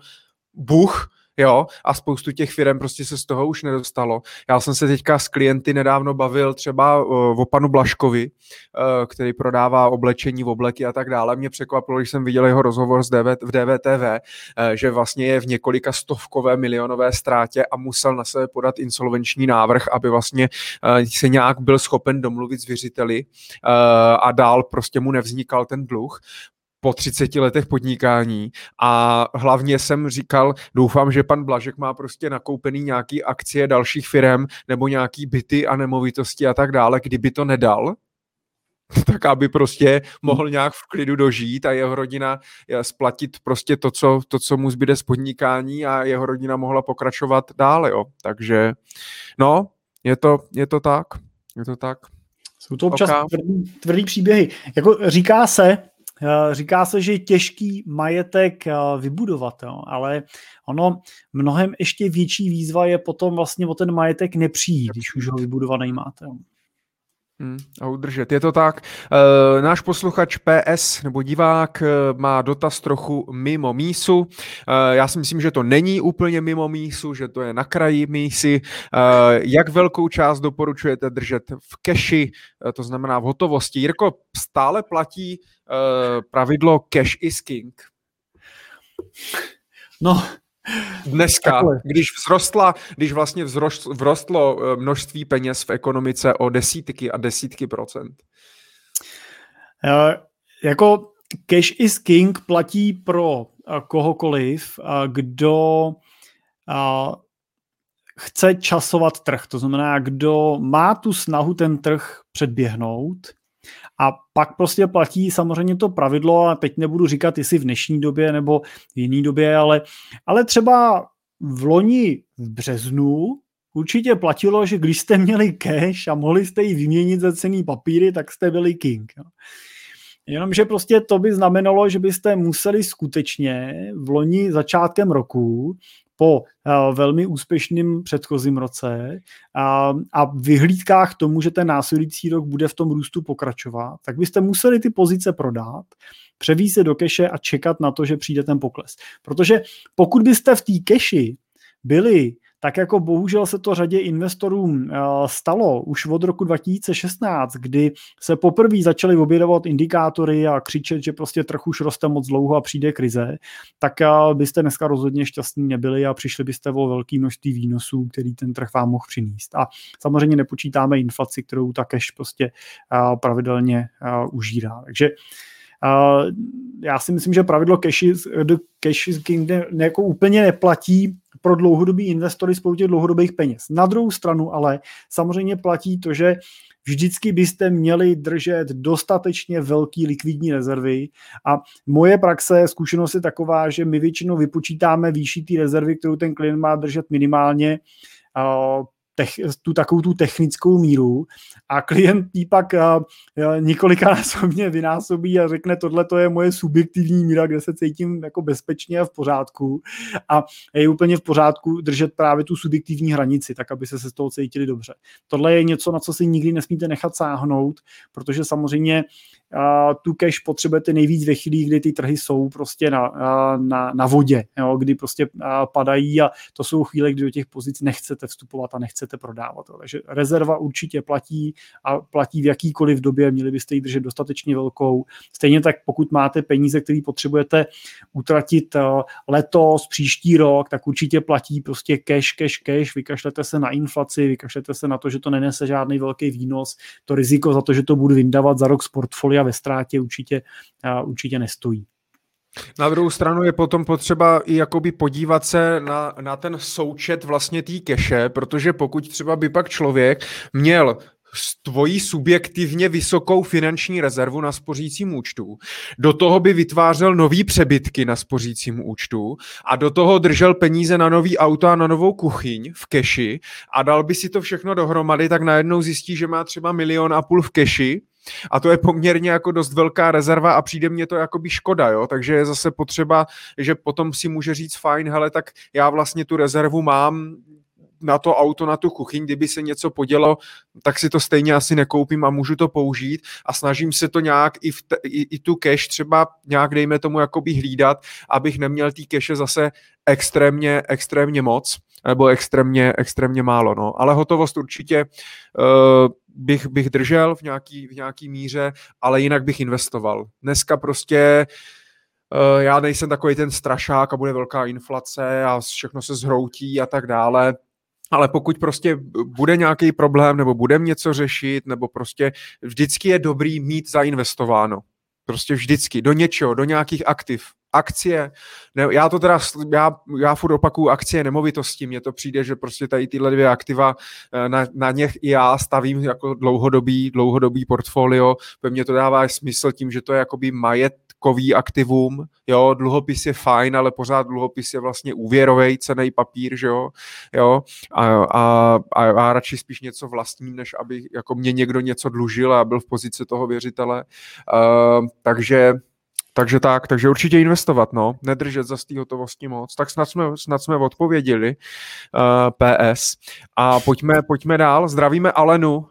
buch, jo, a spoustu těch firm prostě se z toho už nedostalo. Já jsem se teďka s klienty nedávno bavil třeba uh, o panu Blaškovi, uh, který prodává oblečení, obleky a tak dále. Mě překvapilo, když jsem viděl jeho rozhovor v DVTV, uh, že vlastně je v několika stovkové milionové ztrátě a musel na sebe podat insolvenční návrh, aby vlastně se nějak byl schopen domluvit s věřiteli a dál prostě mu nevznikal ten dluh po 30 letech podnikání a hlavně jsem říkal, doufám, že pan Blažek má prostě nakoupený nějaký akcie dalších firm nebo nějaký byty a nemovitosti a tak dále, kdyby to nedal, <laughs> tak aby prostě mohl nějak v klidu dožít a jeho rodina eh, splatit prostě to, co, to, co mu zbyde z podnikání a jeho rodina mohla pokračovat dále, jo. Takže, no, je to, je to tak, je to tak. Jsou to občas okay. tvrdý, tvrdý příběhy. Jako říká se, Říká se, že je těžký majetek eh, vybudovat, jo, ale ono mnohem ještě větší výzva je potom vlastně o ten majetek nepřijít, když už ho vybudovaný máte. Jo. Hmm, a udržet. Je to tak. E, náš posluchač PS nebo divák e, má dotaz trochu mimo mísu. E, já si myslím, že to není úplně mimo mísu, že to je na kraji mísy. Jak velkou část doporučujete držet v keši, to znamená v hotovosti? Jirko, stále platí pravidlo cash is king? No, Dneska, Takhle. když vzrostla, když vlastně vzrost, vzrostlo eh, množství peněz v ekonomice o desítky a desítky procent. Uh, jako cash is king platí pro uh, kohokoliv, uh, kdo chce časovat trh. To znamená, kdo má tu snahu ten trh předběhnout a pak prostě platí samozřejmě to pravidlo, a teď nebudu říkat, jestli v dnešní době nebo v jiné době, ale, ale třeba v loni v březnu určitě platilo, že když jste měli cash a mohli jste ji vyměnit za cený papíry, tak jste byli king. Jo. Jenomže prostě to by znamenalo, že byste museli skutečně v loni začátkem roku po uh, velmi úspěšném předchozím roce a, a vyhlídkách tomu, že ten následující rok bude v tom růstu pokračovat, tak byste museli ty pozice prodat, převíst se do keše a čekat na to, že přijde ten pokles. Protože pokud byste v té keši byli tak jako bohužel se to řadě investorů eh, stalo už od roku 2016, kdy se poprvé začaly objevovat indikátory a křičet, že prostě trh už roste moc dlouho a přijde krize, tak eh, byste dneska rozhodně šťastní nebyli a přišli byste o velké množství výnosů, který ten trh vám mohl přinést. A samozřejmě nepočítáme inflaci, kterou ta cash prostě eh, pravidelně užírá. Takže já si myslím, že pravidlo cash is, cash is king ne, ne, jako úplně neplatí pro dlouhodobý investory spoustě dlouhodobých peněz. Na druhou stranu ale samozřejmě platí to, že vždycky byste měli držet dostatečně velký likvidní rezervy a moje praxe, zkušenost je taková, že my většinou vypočítáme výši té rezervy, kterou ten klient má držet minimálně tech, tu takovou tu technickou míru a klient jí pak několikanásobně vynásobí a řekne, tohle to je moje subjektivní míra, kde se cítím jako bezpečně a v pořádku a je úplně v pořádku držet právě tu subjektivní hranici, tak aby se se z toho cítili dobře. Tohle je něco, na co si nikdy nesmíte nechat sáhnout, protože samozřejmě tu cash potřebujete nejvíc ve chvíli, kdy ty trhy jsou prostě na, na, na vodě, jo, kdy prostě padají a to jsou chvíle, kdy do těch pozic nechcete vstupovat a nechcete prodávat. Takže rezerva určitě platí a platí v jakýkoliv době, měli byste ji držet dostatečně velkou. Stejně tak, pokud máte peníze, které potřebujete utratit letos, příští rok, tak určitě platí prostě cash, cash, cash, vykašlete se na inflaci, vykašlete se na to, že to nenese žádný velký výnos, to riziko za to, že to budu vyndavat za rok z portfolia ve ztrátě určitě, určitě nestojí. Na druhou stranu je potom potřeba i jakoby podívat se na, na ten součet vlastně té keše, protože pokud třeba by pak člověk měl tvojí subjektivně vysokou finanční rezervu na spořícím účtu, do toho by vytvářel nový přebytky na spořícím účtu a do toho držel peníze na nový auto a na novou kuchyň v keši a dal by si to všechno dohromady, tak najednou zjistí, že má třeba milion a půl v keši a to je poměrně jako dost velká rezerva a přijde mně to jako by škoda, jo, takže je zase potřeba, že potom si může říct fajn, hele, tak já vlastně tu rezervu mám, na to auto, na tu kuchyň, kdyby se něco podělo, tak si to stejně asi nekoupím a můžu to použít. A snažím se to nějak i, v te, i, i tu cash třeba nějak, dejme tomu, jakoby hlídat, abych neměl tý cache zase extrémně, extrémně moc nebo extrémně, extrémně málo, no. Ale hotovost určitě uh, bych, bych držel v nějaký, v nějaký míře, ale jinak bych investoval. Dneska prostě uh, já nejsem takový ten strašák a bude velká inflace a všechno se zhroutí a tak dále. Ale pokud prostě bude nějaký problém, nebo budeme něco řešit, nebo prostě vždycky je dobrý mít zainvestováno. Prostě vždycky, do něčeho, do nějakých aktiv. Akcie, ne, já to teda, já, já furt opakuju akcie nemovitosti, mně to přijde, že prostě tady tyhle dvě aktiva, eh, na, na něch i já stavím jako dlouhodobý, dlouhodobý portfolio, pro mě to dává smysl tím, že to je jakoby majetkový aktivum, jo, dluhopis je fajn, ale pořád dluhopis je vlastně úvěrový cený papír, že jo, jo, a, a, a, a radši spíš něco vlastním, než aby jako mě někdo něco dlužil a byl v pozici toho věřitele, uh, takže takže tak, takže určitě investovat, no, nedržet za té hotovosti moc. Tak snad jsme, snad jsme odpověděli uh, PS. A pojďme, pojďme dál. Zdravíme Alenu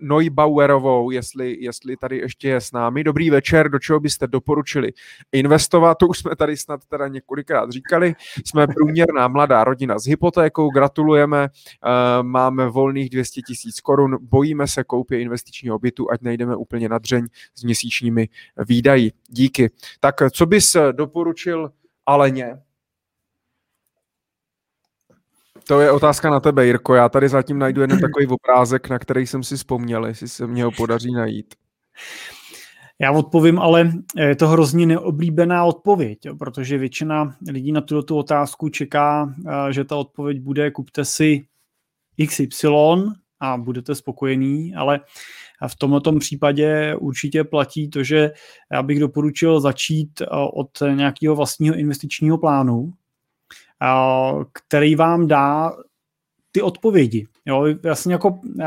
Neubauerovou, jestli, jestli tady ještě je s námi. Dobrý večer, do čeho byste doporučili investovat? To už jsme tady snad teda několikrát říkali. Jsme průměrná mladá rodina s hypotékou, gratulujeme, uh, máme volných 200 tisíc korun, bojíme se koupě investičního bytu, ať nejdeme úplně na dřeň s měsíčními výdaji. Tak co bys doporučil Aleně? To je otázka na tebe, Jirko. Já tady zatím najdu jeden takový obrázek, na který jsem si vzpomněl, jestli se mě ho podaří najít. Já odpovím, ale je to hrozně neoblíbená odpověď, jo, protože většina lidí na tuto otázku čeká, eh, že ta odpověď bude kupte si XY a budete spokojený, ale v tomto případě určitě platí to, že já bych doporučil začít eh, od nějakého vlastního investičního plánu, eh, který vám dá ty odpovědi. Jo, jasně jako eh,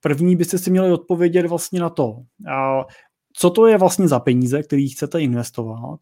první byste si měli odpovědět vlastně na to, co to je vlastně za peníze, který chcete investovat,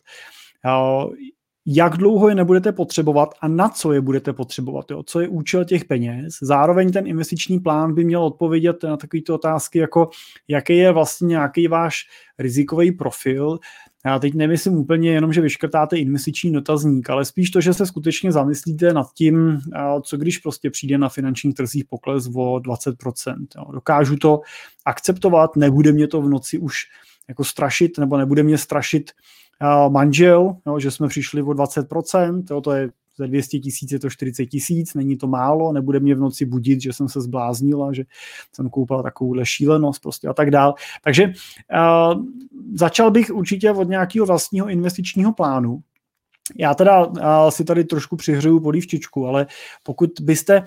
jak dlouho je nebudete potřebovat a na co je budete potřebovat, jo? co je účel těch peněz. Zároveň ten investiční plán by měl odpovědět na takovéto otázky, jako jaký je vlastně nějaký váš rizikový profil. Já teď nemyslím úplně jenom, že vyškrtáte investiční dotazník, ale spíš to, že se skutečně zamyslíte nad tím, co když prostě přijde na finančních trzích pokles o 20%. Jo? Dokážu to akceptovat, nebude mě to v noci už jako strašit, nebo nebude mě strašit manžel, jo, že jsme přišli o 20%, jo, to je ze 200 tisíc je to 40 tisíc, není to málo, nebude mě v noci budit, že jsem se zbláznila, že jsem koupila takovouhle šílenost prostě a tak dál. Takže uh, začal bych určitě od nějakého vlastního investičního plánu, já teda uh, si tady trošku přihřeju polívčičku, ale pokud byste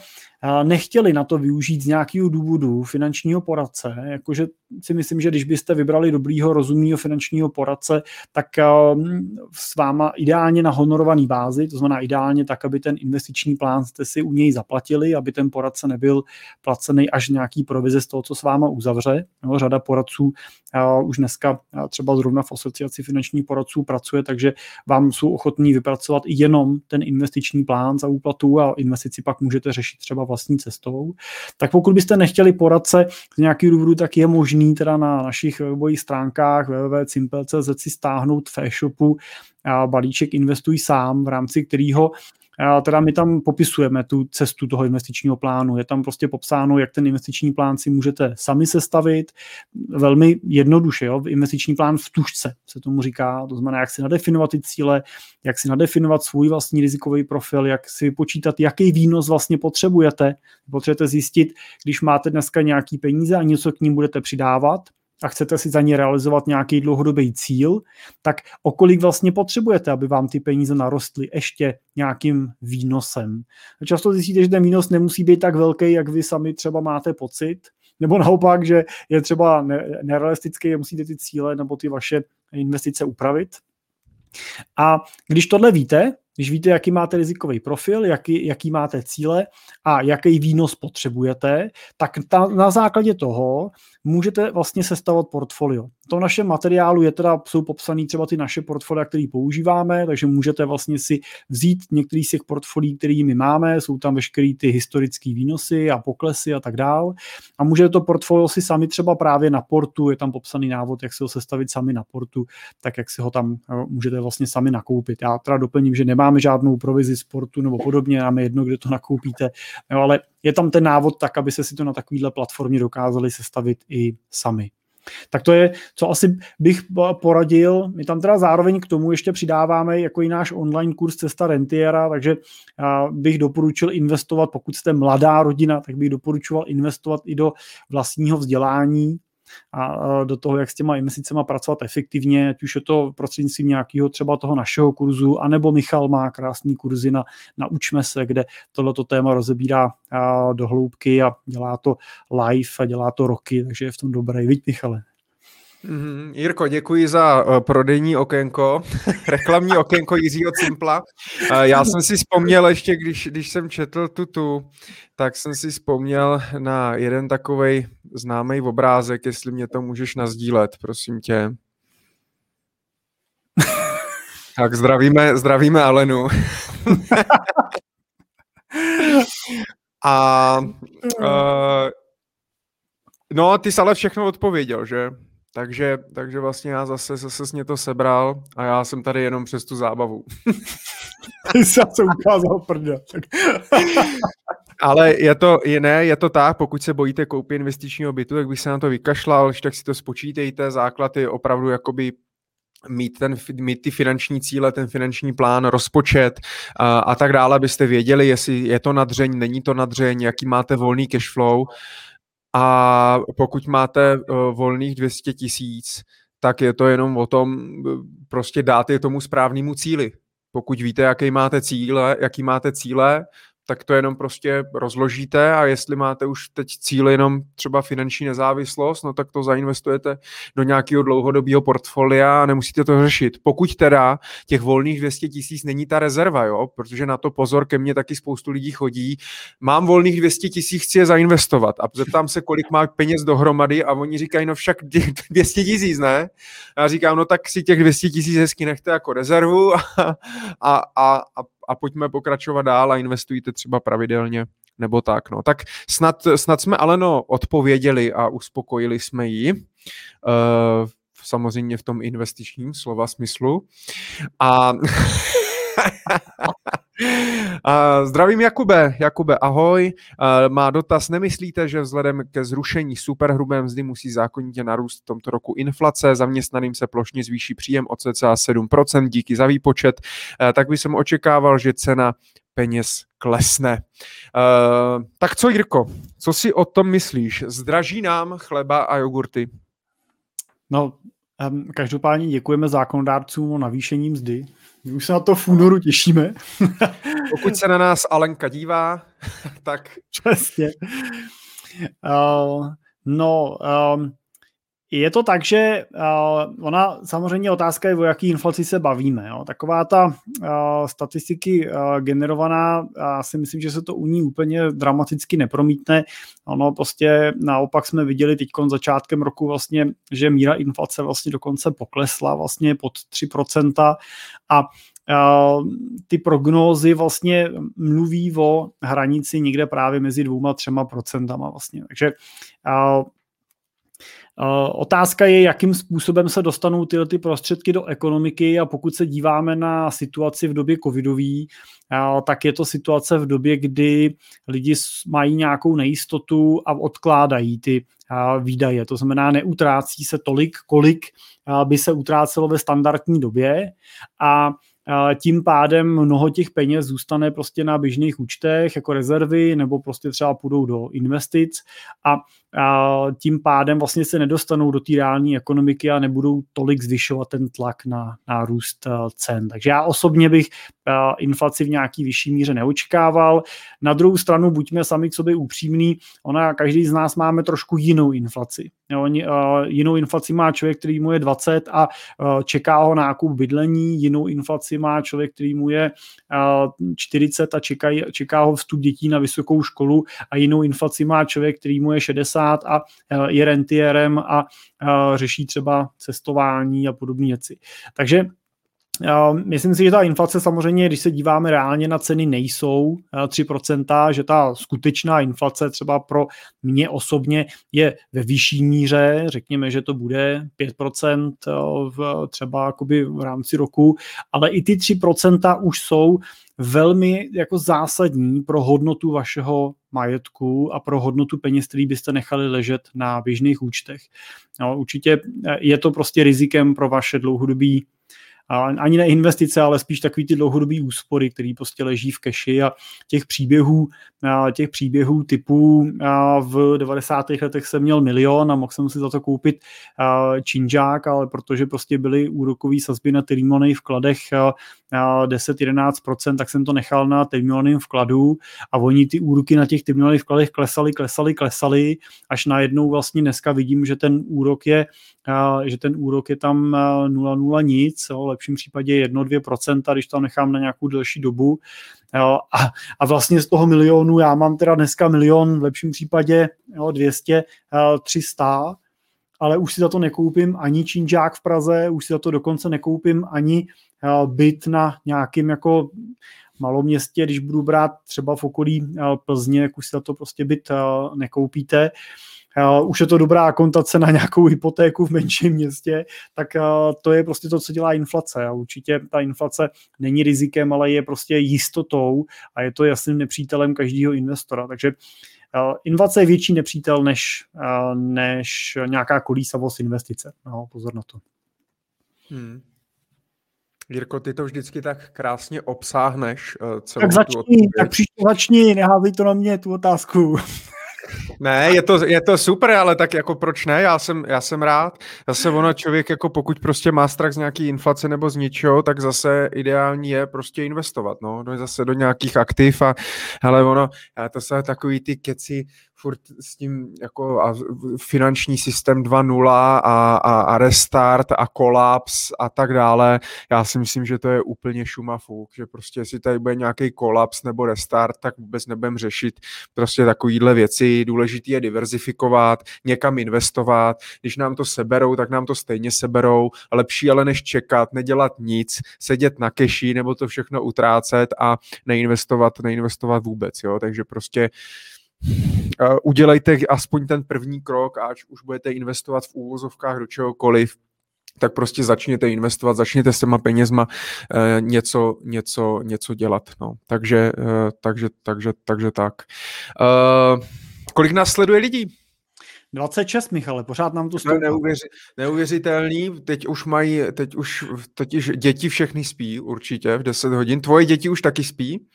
nechtěli na to využít z nějakého důvodu finančního poradce, jakože si myslím, že když byste vybrali dobrýho, rozumného finančního poradce, tak um, s váma ideálně na honorovaný bázi, to znamená ideálně tak, aby ten investiční plán jste si u něj zaplatili, aby ten poradce nebyl placený až nějaký provize z toho, co s váma uzavře. No, řada poradců už dneska třeba zrovna v asociaci finančních poradců pracuje, takže vám jsou ochotní vypracovat jenom ten investiční plán za úplatu a investici pak můžete řešit třeba vlastní cestou. Tak pokud byste nechtěli poradce z nějakých důvodů, tak je možný teda na našich webových stránkách www.simple.cz si stáhnout v e-shopu balíček Investuj sám, v rámci kterého teda my tam popisujeme tu cestu toho investičního plánu. Je tam prostě popsáno, jak ten investiční plán si můžete sami sestavit. Velmi jednoduše, jo? investiční plán v tušce se tomu říká. To znamená, jak si nadefinovat ty cíle, jak si nadefinovat svůj vlastní rizikový profil, jak si počítat, jaký výnos vlastně potřebujete. Potřebujete zjistit, když máte dneska nějaký peníze a něco k ním budete přidávat, a chcete si za ně realizovat nějaký dlouhodobý cíl, tak o kolik vlastně potřebujete, aby vám ty peníze narostly ještě nějakým výnosem. Často zjistíte, že ten výnos nemusí být tak velký, jak vy sami třeba máte pocit, nebo naopak, že je třeba nerealistický, musíte ty cíle nebo ty vaše investice upravit. A když tohle víte, když víte, jaký máte rizikový profil, jaký, jaký máte cíle a jaký výnos potřebujete, tak ta, na základě toho můžete vlastně sestavovat portfolio. V našem materiálu je teda, jsou popsané třeba ty naše portfolia, které používáme, takže můžete vlastně si vzít některý z těch portfolií, které my máme, jsou tam veškeré ty historické výnosy a poklesy a tak dál. A můžete to portfolio si sami třeba právě na portu, je tam popsaný návod, jak si ho sestavit sami na portu, tak jak si ho tam eh, můžete vlastně sami nakoupit. Já teda doplním, že nemáme žádnou provizi sportu nebo podobně, máme jedno, kde to nakoupíte, jo, ale je tam ten návod tak, aby se si to na takovéhle platformě dokázali sestavit i sami. Tak to je, co asi bych poradil. My tam teda zároveň k tomu ještě přidáváme jako i náš online kurz Cesta Rentiera, takže bych doporučil investovat, pokud jste mladá rodina, tak bych doporučoval investovat i do vlastního vzdělání, a do toho, jak s těma investicemi pracovat efektivně, ať už je to prostřednictvím nějakého třeba toho našeho kurzu, anebo Michal má krásný kurzy na, na Učme se, kde tohleto téma rozebírá do hloubky a dělá to live a dělá to roky, takže je v tom dobrý. Víď, Michale? Mm, Jirko, děkuji za uh, prodejní okénko, <laughs> reklamní okénko Jiřího Cimpla. Uh, já jsem si vzpomněl ještě, když, když jsem četl tutu, tak jsem si vzpomněl na jeden takový známý obrázek, jestli mě to můžeš nazdílet, prosím tě. <laughs> tak zdravíme, zdravíme Alenu. <laughs> A uh, no, ty jsi ale všechno odpověděl, že? Takže, takže vlastně já zase, zase mě to sebral a já jsem tady jenom přes tu zábavu. <laughs> Ty jsi se ukázal prda. <laughs> Ale je to, je, ne, je to tak, pokud se bojíte koupit investičního bytu, tak bych se na to vykašlal, tak si to spočítejte, základ je opravdu jakoby mít, ten, mít ty finanční cíle, ten finanční plán, rozpočet a, a tak dále, abyste věděli, jestli je to nadřeň, není to nadřeň, jaký máte volný cash flow a pokud máte uh, volných 200 tisíc, tak je to jenom o tom prostě dát je tomu správnému cíli. Pokud víte, jaký máte cíle, jaký máte cíle, tak to jenom prostě rozložíte a jestli máte už teď cíl jenom třeba finanční nezávislost, no tak to zainvestujete do nějakého dlouhodobého portfolia a nemusíte to řešit. Pokud teda těch volných 200 tisíc není ta rezerva, jo, protože na to pozor ke mně taky spoustu lidí chodí, mám volných 200 tisíc, chci je zainvestovat a zeptám se, kolik má peněz dohromady a oni říkají, no však 200 <laughs> tisíc, ne? A já říkám, no tak si těch 200 tisíc hezky nechte jako rezervu a, a, a, a a pojďme pokračovat dál a investujte třeba pravidelně nebo tak. No. Tak snad, snad jsme Aleno odpověděli a uspokojili jsme ji. Uh, samozřejmě v tom investičním slova smyslu. A <laughs> Zdravím Jakube. Jakube, ahoj. Má dotaz, nemyslíte, že vzhledem ke zrušení superhrubé mzdy musí zákonitě narůst v tomto roku inflace, zaměstnaným se plošně zvýší příjem o cca 7% díky za výpočet, tak by jsem očekával, že cena peněz klesne. tak co, Jirko, co si o tom myslíš? Zdraží nám chleba a jogurty? No, každopádně děkujeme zákonodárcům o navýšení mzdy. My už se na to v únoru těšíme. <laughs> Pokud se na nás Alenka dívá, <laughs> tak... Přesně. Uh, no, um, je to tak, že uh, ona samozřejmě otázka je, o jaký inflaci se bavíme. Jo. Taková ta uh, statistiky uh, generovaná, já si myslím, že se to u ní úplně dramaticky nepromítne. Ono prostě naopak jsme viděli teď začátkem roku vlastně, že míra inflace vlastně dokonce poklesla vlastně pod 3% a ty prognózy vlastně mluví o hranici někde právě mezi dvouma třema procentama vlastně. Takže Otázka je, jakým způsobem se dostanou tyhle ty prostředky do ekonomiky a pokud se díváme na situaci v době covidové, tak je to situace v době, kdy lidi mají nějakou nejistotu a odkládají ty výdaje. To znamená, neutrácí se tolik, kolik by se utrácelo ve standardní době a tím pádem mnoho těch peněz zůstane prostě na běžných účtech jako rezervy nebo prostě třeba půjdou do investic a tím pádem vlastně se nedostanou do té reální ekonomiky a nebudou tolik zvyšovat ten tlak na, na růst eh, cen. Takže já osobně bych inflaci v nějaký vyšší míře neočekával. Na druhou stranu buďme sami k sobě upřímní, ona, každý z nás máme trošku jinou inflaci. Jo, jinou inflaci má člověk, který mu je 20 a čeká ho nákup bydlení, jinou inflaci má člověk, který mu je uh, 40 a čeká, čeká ho vstup dětí na vysokou školu a jinou inflaci má člověk, který mu je 60 a je rentierem a řeší třeba cestování a podobné věci. Takže Myslím si, že ta inflace samozřejmě, když se díváme reálně na ceny, nejsou 3%, že ta skutečná inflace třeba pro mě osobně je ve vyšší míře, řekněme, že to bude 5% v, třeba jakoby v rámci roku, ale i ty 3% už jsou velmi jako zásadní pro hodnotu vašeho majetku a pro hodnotu peněz, který byste nechali ležet na běžných účtech. No, určitě je to prostě rizikem pro vaše dlouhodobí ani ne investice, ale spíš takový ty dlouhodobý úspory, které prostě leží v keši a těch příběhů, těch příběhů typů v 90. letech jsem měl milion a mohl jsem si za to koupit činžák, ale protože prostě byly úrokové sazby na termínových vkladech 10-11%, tak jsem to nechal na termínovém vkladu a oni ty úroky na těch termínových vkladech klesaly, klesaly, klesaly, až najednou vlastně dneska vidím, že ten úrok je že ten úrok je tam 0,0 nic, v lepším případě 1-2%, když to nechám na nějakou delší dobu. A, vlastně z toho milionu, já mám teda dneska milion, v lepším případě jo, 200, 300, ale už si za to nekoupím ani činžák v Praze, už si za to dokonce nekoupím ani byt na nějakým jako maloměstě, když budu brát třeba v okolí Plzně, jak už si za to prostě byt nekoupíte. Už je to dobrá akontace na nějakou hypotéku v menším městě, tak to je prostě to, co dělá inflace. Určitě ta inflace není rizikem, ale je prostě jistotou a je to jasným nepřítelem každého investora. Takže inflace je větší nepřítel než, než nějaká kolísavost investice. No, pozor na to. Hmm. Jirko, ty to vždycky tak krásně obsáhneš. Uh, celou tak začni, tak příště začni, neházej to na mě, tu otázku. <laughs> Ne, je to, je to super, ale tak jako proč ne? Já jsem, já jsem rád. Zase ono člověk, jako pokud prostě má strach z nějaký inflace nebo z ničeho, tak zase ideální je prostě investovat, no, do, zase do nějakých aktiv a hele, ono, to jsou takový ty keci, furt s tím jako a finanční systém 2.0 a, a, a restart a kolaps a tak dále. Já si myslím, že to je úplně šumafuk, že prostě jestli tady bude nějaký kolaps nebo restart, tak vůbec nebudem řešit prostě takovýhle věci. Důležité je diverzifikovat, někam investovat. Když nám to seberou, tak nám to stejně seberou. Lepší ale než čekat, nedělat nic, sedět na keši nebo to všechno utrácet a neinvestovat, neinvestovat vůbec. Jo? Takže prostě udělejte aspoň ten první krok, až už budete investovat v úvozovkách do čehokoliv, tak prostě začněte investovat, začněte s těma penězma uh, něco, něco, něco dělat. No. Takže, uh, takže, takže, takže tak. Kolik nás sleduje lidí? 26, Michale, pořád nám to stoupá. Neuvěři, neuvěřitelný, teď už mají, teď už totiž děti všechny spí určitě v 10 hodin. Tvoje děti už taky spí?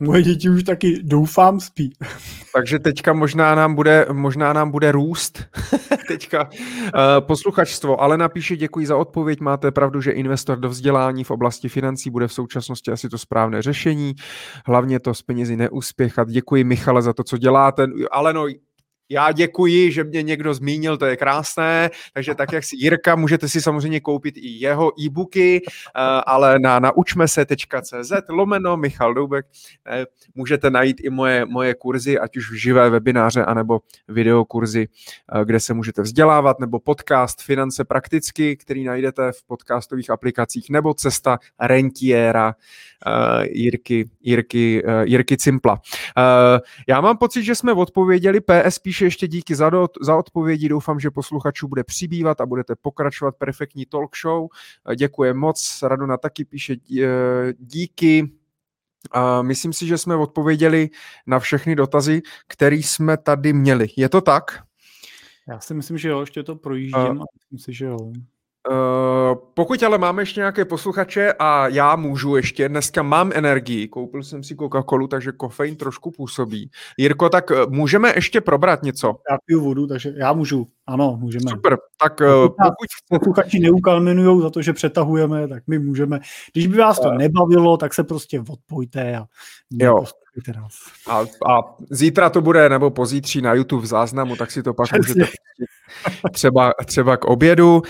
Moje děti už taky doufám spí. <laughs> Takže teďka možná nám bude, možná nám bude růst <laughs> teďka uh, posluchačstvo. Ale napíše děkuji za odpověď. Máte pravdu, že investor do vzdělání v oblasti financí bude v současnosti asi to správné řešení. Hlavně to s penězi neuspěchat. Děkuji Michale za to, co děláte. Ale no, já děkuji, že mě někdo zmínil, to je krásné, takže tak, jak si Jirka, můžete si samozřejmě koupit i jeho e-booky, eh, ale na naučmese.cz lomeno Michal Doubek eh, můžete najít i moje, moje kurzy, ať už živé webináře, anebo videokurzy, eh, kde se můžete vzdělávat, nebo podcast Finance prakticky, který najdete v podcastových aplikacích, nebo cesta rentiera Jirky, Jirky, Jirky Cimpla. Já mám pocit, že jsme odpověděli, PS píše píše ještě díky za, do, za odpovědi. Doufám, že posluchačů bude přibývat a budete pokračovat. Perfektní talk show. Děkuji moc. Radona taky píše díky. A myslím si, že jsme odpověděli na všechny dotazy, které jsme tady měli. Je to tak? Já si myslím, že jo, ještě to projíždím a myslím si, že jo. Uh, pokud ale máme ještě nějaké posluchače a já můžu ještě, dneska mám energii, koupil jsem si Coca-Colu, takže kofein trošku působí. Jirko, tak uh, můžeme ještě probrat něco? Já piju vodu, takže já můžu. Ano, můžeme. Super, tak uh, pokud... Posluchači neukalminují za to, že přetahujeme, tak my můžeme. Když by vás to nebavilo, tak se prostě odpojte a jo. nás. A, a zítra to bude, nebo pozítří na YouTube v záznamu, tak si to pak Přesně. můžete <laughs> třeba, třeba k obědu. Uh,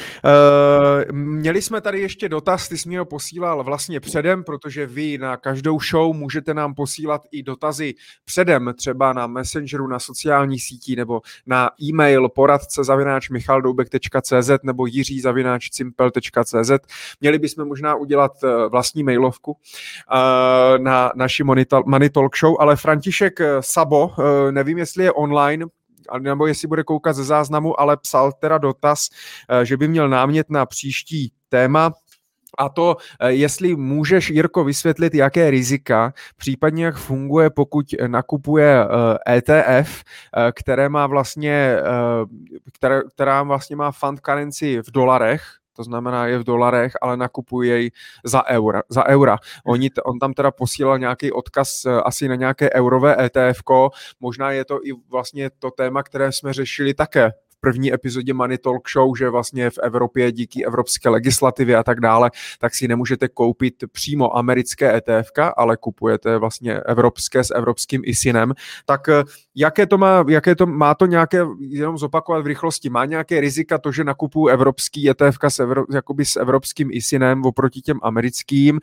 měli jsme tady ještě dotaz, ty jsi mi ho posílal vlastně předem, protože vy na každou show můžete nám posílat i dotazy předem, třeba na Messengeru, na sociální síti nebo na e-mail poradce zavináč michaldoubek.cz nebo jiří zavináč cimpel.cz. Měli bychom možná udělat eh, vlastní mailovku uh, na naši Money Talk Show, ale František Sabo, nevím, jestli je online, nebo jestli bude koukat ze záznamu, ale psal teda dotaz, eh, že by měl námět na příští téma, a to, eh, jestli můžeš, Jirko, vysvětlit, jaké rizika, případně jak funguje, pokud nakupuje ETF, eh, e které má vlastně, které, která vlastně má fund currency v dolarech, to znamená je v dolarech, ale nakupuje jej za eura. Za eura. Oni, on tam teda posílal nějaký odkaz eh, asi na nějaké eurové ETF, možná je to i vlastně to téma, které jsme řešili také první epizodě Money Talk Show, že vlastně v Evropě díky evropské legislativě a tak dále, tak si nemůžete koupit přímo americké ETF, ale kupujete vlastně evropské s evropským ISINem. Tak eh, jaké to má, jaké to, má to nějaké, jenom zopakovat v rychlosti, má nějaké rizika to, že nakupuju evropský ETF s, evro, s evropským ISINem oproti těm americkým, e,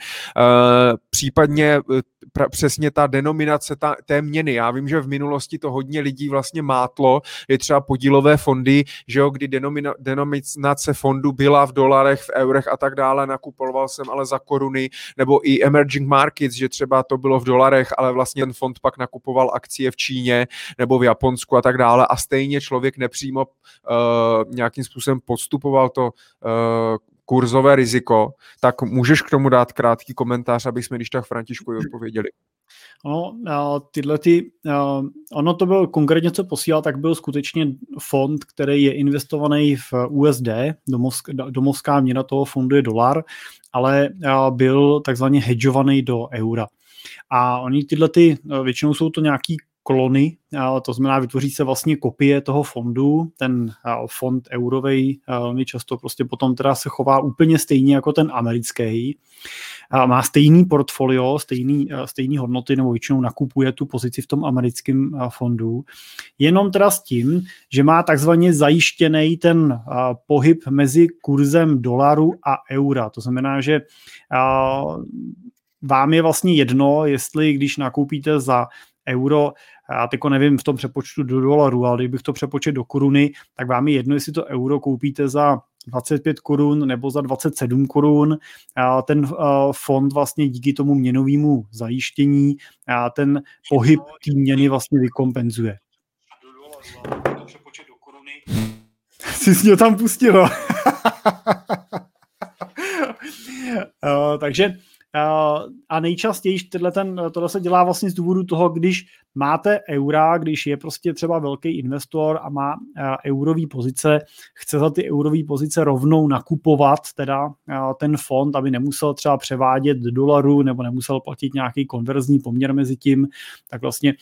případně eh, pra, přesně ta denominace ta, té měny. Já vím, že v minulosti to hodně lidí vlastně mátlo, je třeba podílové fondy, že jo, kdy denomina, denominace fondu byla v dolarech, v eurech a tak dále, nakupoval jsem ale za koruny, nebo i emerging markets, že třeba to bylo v dolarech, ale vlastně ten fond pak nakupoval akcie v Číně nebo v Japonsku a tak dále a stejně člověk nepřímo uh, nějakým způsobem podstupoval to uh, kurzové riziko, tak můžeš k tomu dát krátký komentář, aby jsme když tak Františku odpověděli. Ono, tyhle ty, ono to byl konkrétně, co posílal, tak byl skutečně fond, který je investovaný v USD, domovská, domovská měna toho fondu je dolar, ale byl takzvaně hedžovaný do eura. A oni tyhle ty, většinou jsou to nějaký klony, to znamená, vytvoří se vlastně kopie toho fondu, ten fond eurovej velmi často prostě potom teda se chová úplně stejně jako ten americký, má stejný portfolio, stejný, stejný hodnoty, nebo většinou nakupuje tu pozici v tom americkém fondu, jenom teda s tím, že má takzvaně zajištěný ten pohyb mezi kurzem dolaru a eura. To znamená, že vám je vlastně jedno, jestli když nakoupíte za euro, já teď nevím v tom přepočtu do dolaru, ale kdybych to přepočet do koruny, tak vám je jedno, jestli to euro koupíte za 25 korun nebo za 27 korun. Ten fond vlastně díky tomu měnovému zajištění ten pohyb té měny vlastně vykompenzuje. Jsi si mě tam pustil. <laughs> takže a nejčastěji tenhle ten, tohle se dělá vlastně z důvodu toho, když máte eura, když je prostě třeba velký investor a má eurový pozice, chce za ty eurové pozice rovnou nakupovat teda ten fond, aby nemusel třeba převádět do dolaru nebo nemusel platit nějaký konverzní poměr mezi tím, tak vlastně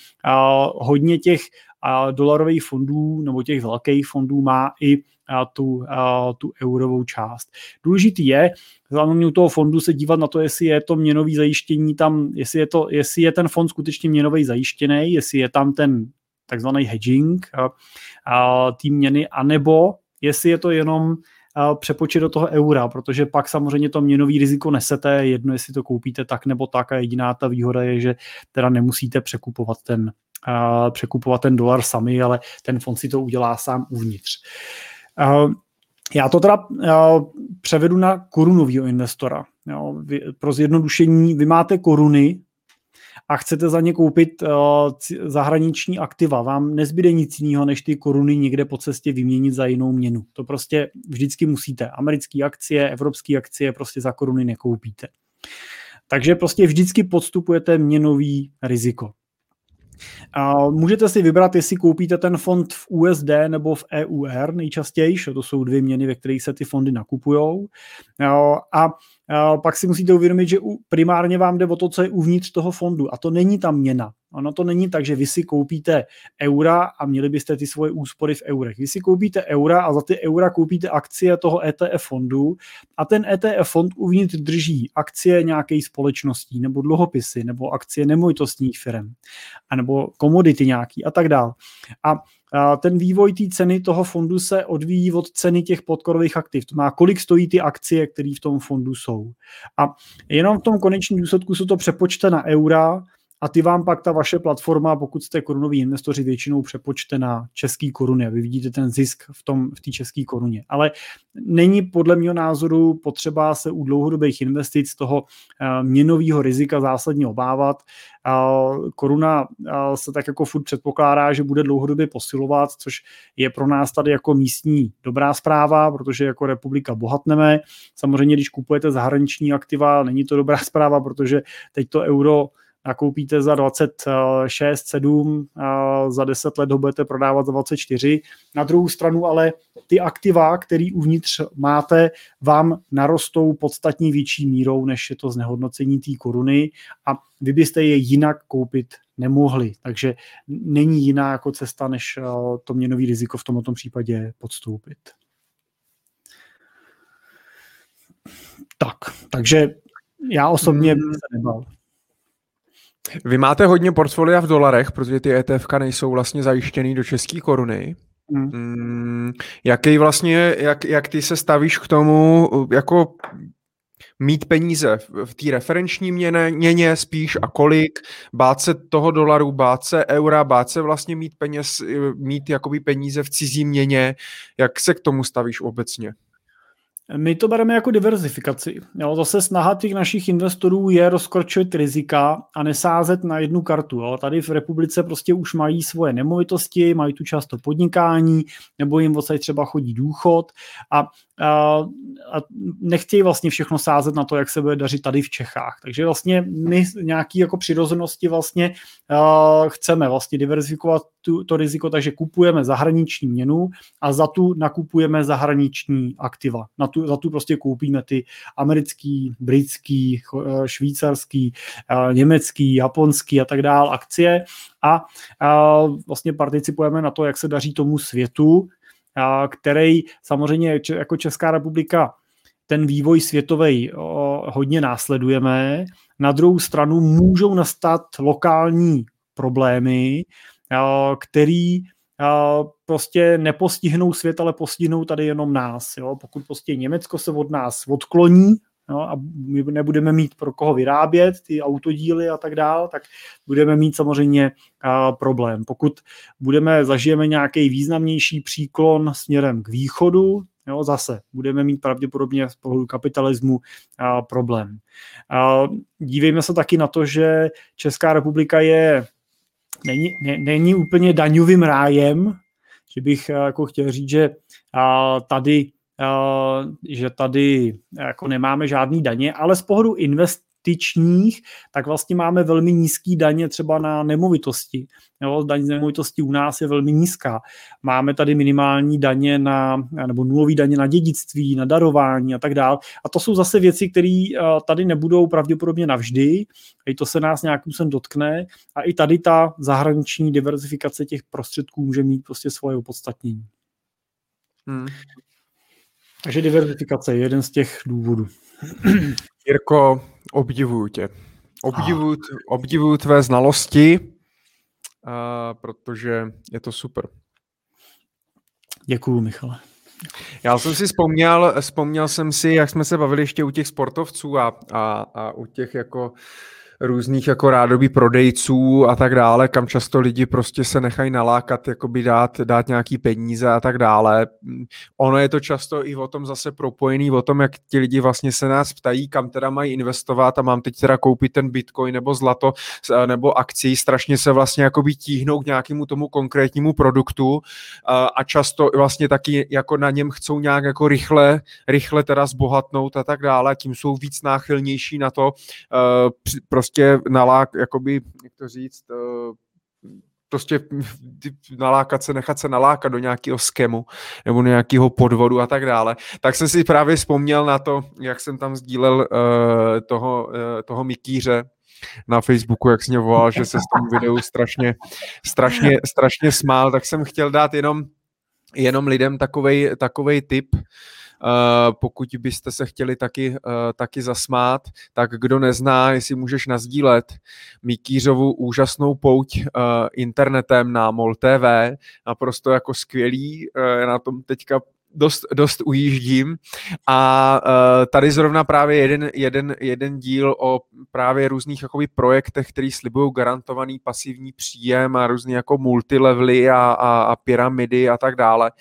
hodně těch dolarových fondů nebo těch velkých fondů má i tu, tu eurovou část. Důležitý je, hlavně u toho fondu se dívat na to, jestli je to měnový zajištění tam, jestli je, to, jestli je ten fond skutečně měnový zajištěný, jestli je tam ten takzvaný hedging a, a tý měny, anebo jestli je to jenom přepočet do toho eura, protože pak samozřejmě to měnový riziko nesete, jedno jestli to koupíte tak nebo tak a jediná ta výhoda je, že teda nemusíte překupovat ten, překupovat ten dolar sami, ale ten fond si to udělá sám uvnitř. Já to teda převedu na korunového investora. pro zjednodušení, vy máte koruny a chcete za ně koupit zahraniční aktiva. Vám nezbyde nic jiného, než ty koruny někde po cestě vyměnit za jinou měnu. To prostě vždycky musíte. Americké akcie, evropské akcie prostě za koruny nekoupíte. Takže prostě vždycky podstupujete měnový riziko. A můžete si vybrat, jestli koupíte ten fond v USD nebo v EUR nejčastěji, to jsou dvě měny, ve kterých se ty fondy nakupují. A pak si musíte uvědomit, že primárně vám jde o to, co je uvnitř toho fondu a to není ta měna. Ono to není tak, že vy si koupíte eura a měli byste ty svoje úspory v eurech. Vy si koupíte eura a za ty eura koupíte akcie toho ETF fondu a ten ETF fond uvnitř drží akcie nějaké společností nebo dluhopisy nebo akcie nemovitostních firm a nebo komodity nějaký a tak dále. A ten vývoj té ceny toho fondu se odvíjí od ceny těch podkorových aktiv. To má, kolik stojí ty akcie, které v tom fondu jsou. A jenom v tom konečném důsledku se to přepočte na eura a ty vám pak ta vaše platforma, pokud jste korunoví investoři, většinou přepočte na český koruny a vy vidíte ten zisk v tom v té české koruně. Ale není podle mého názoru potřeba se u dlouhodobých investic toho eh, měnového rizika zásadně obávat. Koruna eh, se tak jako furt předpokládá, že bude dlouhodobě posilovat, což je pro nás tady jako místní dobrá zpráva, protože jako republika bohatneme. Samozřejmě, když kupujete zahraniční aktiva, není to dobrá <laughs> zpráva, protože teď to euro nakoupíte za 26, 7, za 10 let ho budete prodávat za 24. Na druhou stranu ale ty aktiva, který uvnitř máte, vám narostou podstatně větší mírou, než je to znehodnocení té koruny a vy byste je jinak koupit nemohli. Takže není jiná jako cesta, než to měnový riziko v tomto případě podstoupit. Tak, takže já osobně hmm. se nebal. Vy máte hodně portfolia v dolarech, protože ty ETF nejsou vlastně zajištěný do české koruny. Hmm. Hmm, jaký vlastně, jak, jak ty se stavíš k tomu, jako mít peníze v té referenční měně, měně spíš a kolik, bát se toho dolaru, bát se eura, bát se vlastně mít peněz, mít jakoby peníze v cizí měně, jak se k tomu stavíš obecně? My to bereme jako diverzifikaci. Jo, zase snaha těch našich investorů je rozkročit rizika a nesázet na jednu kartu. Jo. Tady v republice prostě už mají svoje nemovitosti, mají tu často podnikání, nebo jim odsaď třeba chodí důchod a a, a nechtějí vlastně všechno sázet na to, jak se bude dařit tady v Čechách. Takže vlastně my nějaký jako přirozenosti vlastně uh, chceme vlastně diverzifikovat tu, to riziko, takže kupujeme zahraniční měnu a za tu nakupujeme zahraniční aktiva. Na tu, za tu prostě koupíme ty americký, britský, švýcarský, uh, německý, japonský a tak dále akcie a uh, vlastně participujeme na to, jak se daří tomu světu, který samozřejmě jako Česká republika ten vývoj světový hodně následujeme. Na druhou stranu můžou nastat lokální problémy, který prostě nepostihnou svět, ale postihnou tady jenom nás. Jo? Pokud prostě Německo se od nás odkloní jo, a my nebudeme mít pro koho vyrábět ty autodíly a tak dál, tak budeme mít samozřejmě a, problém. Pokud budeme, zažijeme nějaký významnější příklon směrem k východu, jo, zase budeme mít pravděpodobně z pohledu kapitalismu a, problém. A, dívejme se taky na to, že Česká republika je není, ne, není úplně daňovým rájem, že bych jako chtěl říct, že a, tady že tady jako nemáme žádný daně, ale z pohledu investičních, tak vlastně máme velmi nízký daně třeba na nemovitosti. Jo, daň z nemovitosti u nás je velmi nízká. Máme tady minimální daně na, nebo nulový daně na dědictví, na darování a tak dále. A to jsou zase věci, které tady nebudou pravděpodobně navždy. I to se nás nějakým sem dotkne. A i tady ta zahraniční diverzifikace těch prostředků může mít prostě svoje opodstatnění. Hmm. Takže diverzifikace je jeden z těch důvodů. Jirko, obdivuju tě. Obdivuju, obdivuju tvé znalosti, uh, protože je to super. Děkuju, Michale. Já jsem si vzpomněl, vzpomněl jsem si, jak jsme se bavili ještě u těch sportovců a, a, a u těch jako uh, různých jako rádobí prodejců a tak dále, kam často lidi prostě se nechají nalákat, jakoby dát, dát nějaký peníze a tak dále. Ono je to často i o tom zase propojený, o tom, jak ti lidi vlastně se nás ptají, kam teda mají investovat a mám teď teda koupit ten bitcoin nebo zlato nebo akcí, strašně se vlastně jakoby tíhnou k nějakému tomu konkrétnímu produktu a často vlastně taky jako na něm chcou nějak jako rychle, rychle teda zbohatnout a tak dále, tím jsou víc náchylnější na to prostě nalák, jakoby, jak to říct, eh, prostě <laughs> nalákat se, nechat se nalákat do nějakého skemu nebo nějakého podvodu a tak dále. Tak jsem si právě vzpomněl na to, jak jsem tam sdílel uh, toho, uh, toho Mikýře na Facebooku, jak jsi mě volal, že se s tom videu strašně, strašně, strašně smál, tak jsem chtěl dát jenom, jenom lidem takovej, takovej tip, pokud byste se chtěli taky, eh, taky zasmát, tak kdo nezná, jestli můžeš nazdílet Mikýřovu úžasnou pouť eh, internetem na MOL TV, naprosto jako skvělý, na tom teďka dost, dost ujíždím a uh, tady zrovna právě jeden, jeden, jeden díl o právě různých jakoby projektech, který slibují garantovaný pasivní příjem a různý jako multilevely a, a, a pyramidy a tak dále.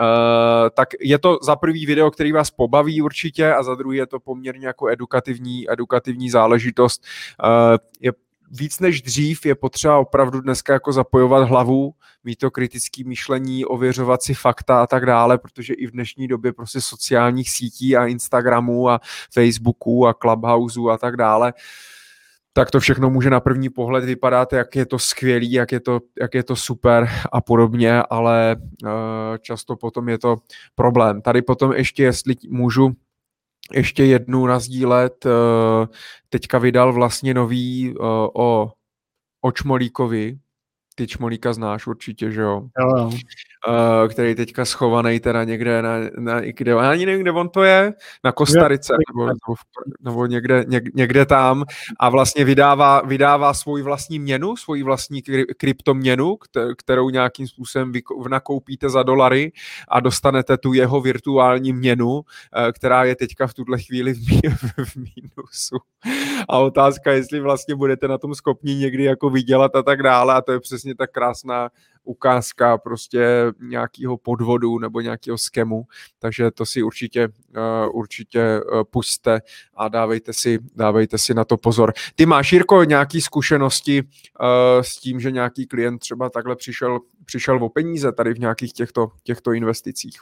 Uh, tak je to za prvý video, který vás pobaví určitě a za druhý je to poměrně jako edukativní, edukativní záležitost. Uh, je víc než dřív je potřeba opravdu dneska jako zapojovat hlavu, mít to kritické myšlení, ověřovat si fakta a tak dále, protože i v dnešní době prostě sociálních sítí a Instagramu a Facebooku a Clubhouseu a tak dále tak to všechno může na první pohled vypadat, jak je to skvělý, jak je to, jak je to super a podobně, ale uh, často potom je to problém. Tady potom ještě, jestli můžu ještě jednu nazdílet, uh, teďka vydal vlastně nový uh, o Očmolíkovi, ty Čmolíka znáš určitě, že jo? Jo, jo. Uh, který teďka schovaný teda někde na, na kde, já ani nevím, kde on to je, na Kostarice nebo, nebo, nebo někde, něk, někde tam a vlastně vydává, vydává svoji vlastní měnu, svoji vlastní kry, kryptoměnu, kterou nějakým způsobem vy, nakoupíte za dolary a dostanete tu jeho virtuální měnu, uh, která je teďka v tuhle chvíli v, mí, <laughs> v mínusu. A otázka, jestli vlastně budete na tom schopni někdy jako vydělat a tak dále a to je přesně tak krásná ukázka prostě nějakého podvodu nebo nějakého skemu, takže to si určitě, uh, určitě uh, puste a dávejte si, dávejte si na to pozor. Ty máš, Jirko, nějaké zkušenosti uh, s tím, že nějaký klient třeba takhle přišel, přišel o peníze tady v nějakých těchto, těchto investicích?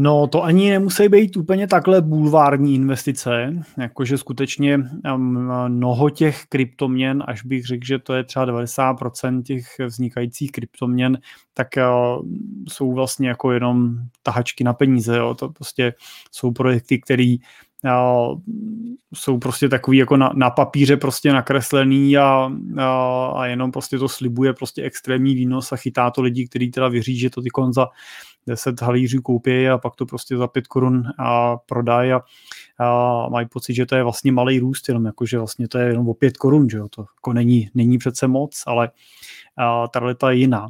No to ani nemusí být úplně takhle bulvární investice, jakože skutečně mnoho těch kryptoměn, až bych řekl, že to je třeba 90% těch vznikajících kryptoměn, tak uh, jsou vlastně jako jenom tahačky na peníze. Jo. To prostě jsou projekty, které uh, jsou prostě takový jako na, na papíře prostě nakreslený a, a, a jenom prostě to slibuje prostě extrémní výnos a chytá to lidi, kteří teda věří, že to ty konza 10 halířů koupí a pak to prostě za 5 korun a prodají a, a mají pocit, že to je vlastně malý růst, jenom jako, že vlastně to je jenom o 5 korun, že jo, to jako není, není přece moc, ale ta realita je jiná.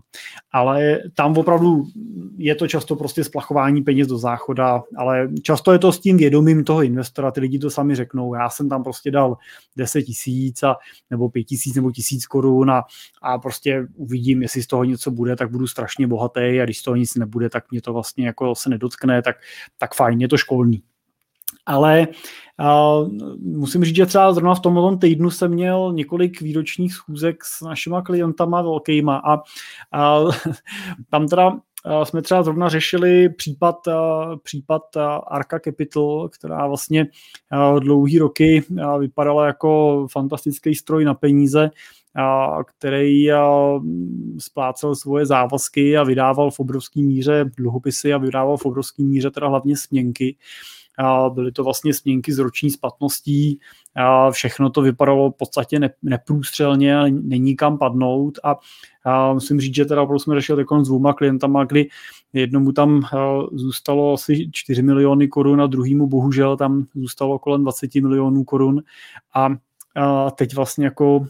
Ale tam opravdu je to často prostě splachování peněz do záchoda, ale často je to s tím vědomím toho investora, ty lidi to sami řeknou, já jsem tam prostě dal 10 tisíc nebo 5 tisíc nebo tisíc korun a, a prostě uvidím, jestli z toho něco bude, tak budu strašně bohatý a když z toho nic nebude, tak mě to vlastně jako se nedotkne, tak, tak fajn, je to školní ale uh, musím říct, že třeba zrovna v tomhle týdnu jsem měl několik výročních schůzek s našima klientama velkýma a, a <laughs> tam teda jsme třeba zrovna řešili případ, případ Arca Capital, která vlastně dlouhý roky vypadala jako fantastický stroj na peníze, který splácel svoje závazky a vydával v obrovské míře dluhopisy a vydával v obrovské míře teda hlavně směnky. Byly to vlastně směnky s roční splatností, všechno to vypadalo v podstatě neprůstřelně a není kam padnout. A, a musím říct, že teda opravdu jsme řešili s dvouma klientama, kdy jednomu tam zůstalo asi 4 miliony korun a druhýmu bohužel tam zůstalo kolem 20 milionů korun. A, a teď vlastně jako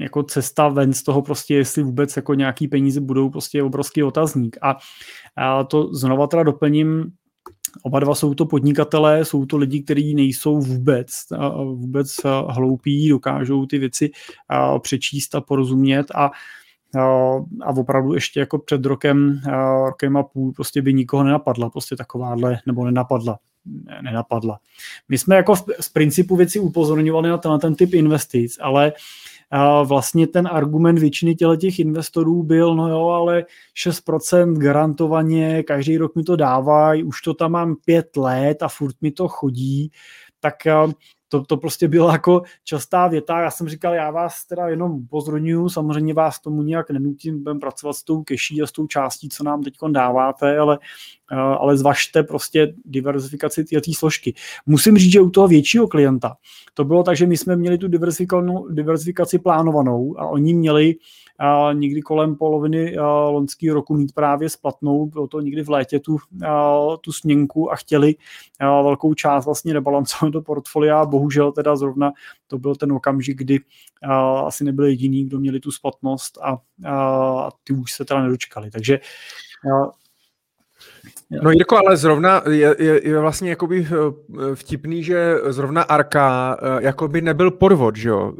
jako cesta ven z toho prostě, jestli vůbec jako nějaký peníze budou prostě obrovský otazník. A, a to znova teda doplním, Oba dva jsou to podnikatelé, jsou to lidi, kteří nejsou vůbec, vůbec hloupí, dokážou ty věci přečíst a porozumět a a opravdu ještě jako před rokem, rokem a půl prostě by nikoho nenapadla, prostě takováhle, nebo nenapadla, nenapadla. My jsme jako z principu věci upozorňovali na ten, na ten typ investic, ale a vlastně ten argument většiny těch investorů byl, no jo, ale 6% garantovaně, každý rok mi to dávají, už to tam mám pět let a furt mi to chodí, tak to, to prostě byla jako častá věta. Já jsem říkal, já vás teda jenom upozorňuju, samozřejmě vás tomu nějak nenutím, budeme pracovat s tou keší a s tou částí, co nám teď dáváte, ale, eh, ale zvažte prostě diverzifikaci té složky. Musím říct, že u toho většího klienta to bylo tak, že my jsme měli tu diverzifikaci plánovanou a oni měli a někdy kolem poloviny loňského roku mít právě splatnou, bylo to někdy v létě tu, tu směnku a chtěli velkou část vlastně rebalancovat do portfolia. Bohužel teda zrovna to byl ten okamžik, kdy asi nebyli jediný, kdo měli tu splatnost a, a ty už se teda nedočkali. Takže No Jirko, ale zrovna je, je, je vlastně jakoby eh, vtipný, že zrovna Arka eh, jakoby nebyl podvod, že jo?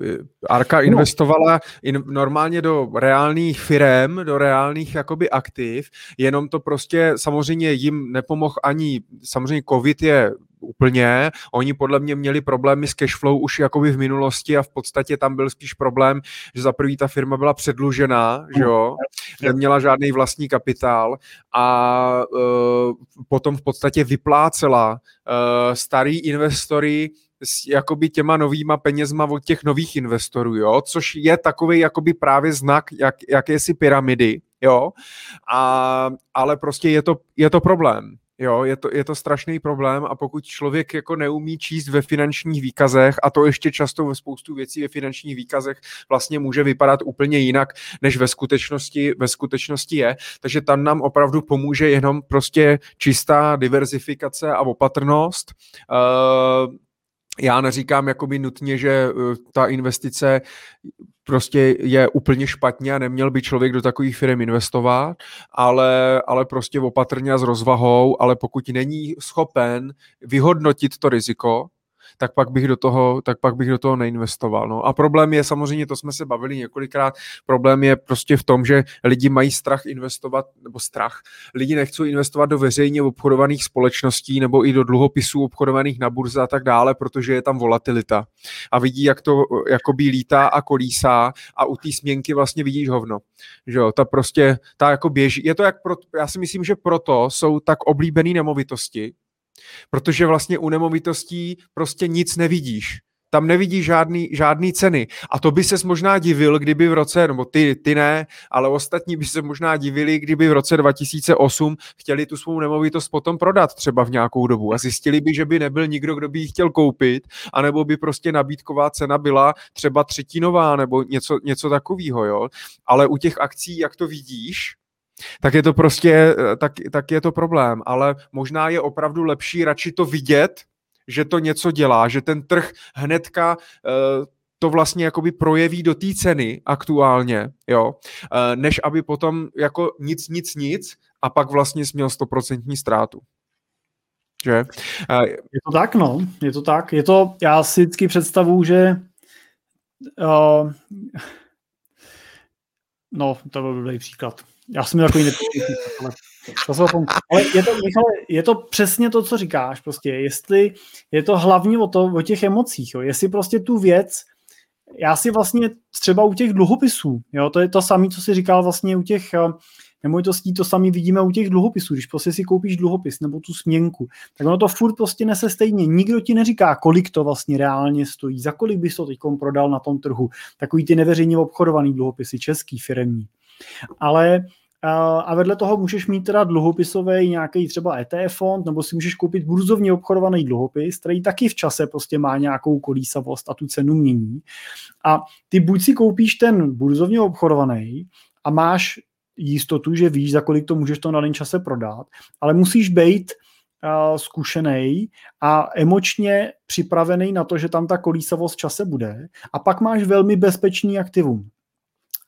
Arka no. investovala in, normálně do reálných firm, do reálných jakoby aktiv, jenom to prostě samozřejmě jim nepomohl ani, samozřejmě covid je úplně. Oni podle mě měli problémy s cashflow už jakoby v minulosti a v podstatě tam byl spíš problém, že za prvý ta firma byla předlužená, že jo, neměla žádný vlastní kapitál a uh, potom v podstatě vyplácela uh, starý investory s jakoby těma novýma penězma od těch nových investorů, jo, což je takový jakoby právě znak jak, jakési pyramidy, jo, a, ale prostě je to, je to problém. Jo, je to, je to strašný problém a pokud člověk jako neumí číst ve finančních výkazech a to ještě často ve spoustu věcí ve finančních výkazech vlastně může vypadat úplně jinak, než ve skutečnosti, ve skutečnosti je. Takže tam nám opravdu pomůže jenom prostě čistá diverzifikace a opatrnost. Uh, já neříkám jakoby nutně, že eh, ta investice prostě je úplně špatně a neměl by člověk do takových firm investovat, ale, ale prostě opatrně a s rozvahou, ale pokud není schopen vyhodnotit to riziko, tak pak bych do toho, tak pak bych do toho neinvestoval. No. A problém je samozřejmě, to jsme se bavili několikrát, problém je prostě v tom, že lidi mají strach investovat, nebo strach, lidi nechcou investovat do veřejně obchodovaných společností nebo i do dluhopisů obchodovaných na burze a tak dále, protože je tam volatilita. A vidí, jak to jakoby lítá a kolísá a u té směnky vlastně vidíš hovno. Že jo, ta prostě, ta jako běží. Je to jak pro, já si myslím, že proto jsou tak oblíbené nemovitosti, Protože vlastně u nemovitostí prostě nic nevidíš. Tam nevidíš žádný, žádný ceny. A to by ses možná divil, kdyby v roce, nebo ty, ty ne, ale ostatní by se možná divili, kdyby v roce 2008 chtěli tu svou nemovitost potom prodat třeba v nějakou dobu a zjistili by, že by nebyl nikdo, kdo by ji chtěl koupit, anebo by prostě nabídková cena byla třeba třetinová nebo něco, něco takového, jo. Ale u těch akcí, jak to vidíš, tak je to prostě, eh, tak, tak je to problém, ale možná je opravdu lepší radši to vidět, že to něco dělá, že ten trh hnedka uh, to vlastně jakoby projeví do té ceny aktuálně, jo, uh, než aby potom jako nic, nic, nic a pak vlastně směl stoprocentní ztrátu. Že? Je to tak, no, je to tak. Je to, já si vždycky představu, že uh, no, to byl dobrý příklad. Já jsem takový nepříklad, ale, ale je, to, Michale, je to přesně to, co říkáš. Prostě, jestli je to hlavně o, to, o těch emocích, jo. jestli prostě tu věc, já si vlastně třeba u těch dluhopisů, jo, to je to samé, co si říkal vlastně u těch eh, nemovitostí, to samé vidíme u těch dluhopisů. Když prostě si koupíš dluhopis nebo tu směnku, tak ono to furt prostě nese stejně. Nikdo ti neříká, kolik to vlastně reálně stojí, za kolik bys to teď prodal na tom trhu. Takový ty neveřejně obchodovaný dluhopisy, český firmní. Ale a vedle toho můžeš mít teda dluhopisový nějaký třeba ETF fond, nebo si můžeš koupit burzovně obchodovaný dluhopis, který taky v čase prostě má nějakou kolísavost a tu cenu mění. A ty buď si koupíš ten burzovně obchodovaný a máš jistotu, že víš, za kolik to můžeš to na den čase prodat, ale musíš být uh, zkušený a emočně připravený na to, že tam ta kolísavost v čase bude a pak máš velmi bezpečný aktivum.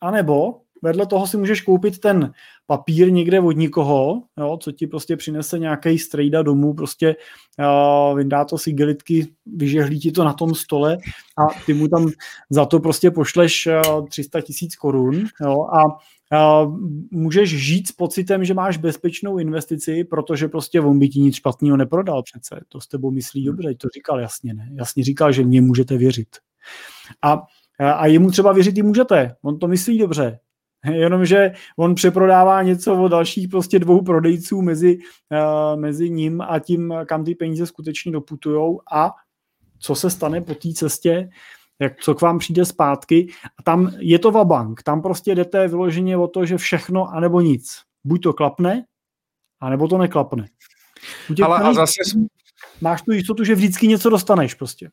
A nebo vedle toho si můžeš koupit ten papír někde od nikoho, jo, co ti prostě přinese nějaký strejda domů, prostě uh, vyndá to si gelitky, vyžehlí ti to na tom stole a ty mu tam za to prostě pošleš uh, 300 tisíc korun jo, a uh, můžeš žít s pocitem, že máš bezpečnou investici, protože prostě on by ti nic špatného neprodal přece. To s tebou myslí dobře, to říkal jasně, ne? Jasně říkal, že mě můžete věřit. A a jemu třeba věřit i můžete, on to myslí dobře, <laughs> Jenomže on přeprodává něco o dalších prostě dvou prodejců mezi, uh, mezi ním a tím, kam ty peníze skutečně doputujou a co se stane po té cestě, jak, co k vám přijde zpátky. A tam je to vabank. Tam prostě jdete vyloženě o to, že všechno anebo nic. Buď to klapne, anebo to neklapne. Ale a zase... Máš tu jistotu, že vždycky něco dostaneš prostě.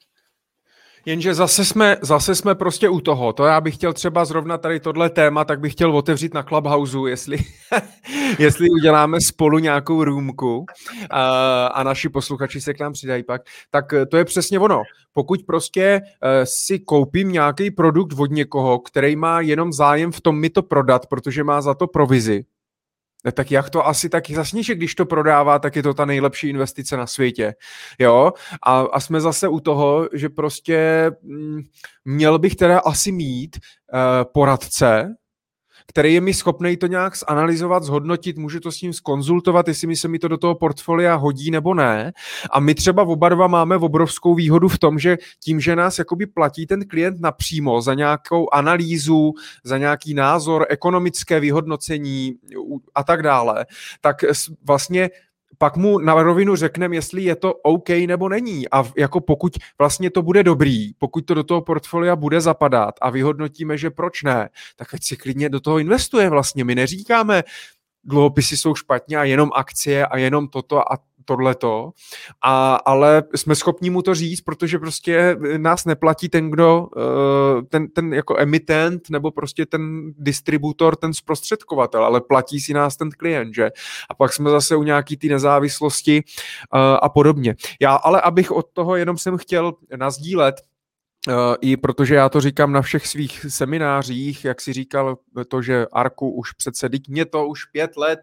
Jenže zase jsme, zase jsme prostě u toho. To já bych chtěl třeba zrovna tady tohle téma, tak bych chtěl otevřít na Clubhouse, jestli, <laughs> jestli uděláme spolu nějakou růmku a, a naši posluchači se k nám přidají pak. Tak to je přesně ono. Pokud prostě uh, si koupím nějaký produkt od někoho, který má jenom zájem v tom mi to prodat, protože má za to provizi, tak jak to asi tak zasně, že když to prodává, tak je to ta nejlepší investice na světě. Jo? A, a jsme zase u toho, že prostě mm, měl bych teda asi mít uh, poradce, který je mi schopný to nějak zanalizovat, zhodnotit, může to s ním skonzultovat, jestli mi se mi to do toho portfolia hodí nebo ne. A my třeba oba dva máme obrovskou výhodu v tom, že tím, že nás jakoby platí ten klient napřímo za nějakou analýzu, za nějaký názor, ekonomické vyhodnocení a tak dále, tak vlastně pak mu na rovinu řekneme, jestli je to OK nebo není. A jako pokud vlastně to bude dobrý, pokud to do toho portfolia bude zapadat a vyhodnotíme, že proč ne, tak ať si klidně do toho investuje vlastně. My neříkáme, dluhopisy jsou špatně a jenom akcie a jenom toto a tohleto, a, ale jsme schopni mu to říct, protože prostě nás neplatí ten, kdo, eh, ten, ten jako emitent nebo prostě ten distributor, ten zprostředkovatel, ale platí si nás ten klient, že? A pak jsme zase u nějaký té nezávislosti eh, a podobně. Já ale, abych od toho jenom jsem chtěl nazdílet, I protože já to říkám na všech svých seminářích, jak si říkal to, že Arku už přece, teď mě to už pět let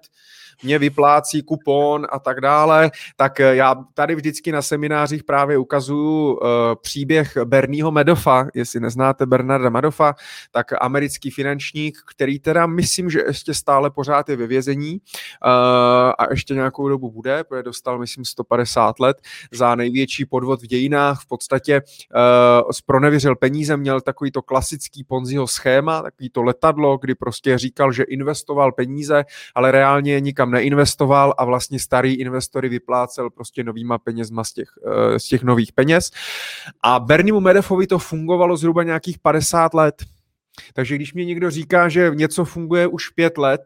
mě vyplácí kupon a tak dále, tak eh, já tady vždycky na seminářích právě ukazuju uh, příběh Bernieho Madofa, jestli neznáte Bernarda Madofa, tak americký finančník, který teda myslím, že ještě stále pořád je ve vězení a ještě nějakou dobu bude, protože dostal myslím 150 let za největší podvod v dějinách, v podstatě spronevěřil peníze, měl takový to klasický Ponziho schéma, takový to letadlo, kdy prostě říkal, že investoval peníze, ale reálně nikam neinvestoval a vlastně starý investory vyplácel prostě novýma penězma z těch, eh, z těch nových peněz. A Berniemu Medefovi to fungovalo zhruba nějakých 50 let. Takže když mě někdo říká, že něco funguje už pět let,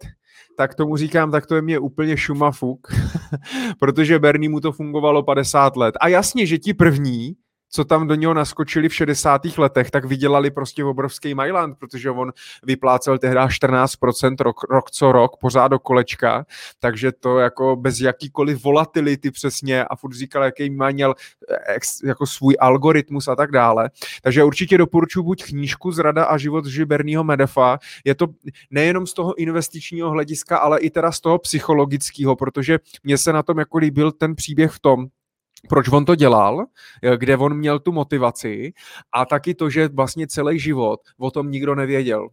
tak tomu říkám, tak to je mě úplně šumafuk, <laughs> protože Bernie mu to fungovalo 50 let. A jasně, že ti první co tam do něho naskočili v 60. letech, tak vydělali prostě obrovský Mailand, protože on vyplácel tehdy 14% rok, rok co rok, pořád do kolečka, takže to jako bez jakýkoliv volatility přesně a furt říkal, jaký má měl eh, jako svůj algoritmus a tak dále. Takže určitě doporučuji buď knížku Zrada a život Žiberního Medefa. Je to nejenom z toho investičního hlediska, ale i teda z toho psychologického, protože mně se na tom jako líbil ten příběh v tom, proč on to dělal, eh, kde on měl tu motivaci a taky to, že vlastně celý život o tom nikdo nevěděl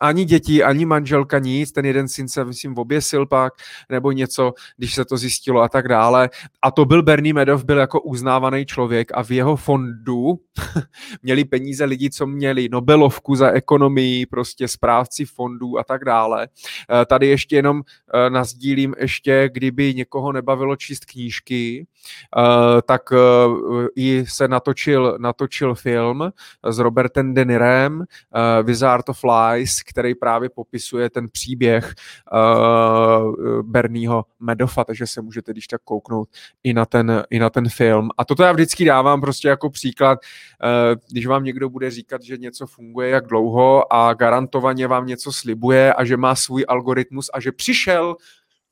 ani děti, ani manželka, nic. Ten jeden syn se, myslím, oběsil pak, nebo něco, když se to zjistilo a tak dále. A to byl Bernie Madoff, byl jako uznávaný člověk a v jeho fondu <laughs> měli peníze lidi, co měli Nobelovku za ekonomii, prostě správci fondů a tak dále. Eh, tady ještě jenom eh, nazdílím ještě, kdyby někoho nebavilo číst knížky, eh, tak i se natočil, natočil film s Robertem Denirem, Wizard of Lies, který právě popisuje ten příběh uh, Bernieho Medofa, takže se můžete když tak kouknout i na ten, i na ten film. A toto já vždycky dávám prostě jako příklad, uh, když vám někdo bude říkat, že něco funguje jak dlouho a garantovaně vám něco slibuje a že má svůj algoritmus a že přišel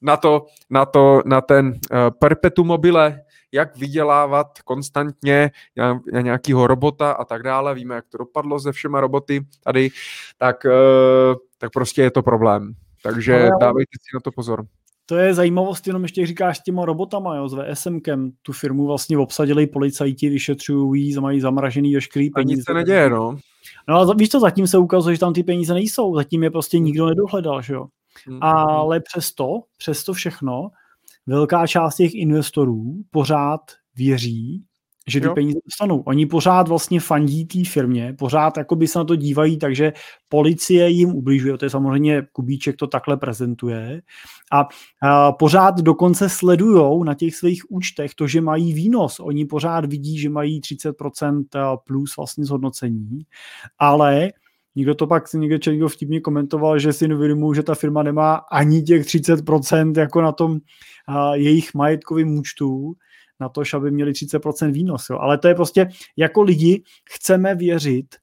na to, na to, na ten uh, perpetuum mobile, jak vydělávat konstantně na nějakého robota a tak dále. Víme, jak to dopadlo se všema roboty tady, tak, eh, tak prostě je to problém. Takže dávejte si na to pozor. To je zajímavost, jenom ještě říkáš s těma robotama, jo, s VSMkem, tu firmu vlastně obsadili policajti, vyšetřují, mají zamražený veškerý peníze. A nic se neděje, no. No a víš co, zatím se ukazuje, že tam ty peníze nejsou, zatím je prostě nikdo nedohledal, že jo. Mm-hmm. Ale přesto, přesto všechno, velká část těch investorů pořád věří, že ty jo. peníze dostanou. Oni pořád vlastně fandí té firmě, pořád jakoby se na to dívají, takže policie jim ubližuje, to je samozřejmě Kubíček to takhle prezentuje a, a pořád dokonce sledujou na těch svých účtech to, že mají výnos. Oni pořád vidí, že mají 30% plus vlastně zhodnocení, ale Někdo to pak, někdo někdo vtipně komentoval, že si neuvědomují, že ta firma nemá ani těch 30% jako na tom uh, jejich majetkovým účtu, na to, aby měli 30% výnos. Jo. Ale to je prostě, jako lidi chceme věřit,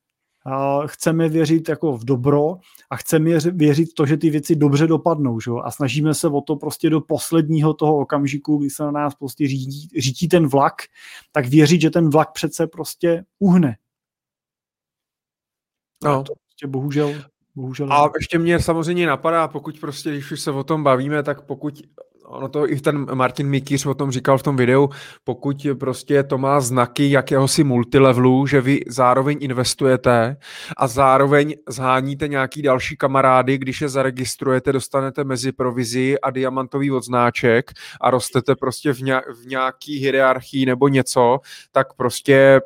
uh, chceme věřit jako v dobro a chceme věřit to, že ty věci dobře dopadnou. Že? A snažíme se o to prostě do posledního toho okamžiku, kdy se na nás prostě řídí, řídí ten vlak, tak věřit, že ten vlak přece prostě uhne. No. To prostě bohužel, bohužel. A ještě mě samozřejmě napadá, pokud prostě, když už se o tom bavíme, tak pokud ono to i ten Martin Mikýř o tom říkal v tom videu, pokud prostě to má znaky jakéhosi multilevelu, že vy zároveň investujete a zároveň zháníte nějaký další kamarády, když je zaregistrujete, dostanete mezi provizi a diamantový odznáček a rostete prostě v, v nějaký hierarchii nebo něco, tak prostě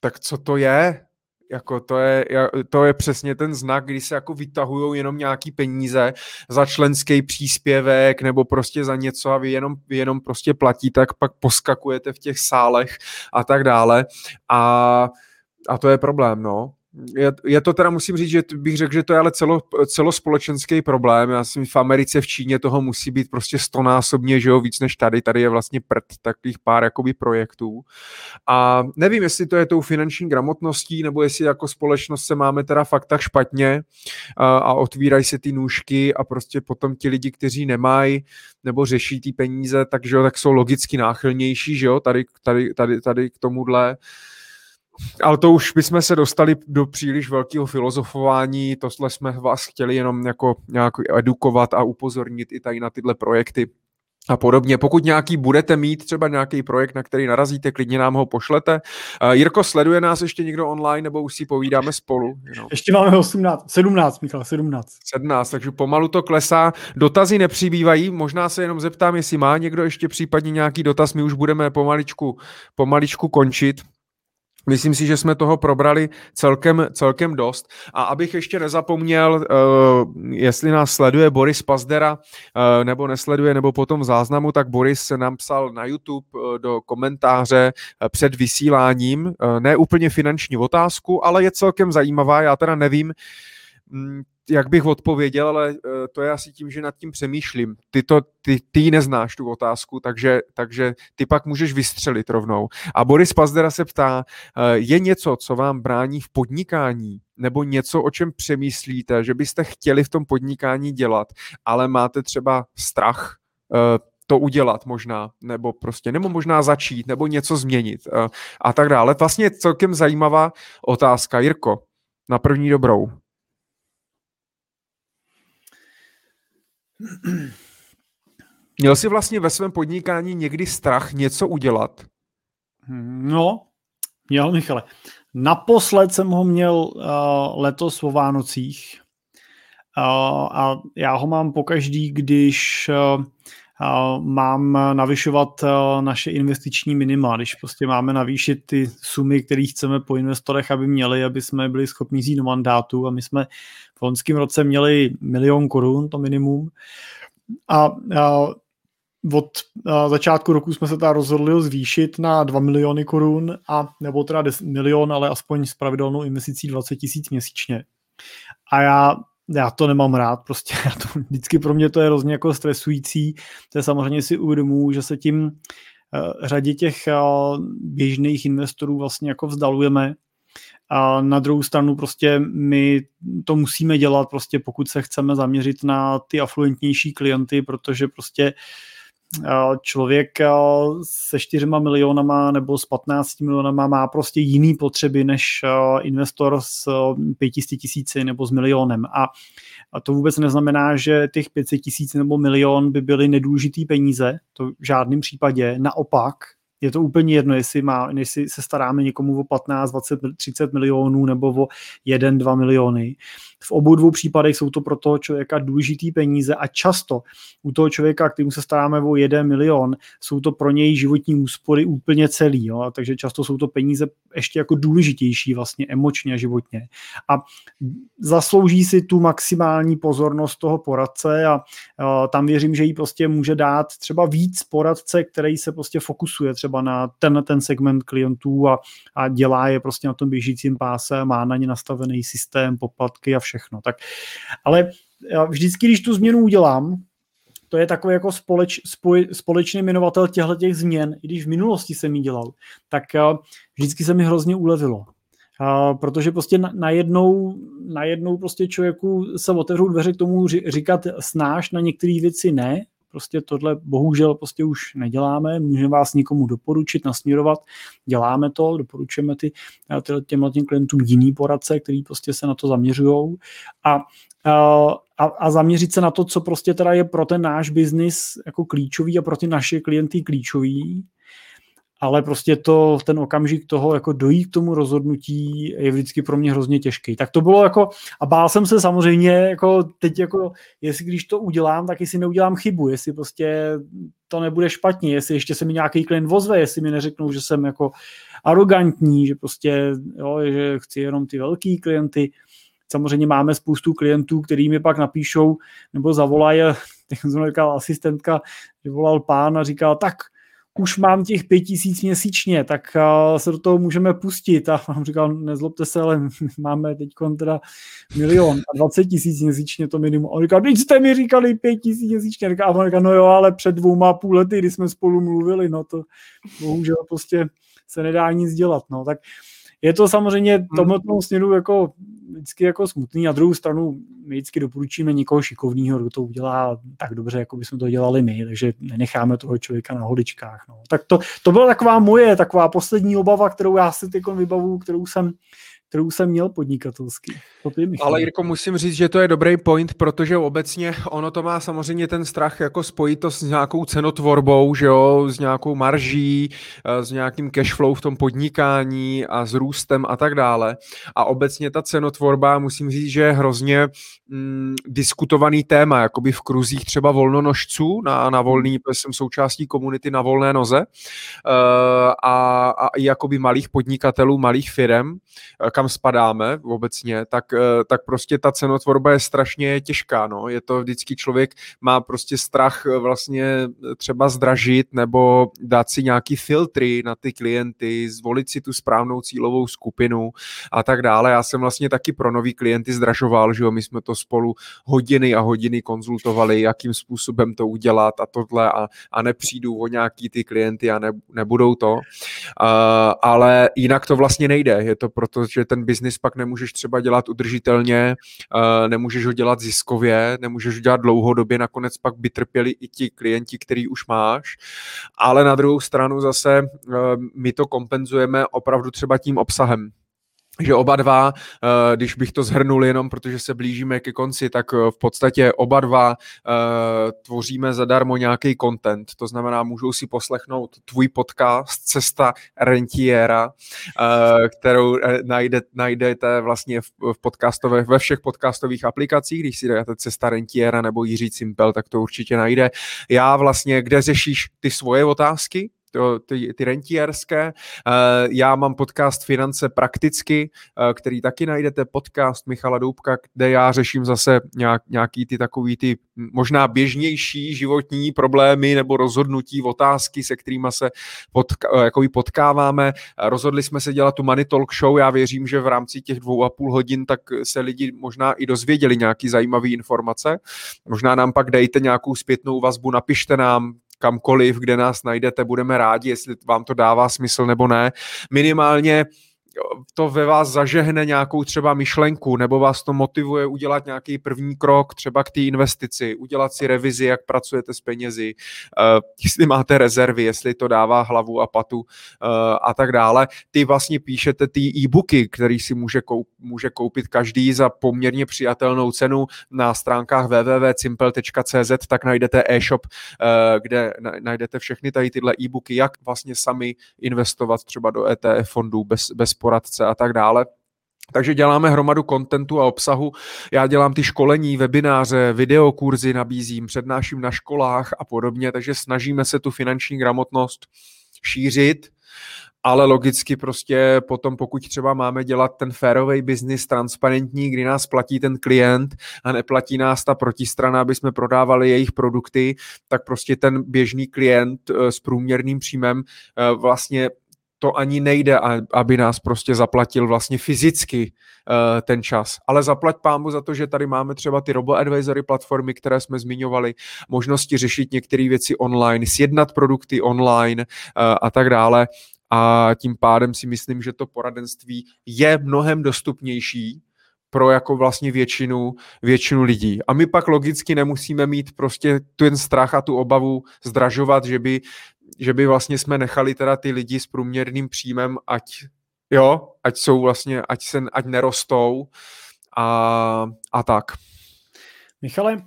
tak co to je? Jako to je, to je přesně ten znak, kdy se jako vytahují jenom nějaký peníze za členský příspěvek nebo prostě za něco a vy jenom, vy jenom prostě platíte, tak pak poskakujete v těch sálech a tak dále. A, a to je problém, no je, to teda, musím říct, že bych řekl, že to je ale celo, celospolečenský problém. Já si v Americe, v Číně toho musí být prostě stonásobně, že jo, víc než tady. Tady je vlastně prd takových pár jakoby projektů. A nevím, jestli to je tou finanční gramotností, nebo jestli jako společnost se máme teda fakt tak špatně a, a otvírají se ty nůžky a prostě potom ti lidi, kteří nemají nebo řeší ty peníze, takže jo, tak jsou logicky náchylnější, že jo, tady, tady, tady, tady k tomuhle. Ale to už bychom se dostali do příliš velkého filozofování, tohle jsme vás chtěli jenom jako nějak edukovat a upozornit i tady na tyhle projekty a podobně. Pokud nějaký budete mít třeba nějaký projekt, na který narazíte, klidně nám ho pošlete. Uh, Jirko, sleduje nás ještě někdo online, nebo už si povídáme spolu? You Ještě máme 18, 17, Michal, 17. 17, takže pomalu to klesá. Dotazy nepřibývají, možná se jenom zeptám, jestli má někdo ještě případně nějaký dotaz, my už budeme pomaličku, pomaličku končit. Myslím si, že jsme toho probrali celkem, celkem dost. A abych ještě nezapomněl, uh, jestli nás sleduje Boris Pazdera, uh, nebo nesleduje, nebo potom v záznamu, tak Boris se nám psal na YouTube uh, do komentáře před vysíláním, ne úplně finanční otázku, ale je celkem zajímavá. Já teda nevím, um, jak bych odpověděl, ale eh, to je asi tím, že nad tím přemýšlím. Ty, to, ty, ty neznáš tu otázku, takže, takže ty pak můžeš vystřelit rovnou. A Boris Pazdera se ptá, eh, je něco, co vám brání v podnikání, nebo něco, o čem přemýšlíte, že byste chtěli v tom podnikání dělat, ale máte třeba strach eh, to udělat možná, nebo prostě, nebo možná začít, nebo něco změnit a tak dále. Vlastně celkem zajímavá otázka. Jirko, na první dobrou. Měl jsi vlastně ve svém podnikání někdy strach něco udělat? No, měl Michale. Naposled jsem ho měl uh, letos o Vánocích uh, a já ho mám pokaždý, když uh, mám navyšovat uh, naše investiční minima, když prostě máme navýšit ty sumy, které chceme po investorech, aby měli, aby jsme byli schopni zjít do mandátu a my jsme v loňském roce měli milion korun, to minimum. A, a od a začátku roku jsme se teda rozhodli zvýšit na 2 miliony korun, a nebo teda 10 milion, ale aspoň s pravidelnou investicí 20 tisíc měsíčně. A já, já to nemám rád, prostě <laughs> já to, vždycky pro mě to je hrozně jako stresující. To je samozřejmě si uvědomuji, že se tím uh, řadě těch uh, běžných investorů vlastně jako vzdalujeme, a na druhou stranu prostě my to musíme dělat prostě pokud se chceme zaměřit na ty afluentnější klienty, protože prostě člověk se 4 milionama nebo s 15 milionama má prostě jiný potřeby než investor s 500 tisíci nebo s milionem. A to vůbec neznamená, že těch 500 tisíc nebo milion by byly nedůležitý peníze, to v žádném případě. Naopak, je to úplně jedno, jestli, má, jestli se staráme někomu o 15, 20, 30 milionů nebo o 1, 2 miliony. V obou dvou případech jsou to pro toho člověka důležitý peníze a často u toho člověka, kterým se staráme o 1 milion, jsou to pro něj životní úspory úplně celý. Jo? Takže často jsou to peníze ještě jako důležitější vlastně emočně a životně. A zaslouží si tu maximální pozornost toho poradce a, a tam věřím, že jí prostě může dát třeba víc poradce, který se prostě fokusuje třeba na ten, ten segment klientů a, a dělá je prostě na tom běžícím páse, má na ně nastavený systém, poplatky a všechno. Tak, ale vždycky, když tu změnu udělám, to je takový jako společ, spoj, společný jmenovatel těchto těch změn, i když v minulosti jsem ji dělal, tak vždycky se mi hrozně ulevilo. Uh, protože prostě najednou, najednou prostě člověku se otevřou dveře k tomu říkat snáš, na některé věci ne, prostě tohle bohužel prostě už neděláme, můžeme vás někomu doporučit, nasměrovat, děláme to, doporučujeme ty, těmhle těm klientům jiný poradce, který prostě se na to zaměřují a, a, a zaměřit se na to, co prostě teda je pro ten náš biznis jako klíčový a pro ty naše klienty klíčový ale prostě to, ten okamžik toho jako dojít k tomu rozhodnutí je vždycky pro mě hrozně těžký. Tak to bylo jako, a bál jsem se samozřejmě, jako teď jako, jestli když to udělám, tak jestli neudělám chybu, jestli prostě to nebude špatně, jestli ještě se mi nějaký klient vozve, jestli mi neřeknou, že jsem jako arrogantní, že prostě, jo, že chci jenom ty velký klienty. Samozřejmě máme spoustu klientů, který mi pak napíšou nebo zavolají, <laughs> tak jsem říkal asistentka, že volal pán a říkal, tak už mám těch pět tisíc měsíčně, tak se do toho můžeme pustit. A vám říkal, nezlobte se, ale <laughs> máme teď teda milion a 20 tisíc měsíčně to minimum. A on říkal, teď jste mi říkali pět tisíc měsíčně. A on říkal, no jo, ale před dvouma půl lety, kdy jsme spolu mluvili, no to bohužel prostě se nedá nic dělat. No. Tak je to samozřejmě hmm. tomhle směru jako vždycky jako smutný. Na druhou stranu my vždycky doporučíme někoho šikovného, kdo to udělá tak dobře, jako bychom to dělali my, takže nenecháme toho člověka na holičkách. No. Tak to, to byla taková moje, taková poslední obava, kterou já si teď vybavu, kterou jsem kterou jsem měl podnikatelský. Ale Jirko, musím říct, že to je dobrý point, protože obecně ono to má samozřejmě ten strach jako spojitost s nějakou cenotvorbou, že jo, s nějakou marží, eh, s nějakým cashflow v tom podnikání a s růstem a tak dále. A obecně ta cenotvorba, musím říct, že je hrozně mm, diskutovaný téma, jakoby v kruzích třeba volnonožců na, na volný, protože jsem součástí komunity na volné noze uh, a, a i jakoby malých podnikatelů, malých firm, kam spadáme obecně, tak, eh, tak prostě ta cenotvorba je strašně těžká. No. Je to vždycky člověk má prostě strach eh, vlastně eh, třeba zdražit nebo dát si nějaký filtry na ty klienty, zvolit si tu správnou cílovou skupinu a tak dále. Já jsem vlastně taky pro nový klienty zdražoval, že jo, my jsme to spolu hodiny a hodiny konzultovali, jakým způsobem to udělat a tohle a, a nepřijdu o nějaký ty klienty a ne, nebudou to. Uh, ale jinak to vlastně nejde. Je to proto, že ten biznis pak nemůžeš třeba dělat udržitelně, eh, nemůžeš ho dělat ziskově, nemůžeš ho dělat dlouhodobě, nakonec pak by trpěli i ti klienti, který už máš, ale na druhou stranu zase eh, my to kompenzujeme opravdu třeba tím obsahem že oba dva, eh, když bych to zhrnul jenom, protože se blížíme ke konci, tak eh, v podstatě oba dva eh, tvoříme zadarmo nějaký content. To znamená, můžou si poslechnout tvůj podcast Cesta rentiera, kterou najde, najdete vlastně v podcastové, ve všech podcastových aplikacích. Když si dáte Cesta rentiera nebo Jiří Cimpel, tak to určitě najde. Já vlastně, kde řešíš ty svoje otázky, to, ty, ty rentierské. Eh, já mám podcast Finance prakticky, eh, který taky najdete, podcast Michala Doubka, kde já řeším zase nějak, nějaký ty takový ty možná běžnější životní problémy nebo rozhodnutí, otázky, se kterými se podka, eh, potkáváme. Rozhodli jsme se dělat tu Money Talk Show, já věřím, že v rámci těch dvou a půl hodin tak se lidi možná i dozvěděli nějaký zajímavé informace. Možná nám pak dejte nějakou zpětnou vazbu, napište nám, kamkoliv, kde nás najdete, budeme rádi, jestli vám to dává smysl nebo ne. Minimálně to ve vás zažehne nějakou třeba myšlenku, nebo vás to motivuje udělat nějaký první krok třeba k té investici, udělat si revizi, jak pracujete s penězi, uh, jestli máte rezervy, jestli to dává hlavu a patu uh, a tak dále. Ty vlastně píšete ty e-booky, který si může, koup, může koupit každý za poměrně přijatelnou cenu na stránkách www.simple.cz, tak najdete e-shop, uh, kde najdete všechny tady tyhle e-booky, jak vlastně sami investovat třeba do ETF fondů bez, bez poradce a tak dále. Takže děláme hromadu kontentu a obsahu. Já dělám ty školení, webináře, videokurzy nabízím, přednáším na školách a podobně, takže snažíme se tu finanční gramotnost šířit, ale logicky prostě potom, pokud třeba máme dělat ten férový biznis transparentní, kdy nás platí ten klient a neplatí nás ta protistrana, aby jsme prodávali jejich produkty, tak prostě ten běžný klient eh, s průměrným příjmem eh, vlastně to ani nejde, aby nás prostě zaplatil vlastně fyzicky uh, ten čas. Ale zaplať pámu za to, že tady máme třeba ty robo-advisory platformy, které jsme zmiňovali, možnosti řešit některé věci online, sjednat produkty online uh, a tak dále. A tím pádem si myslím, že to poradenství je mnohem dostupnější pro jako vlastně většinu, většinu lidí. A my pak logicky nemusíme mít prostě ten strach a tu obavu zdražovat, že by že by vlastně jsme nechali teda ty lidi s průměrným příjmem, ať jo, ať jsou vlastně, ať se, ať nerostou a, a tak. Michale,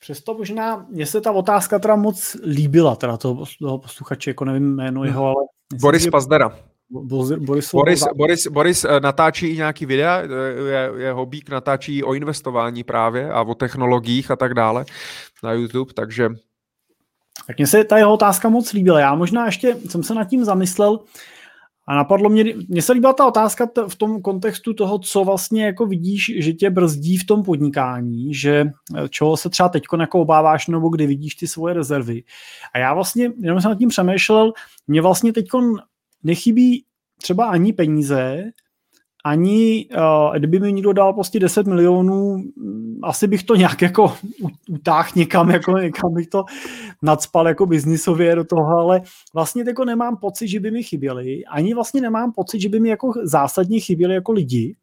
Přesto možná, mně se ta otázka teda moc líbila, teda toho, toho posluchače, jako nevím jméno jeho, ale... Boris že... Pazdera. Boris, Boris, Boris, Boris, Boris eh, natáčí i nějaký videa, je, je hobík, natáčí o investování právě a o technologiích a tak dále na YouTube, takže... Tak mně se ta jeho otázka moc líbila. Já možná ještě jsem se nad tím zamyslel, a napadlo mě, mně se líbila ta otázka t- v tom kontextu toho, co vlastně jako vidíš, že tě brzdí v tom podnikání, že eh, čeho se třeba teď jako obáváš, nebo kdy vidíš ty svoje rezervy. A já vlastně, jenom jsem nad tím přemýšlel, mě vlastně teď nechybí třeba ani peníze, ani uh, kdyby mi někdo dal prostě 10 milionů, mm, asi bych to nějak jako utáhl někam, jako někam bych to nadspal jako biznisově do toho, ale vlastně jako nemám pocit, že by mi chyběli, ani vlastně nemám pocit, že by mi jako zásadně chyběli jako lidi,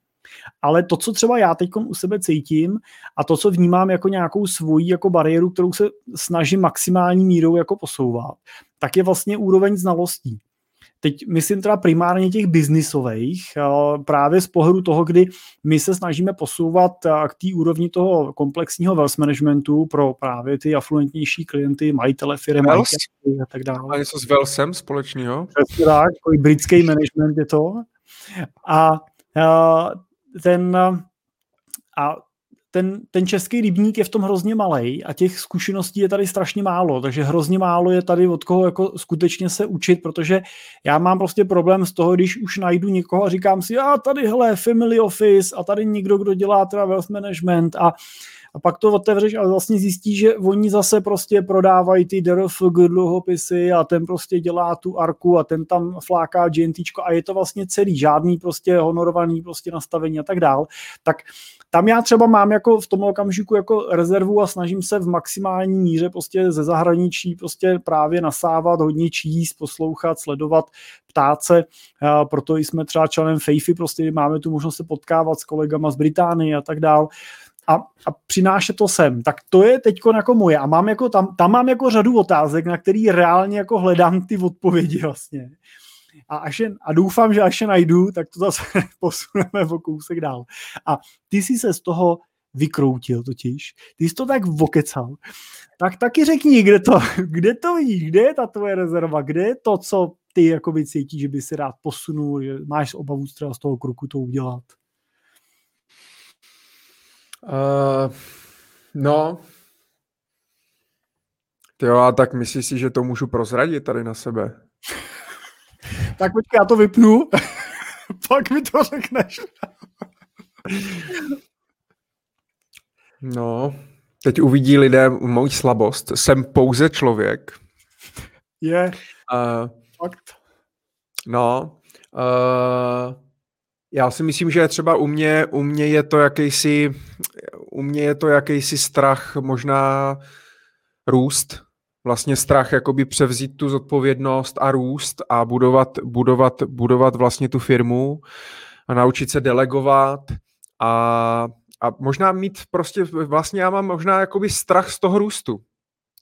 ale to, co třeba já teď u sebe cítím a to, co vnímám jako nějakou svoji jako bariéru, kterou se snažím maximální mírou jako posouvat, tak je vlastně úroveň znalostí. Teď myslím teda primárně těch biznisových, právě z pohledu toho, kdy my se snažíme posouvat eh, k té úrovni toho komplexního wealth managementu pro právě ty afluentnější klienty, majitele firmy a tak dále. A něco s wealthem společného? Přesně tak, takový britský management je to. A eh, ten a ten, ten český rybník je v tom hrozně malý a těch zkušeností je tady strašně málo, takže hrozně málo je tady od koho jako skutečně se učit, protože já mám prostě problém z toho, když už najdu někoho a říkám si, a tady hele, family office a tady někdo, kdo dělá teda wealth management a a pak to otevřeš a vlastně zjistí, že oni zase prostě prodávají ty DRFG dluhopisy a ten prostě dělá tu arku a ten tam fláká GNT a je to vlastně celý, žádný prostě honorovaný prostě nastavení a tak dál. Tak tam já třeba mám jako v tom okamžiku jako rezervu a snažím se v maximální míře prostě ze zahraničí prostě právě nasávat, hodně číst, poslouchat, sledovat, ptát se, proto jsme třeba členem FAFI, prostě máme tu možnost se potkávat s kolegama z Británie a tak dál a, a přinášet to sem. Tak to je teď jako moje a mám jako tam, tam mám jako řadu otázek, na který reálně jako hledám ty odpovědi vlastně. A, až je, a doufám, že až je najdu, tak to zase <laughs> posuneme o kousek dál. A ty jsi se z toho vykroutil totiž. Ty jsi to tak vokecal. Tak taky řekni, kde to, <laughs> kde to vidíš, kde je ta tvoje rezerva, kde je to, co ty jakoby cítíš, že by si rád posunul, že máš obavu třeba z toho kruku to udělat. Uh, no, jo, a tak myslíš si, že to můžu prozradit tady na sebe? <laughs> tak počkej, já to vypnu, <laughs> pak mi to řekneš. no, teď uvidí lidé moji slabost. Jsem pouze člověk. Je, uh, fakt. No, uh, já si myslím, že třeba u mě, u mě je to jakýsi, u mě je to jakýsi strach možná růst, vlastně strach jakoby převzít tu zodpovědnost a růst a budovat, budovat, budovat vlastně tu firmu a naučit se delegovat a, a možná mít prostě, vlastně já mám možná jakoby strach z toho růstu,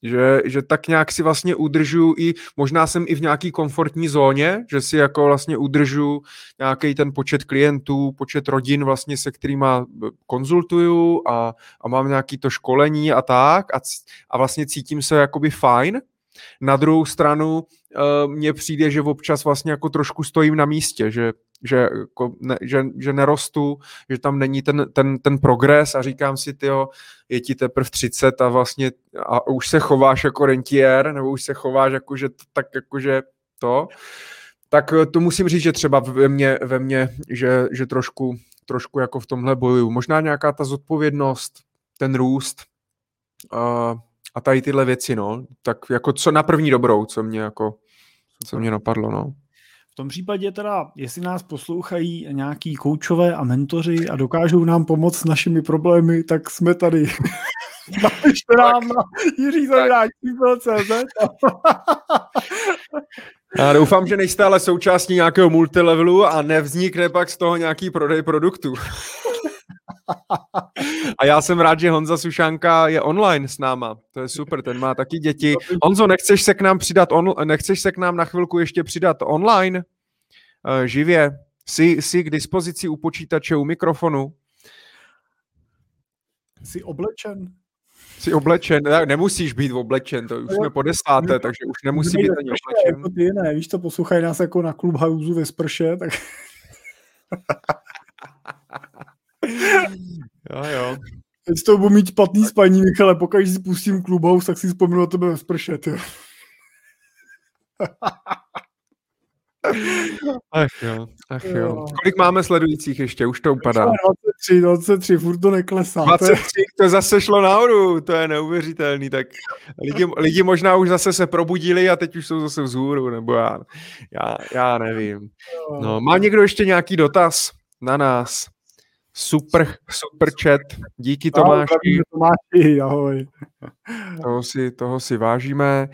že, že tak nějak si vlastně udržu i, možná jsem i v nějaký komfortní zóně, že si jako vlastně udržu nějaký ten počet klientů, počet rodin vlastně se kterými konzultuju a, a mám nějaký to školení a tak a, a vlastně cítím se jakoby fajn. Na druhou stranu uh, mně přijde, že občas vlastně jako trošku stojím na místě, že že, jako ne, že, že nerostu, že tam není ten, ten, ten progres a říkám si, tyjo, je ti teprve 30 a vlastně a už se chováš jako rentier, nebo už se chováš jako, že tak jako, že to, tak to musím říct, že třeba ve mně, ve mně že, že trošku, trošku jako v tomhle bojuju. Možná nějaká ta zodpovědnost, ten růst a, a tady tyhle věci, no. Tak jako co na první dobrou, co mě jako, co mě napadlo, no. V tom případě teda, jestli nás poslouchají nějaký koučové a mentoři a dokážou nám pomoct s našimi problémy, tak jsme tady. <laughs> Napište nám na Jiří <laughs> Já doufám, že nejste ale součástí nějakého multilevelu a nevznikne pak z toho nějaký prodej produktů. <laughs> A já jsem rád, že Honza Sušánka je online s náma. To je super, ten má taky děti. Honzo, nechceš se k nám přidat, on, nechceš se k nám na chvilku ještě přidat online? Uh, živě? Jsi, jsi k dispozici u počítače, u mikrofonu? Jsi oblečen? Jsi oblečen, ne, nemusíš být oblečen, to už jsme po desáté, takže už nemusí být ani oblečen. Jako ty ne, víš to, poslouchají nás jako na Clubhouse ve sprše, tak... jo, jo. Teď to budu mít špatný spaní, Michale, pokud si pustím Clubhouse, tak si vzpomenu na tebe ve sprše, ty. Ach jo, ach jo. Kolik máme sledujících ještě? Už to upadá. 23, 23, furt to neklesá. 23, to zase šlo nahoru, to je neuvěřitelný. Tak lidi, lidi možná už zase se probudili a teď už jsou zase vzhůru, nebo já, já, já nevím. No, má někdo ještě nějaký dotaz na nás? Super, super chat. Díky Tomáši. Tomáši, ahoj. Toho si, toho si vážíme.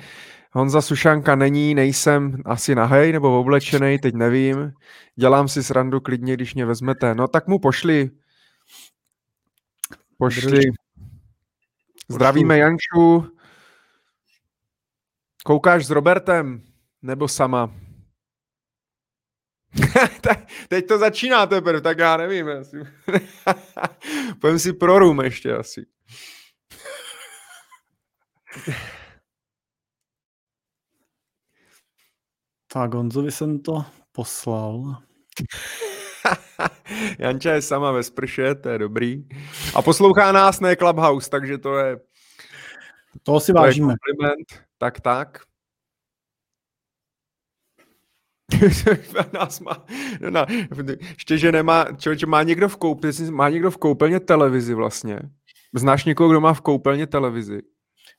Honza Sušanka není, nejsem asi nahej nebo oblečený, teď nevím. Dělám si srandu klidně, když mě vezmete. No tak mu pošli. Pošli. Zdravíme Janču. Koukáš s Robertem? Nebo sama? <laughs> Teď to začíná teprve, tak já nevím. Asi. <laughs> Pojďme si pro room ještě asi. Tak Gonzovi jsem to poslal. <laughs> Janča je sama ve sprše, to je dobrý. A poslouchá nás, ne Clubhouse, takže to je... To si vážíme. kompliment. Tak, tak. <laughs> nás má, no, ještě, že nemá, čo, má někdo v koupelně, má někdo v koupelně televizi vlastně. Znáš někoho, kdo má v koupelně televizi?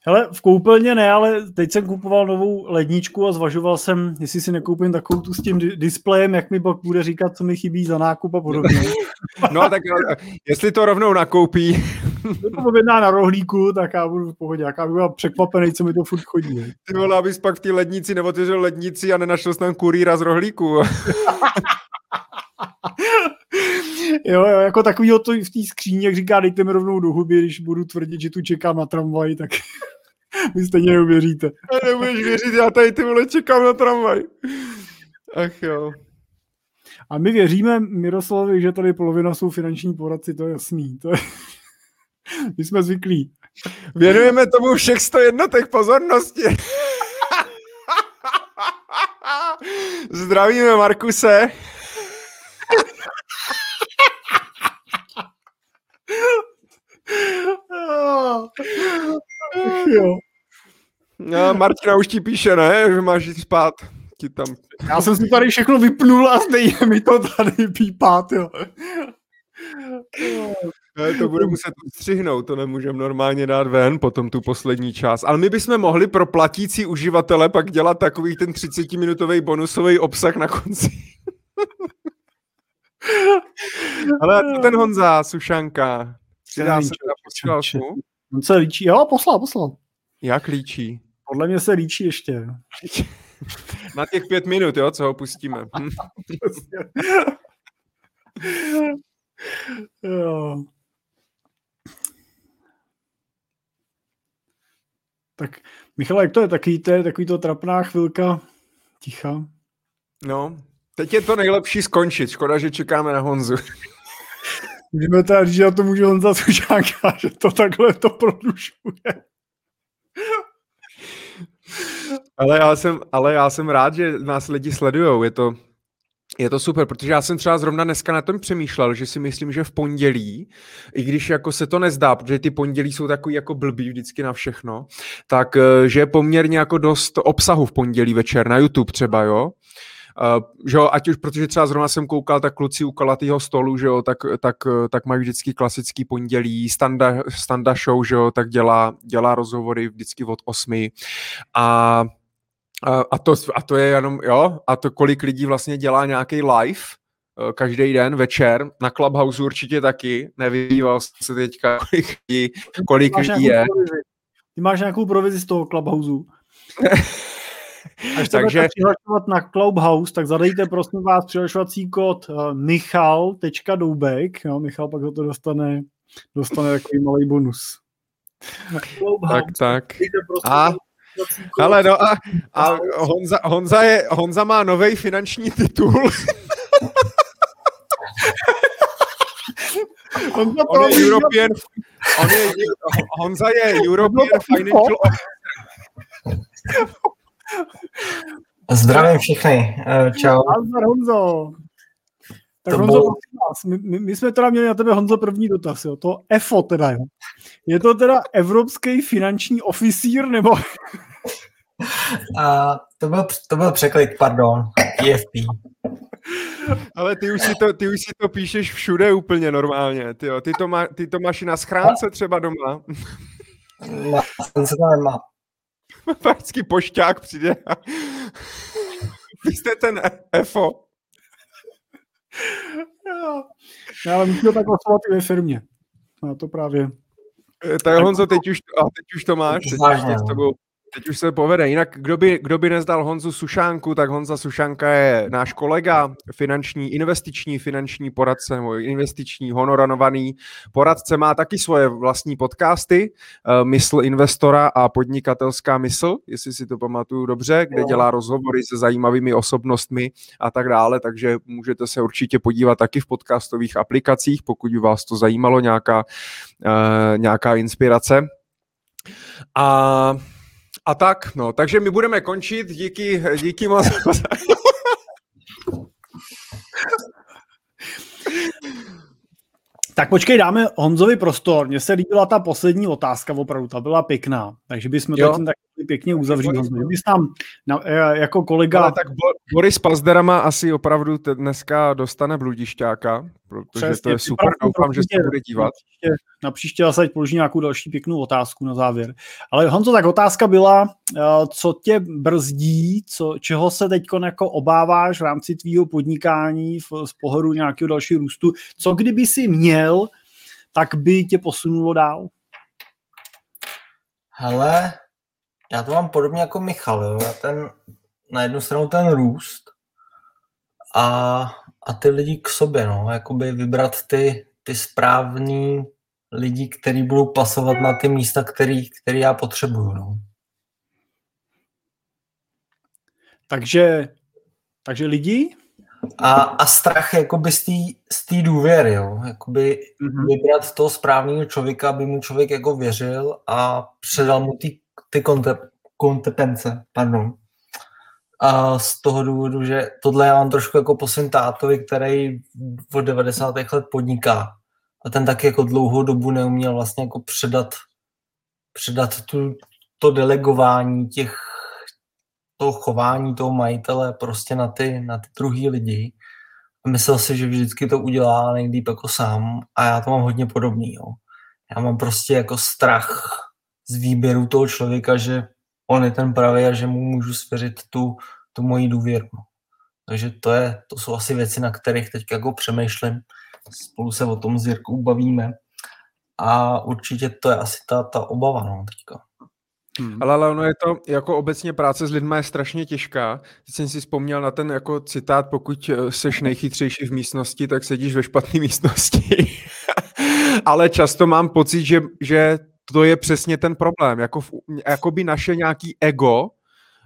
Hele, v koupelně ne, ale teď jsem kupoval novou ledničku a zvažoval jsem, jestli si nekoupím takovou tu s tím displejem, jak mi pak bude říkat, co mi chybí za nákup a podobně. <laughs> no tak jestli to rovnou nakoupí. To objedná na rohlíku, tak já budu v pohodě. Já budu překvapený, co mi to furt chodí. Ne? Ty vole, abys pak v té lednici neotevřel lednici a nenašel jsem kurýra z rohlíku. <laughs> jo, jo, jako takový to v té skříně, jak říká, dejte mi rovnou do huby, když budu tvrdit, že tu čekám na tramvaj, tak <laughs> vy stejně neuvěříte. A nebudeš věřit, já tady ty vole čekám na tramvaj. Ach jo. A my věříme Miroslavovi, že tady polovina jsou finanční poradci, to je jasný. To je... <laughs> my jsme zvyklí. Věnujeme tomu všech sto jednotek pozornosti. Zdravíme Markuse. jo. No, Martina už ti píše, ne? Že máš jít spát. Ti tam... Já jsem si tady všechno vypnul a stejně mi to tady pípát, jo. To bude muset střihnout, to nemůžeme normálně dát ven, potom tu poslední část. Ale my bychom mohli pro platící uživatele pak dělat takový ten 30-minutový bonusový obsah na konci. <laughs> Ale ten Honza, Sušanka, přidá se na posílku. On se líčí, jo, poslal, poslal. Jak líčí? Podle mě se líčí ještě. <laughs> Na těch pět minut, jo, co ho pustíme. <laughs> Hm. jo. Tak Michal, jak to je? Takový to, je, takový to trapná chvilka ticha. No, teď je to nejlepší skončit. Škoda, že čekáme na Honzu. <laughs> Můžeme teda říct, že to může Honza Sušánka, že to takhle to produšuje. ale, já jsem, ale já jsem rád, že nás lidi sledujou. Je to, je to super, protože já jsem třeba zrovna dneska na tom přemýšlel, že si myslím, že v pondělí, i když jako se to nezdá, protože ty pondělí jsou takový jako blbý vždycky na všechno, tak eh, že je poměrně jako dost obsahu v pondělí večer na YouTube třeba, jo. Uh, že jo, ať už, protože třeba zrovna jsem koukal, tak kluci u kalatého stolu, že jo, tak, tak, tak mají vždycky klasický pondělí, standa, standa show, že jo, tak dělá, dělá rozhovory vždycky od osmi a a to, a to je jenom, jo, a to kolik lidí vlastně dělá nějaký live eh, každý den večer, na Clubhouse určitě taky, nevydíval se teďka, kolik lidí, kolik lidí je. Provizi. Ty máš nějakou provizi z toho Clubhouse. Až <laughs> Takže... přihlašovat na Clubhouse, tak zadejte prosím vás přihlašovací kód uh, michal.doubek, jo, Michal pak ho to dostane, dostane takový malý bonus. Tak, tak. A ale no a, a Honza, Honza, je, Honza má nový finanční titul. <laughs> On, On je European, On je, Honza je European Financial Zdravím všechny, eh, čau. Nazdar Honzo. Tak to Honzo, bylo... my, my, my, jsme teda měli na tebe, Honzo, první dotaz, jo. To EFO teda, jo. Je to teda Evropský finanční oficír, nebo... A to byl, to byl překlik, pardon, EFP. Ale ty už, si to, ty už si to píšeš všude úplně normálně. Ty, jo. Ty, to, má, ty to máš na schránce třeba doma. Na schránce to nemá. Vždycky pošťák přijde. Vy jste ten EFO. Já, ale musím to tak osovat i ve firmě. No to právě. Tak Honzo, teď už, a teď už to máš, teď už to s tebou Teď už se povede. Jinak, kdo by, kdo by nezdal Honzu Sušánku, tak Honza Sušánka je náš kolega, finanční, investiční finanční poradce, nebo investiční honoranovaný poradce. Má taky svoje vlastní podcasty, uh, Mysl investora a podnikatelská mysl, jestli si to pamatuju dobře, kde dělá rozhovory se zajímavými osobnostmi a tak dále, takže můžete se určitě podívat taky v podcastových aplikacích, pokud by vás to zajímalo, nějaká, uh, nějaká inspirace. A a tak, no, takže my budeme končit. Díky, díky moc. Tak počkej, dáme Honzovi prostor. Mně se líbila ta poslední otázka, opravdu, ta byla pěkná. Takže bychom to tím tak pěkně uzavřít. Bys tam na, e, jako kolega... Ale tak Boris Pazderama asi opravdu dneska dostane bludišťáka, protože Přesně, to je super, doufám, že se bude dívat. Na příště, na příště zase položí nějakou další pěknou otázku na závěr. Ale Honzo, tak otázka byla, e, co tě brzdí, co, čeho se teď jako obáváš v rámci tvýho podnikání v, z pohledu nějakého dalšího růstu, co kdyby si měl, tak by tě posunulo dál? Hele, já to mám podobně jako Michal, jo. Já ten, na jednu stranu ten růst a, a ty lidi k sobě, no. Jakoby vybrat ty, ty správný lidi, kteří budou pasovat na ty místa, který, který já potřebuju, no. Takže, takže lidi? A, a strach jakoby z té důvěry, jo. Jakoby mm-hmm. vybrat toho správného člověka, aby mu člověk jako věřil a předal mu ty ty kompetence, pardon. A z toho důvodu, že tohle já mám trošku jako po svým tátovi, který od 90. let podniká. A ten taky jako dlouhou dobu neuměl vlastně jako předat, předat tu, to delegování těch, toho chování toho majitele prostě na ty, na ty druhý lidi. A myslel si, že vždycky to udělá nejlíp jako sám a já to mám hodně podobný. Jo. Já mám prostě jako strach z výběru toho člověka, že on je ten pravý a že mu můžu svěřit tu, tu moji důvěru. Takže to, je, to jsou asi věci, na kterých teď jako přemýšlím. Spolu se o tom s Jirkou bavíme. A určitě to je asi ta, ta obava no, teďka. Hmm. Ale, ale ono je to, jako obecně práce s lidmi je strašně těžká. Teď jsem si vzpomněl na ten jako citát, pokud eh, seš nejchytřejší v místnosti, tak sedíš ve špatné místnosti. <laughs> ale často mám pocit, že, že to je přesně ten problém. Jako, v, jako by naše nějaký ego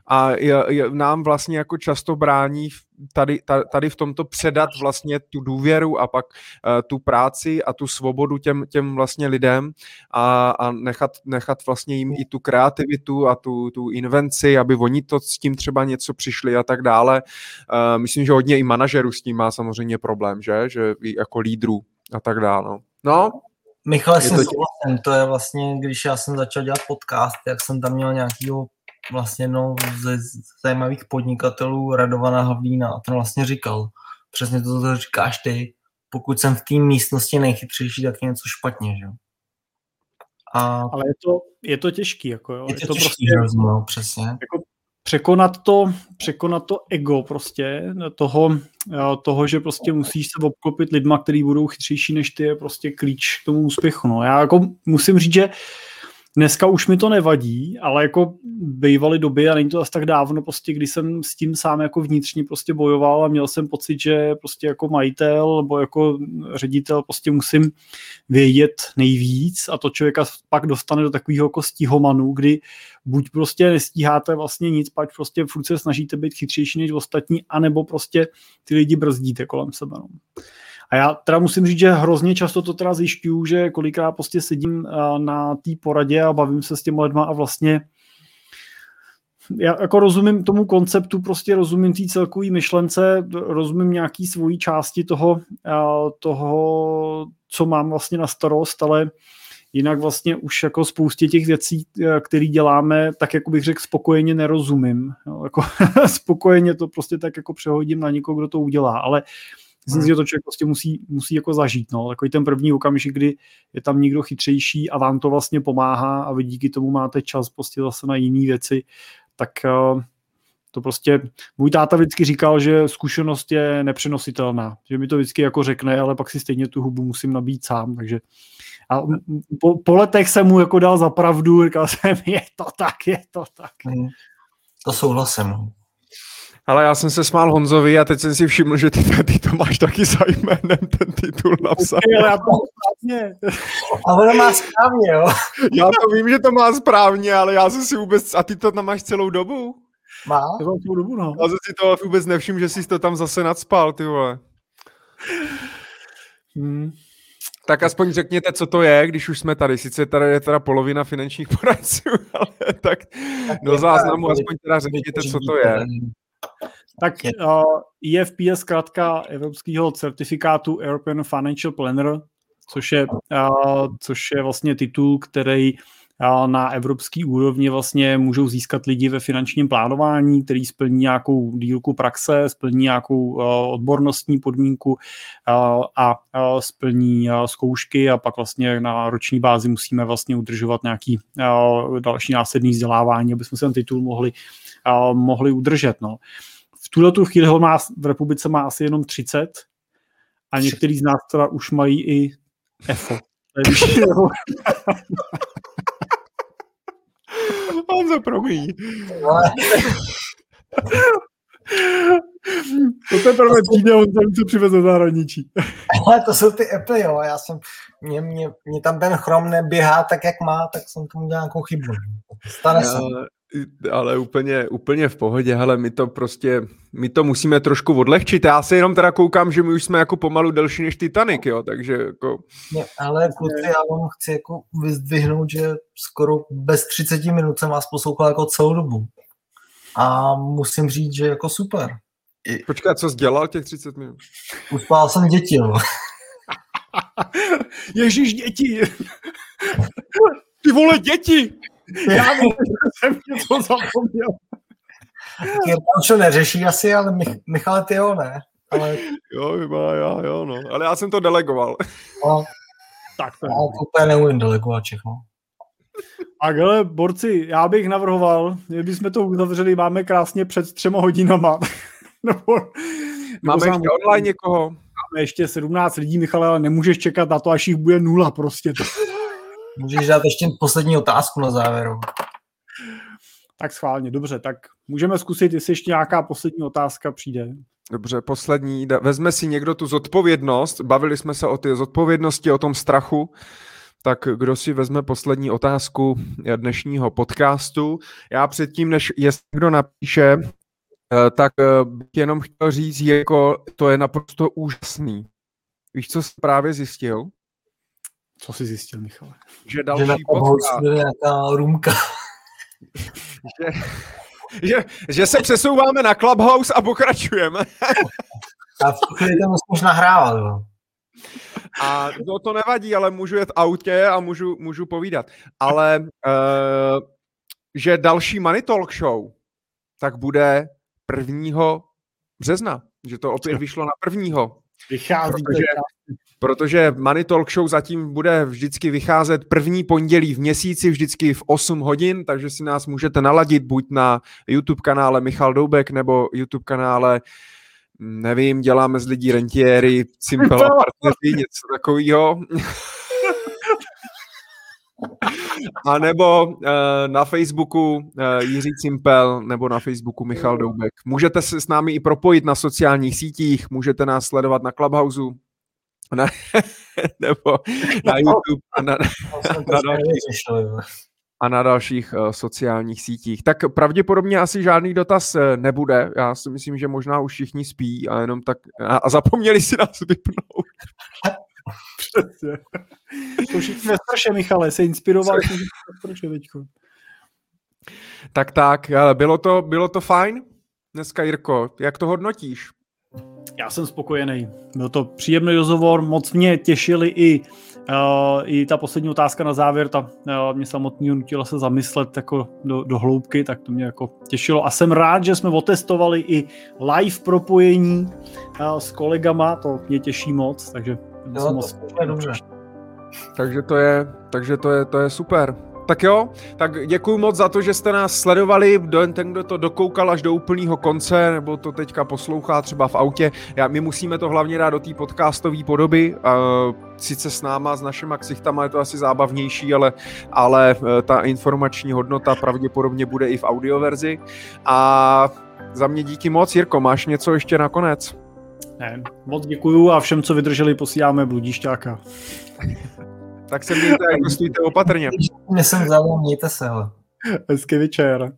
a je, je, nám vlastně jako často brání tady, tady v tomto předat vlastně tu důvěru a pak uh, tu práci a tu svobodu těm, těm vlastně lidem a, a nechat, nechat vlastně jim i tu kreativitu a tu, tu invenci, aby oni to s tím třeba něco přišli a tak dále. Uh, myslím, že hodně i manažerů s tím má samozřejmě problém, že, že jako lídrů a tak dále. No, Michal, jsem to, souhlasím, to je vlastně, když já jsem začal dělat podcast, jak jsem tam měl nějakýho vlastně no, ze zajímavých podnikatelů Radovana Havlína a ten vlastně říkal, přesně to, co říkáš ty, pokud jsem v té místnosti nejchytřejší, tak je něco špatně, že a... Ale je to, je to těžký, jako jo. Je to, je to těžký, prostě, rozumím, no, přesně. Jako překonat to, překonat to ego prostě, toho, toho, že prostě musíš se obklopit lidma, kteří budou chytřejší než ty, je prostě klíč k tomu úspěchu. No. Já jako musím říct, že Dneska už mi to nevadí, ale jako bývaly doby a není to asi tak dávno, prostě, kdy jsem s tím sám jako vnitřně prostě bojoval a měl jsem pocit, že prostě jako majitel nebo jako ředitel prostě musím vědět nejvíc a to člověka pak dostane do takového jako stíhomanu, kdy buď prostě nestíháte vlastně nic, pak prostě furt se snažíte být chytřejší než ostatní, anebo prostě ty lidi brzdíte kolem sebe. No. A já teda musím říct, že hrozně často to teda zjišťuju, že kolikrát prostě sedím na té poradě a bavím se s těmi lidma a vlastně já jako rozumím tomu konceptu, prostě rozumím té celkové myšlence, rozumím nějaký svojí části toho, toho, co mám vlastně na starost, ale jinak vlastně už jako spoustě těch věcí, které děláme, tak jako bych řekl, spokojeně nerozumím. Jo, jako <laughs> spokojeně to prostě tak jako přehodím na někoho, kdo to udělá, ale myslím si, že to člověk prostě musí, musí jako zažít. No. Takový ten první okamžik, kdy je tam někdo chytřejší a vám to vlastně pomáhá a vy díky tomu máte čas prostě zase na jiné věci, tak eh, to prostě, můj táta vždycky říkal, že zkušenost je nepřenositelná, že mi to vždycky jako řekne, ale pak si stejně tu hubu musím nabít sám, takže a po, po letech jsem mu jako dal za pravdu, říkal jsem, <laughs> je to tak, je to tak. Mm, to souhlasím. Ale já jsem se smál Honzovi a teď jsem si všiml, že ty, ty to máš taky za jménem ten titul napsat. Ale já to správně. A ono má správně, jo? Já to vím, že to má správně, ale já jsem si vůbec... A ty to tam máš celou dobu? Má? Celou dobu, no. Já jsem si to vůbec nevšiml, že jsi to tam zase nadspal, ty vole. Hmm. Tak aspoň řekněte, co to je, když už jsme tady. Sice tady je teda polovina finančních poradců, <laughs> ale tak do záznamu aspoň teda řekněte, co to je. Tak uh, EFP je zkrátka evropského certifikátu European Financial Planner, což je, uh, což je vlastně titul, který uh, na evropský úrovni vlastně můžou získat lidi ve finančním plánování, který splní nějakou dílku praxe, splní nějakou uh, odbornostní podmínku uh, a uh, splní uh, zkoušky a pak vlastně na roční bázi musíme vlastně udržovat nějaký uh, další následný vzdělávání, aby jsme se ten titul mohli, uh, mohli udržet. No. V tuhle tu chvíli ho má, v republice má asi jenom 30 a některý z nás teda už mají i EFO. <laughs> On se promíjí. <laughs> To teprve přijde, on tam se přiveze zahraničí. Ale to jsou ty Apple, jo. Já jsem, mě, mě, mě tam ten chrom neběhá tak, jak má, tak jsem tomu dělal nějakou chybu. Stane se ale úplně, úplně v pohodě, ale my to prostě, my to musíme trošku odlehčit. Já se jenom teda koukám, že my už jsme jako pomalu delší než Titanic, jo, takže jako... Ne, ale kluci, já vám chci jako vyzdvihnout, že skoro bez 30 minut jsem vás poslouchal jako celou dobu. A musím říct, že jako super. Počkej, co jsi dělal těch 30 minut? Uspál jsem děti, jo. <laughs> Ježíš, děti! Ty vole, děti! Já jsem něco zapomněl. Jirka neřeší asi, ale Mich- Michal, ty jo, ne. Ale... Jo, má, já, jo, no. Ale já jsem to delegoval. No. Tak to já to úplně neumím delegovat všechno. Tak hele, borci, já bych navrhoval, kdybychom to uzavřeli, máme krásně před třema hodinama. <laughs> nebo, máme ještě online někoho? Máme ještě 17 lidí, Michale, ale nemůžeš čekat na to, až jich bude nula prostě. Můžeš dát ještě poslední otázku na závěru. Tak schválně, dobře, tak můžeme zkusit, jestli ještě nějaká poslední otázka přijde. Dobře, poslední. Vezme si někdo tu zodpovědnost, bavili jsme se o té zodpovědnosti, o tom strachu, tak kdo si vezme poslední otázku dnešního podcastu. Já předtím, než jestli někdo napíše, eh, tak eh, bych jenom chtěl říct, jako to je naprosto úžasný. Víš, co jsi právě zjistil? Co jsi zjistil, Michale? Že další že podcast... nějaká rumka. že, že, že se přesouváme na Clubhouse a pokračujeme. a v chvíli to musíš nahrávat. Jo. A no, to nevadí, ale můžu jet autě a můžu, můžu povídat. Ale uh, že další Money Talk Show tak bude 1. března. Že to opět vyšlo na prvního. Vychází. Protože, protože Money Talk Show zatím bude vždycky vycházet první pondělí v měsíci, vždycky v 8 hodin, takže si nás můžete naladit buď na YouTube kanále Michal Doubek nebo YouTube kanále nevím, děláme z lidí rentiéry, Simple <laughs> a partnery, něco takového. <laughs> <laughs> A nebo uh, na Facebooku uh, Jiří Cimpel nebo na Facebooku Michal Doubek. Můžete se s námi i propojit na sociálních sítích, můžete nás sledovat na Clubhouse, na, <laughs> nebo na YouTube a na, na, na další. a na dalších uh, sociálních sítích. Tak pravděpodobně asi žádný dotaz uh, nebude. Já si myslím, že možná už všichni spí a jenom tak a, a zapomněli si nás vypnout. Přesně. To všichni ve straše, Michale, se inspiroval Tak tak, ale bylo to, bylo to fajn dneska, Jirko. Jak to hodnotíš? Já jsem spokojený. Byl to příjemný rozhovor, moc mě těšili i, uh, i ta poslední otázka na závěr, ta uh, mě samotný nutila se zamyslet jako do, do hloubky, tak to mě jako těšilo. A jsem rád, že jsme otestovali i live propojení uh, s kolegama, to mě těší moc, takže jo, moc to je dobře. Takže to je, takže to je, to je super. Tak jo, tak děkuji moc za to, že jste nás sledovali, ten, kdo to dokoukal až do úplného konce, nebo to teďka poslouchá třeba v autě. Já, my musíme to hlavně dát do té podcastové podoby, uh, sice s náma, s našimi ksichtama je to asi zábavnější, ale, ale uh, ta informační hodnota pravděpodobně bude i v audioverzi. A za mě díky moc. Jirko, máš něco ještě nakonec? Ne, moc děkuju a všem, co vydrželi, posíláme bludišťáka. Tak se mějte a investujte opatrně. Mě jsem vzal, mějte se. Hezký večer.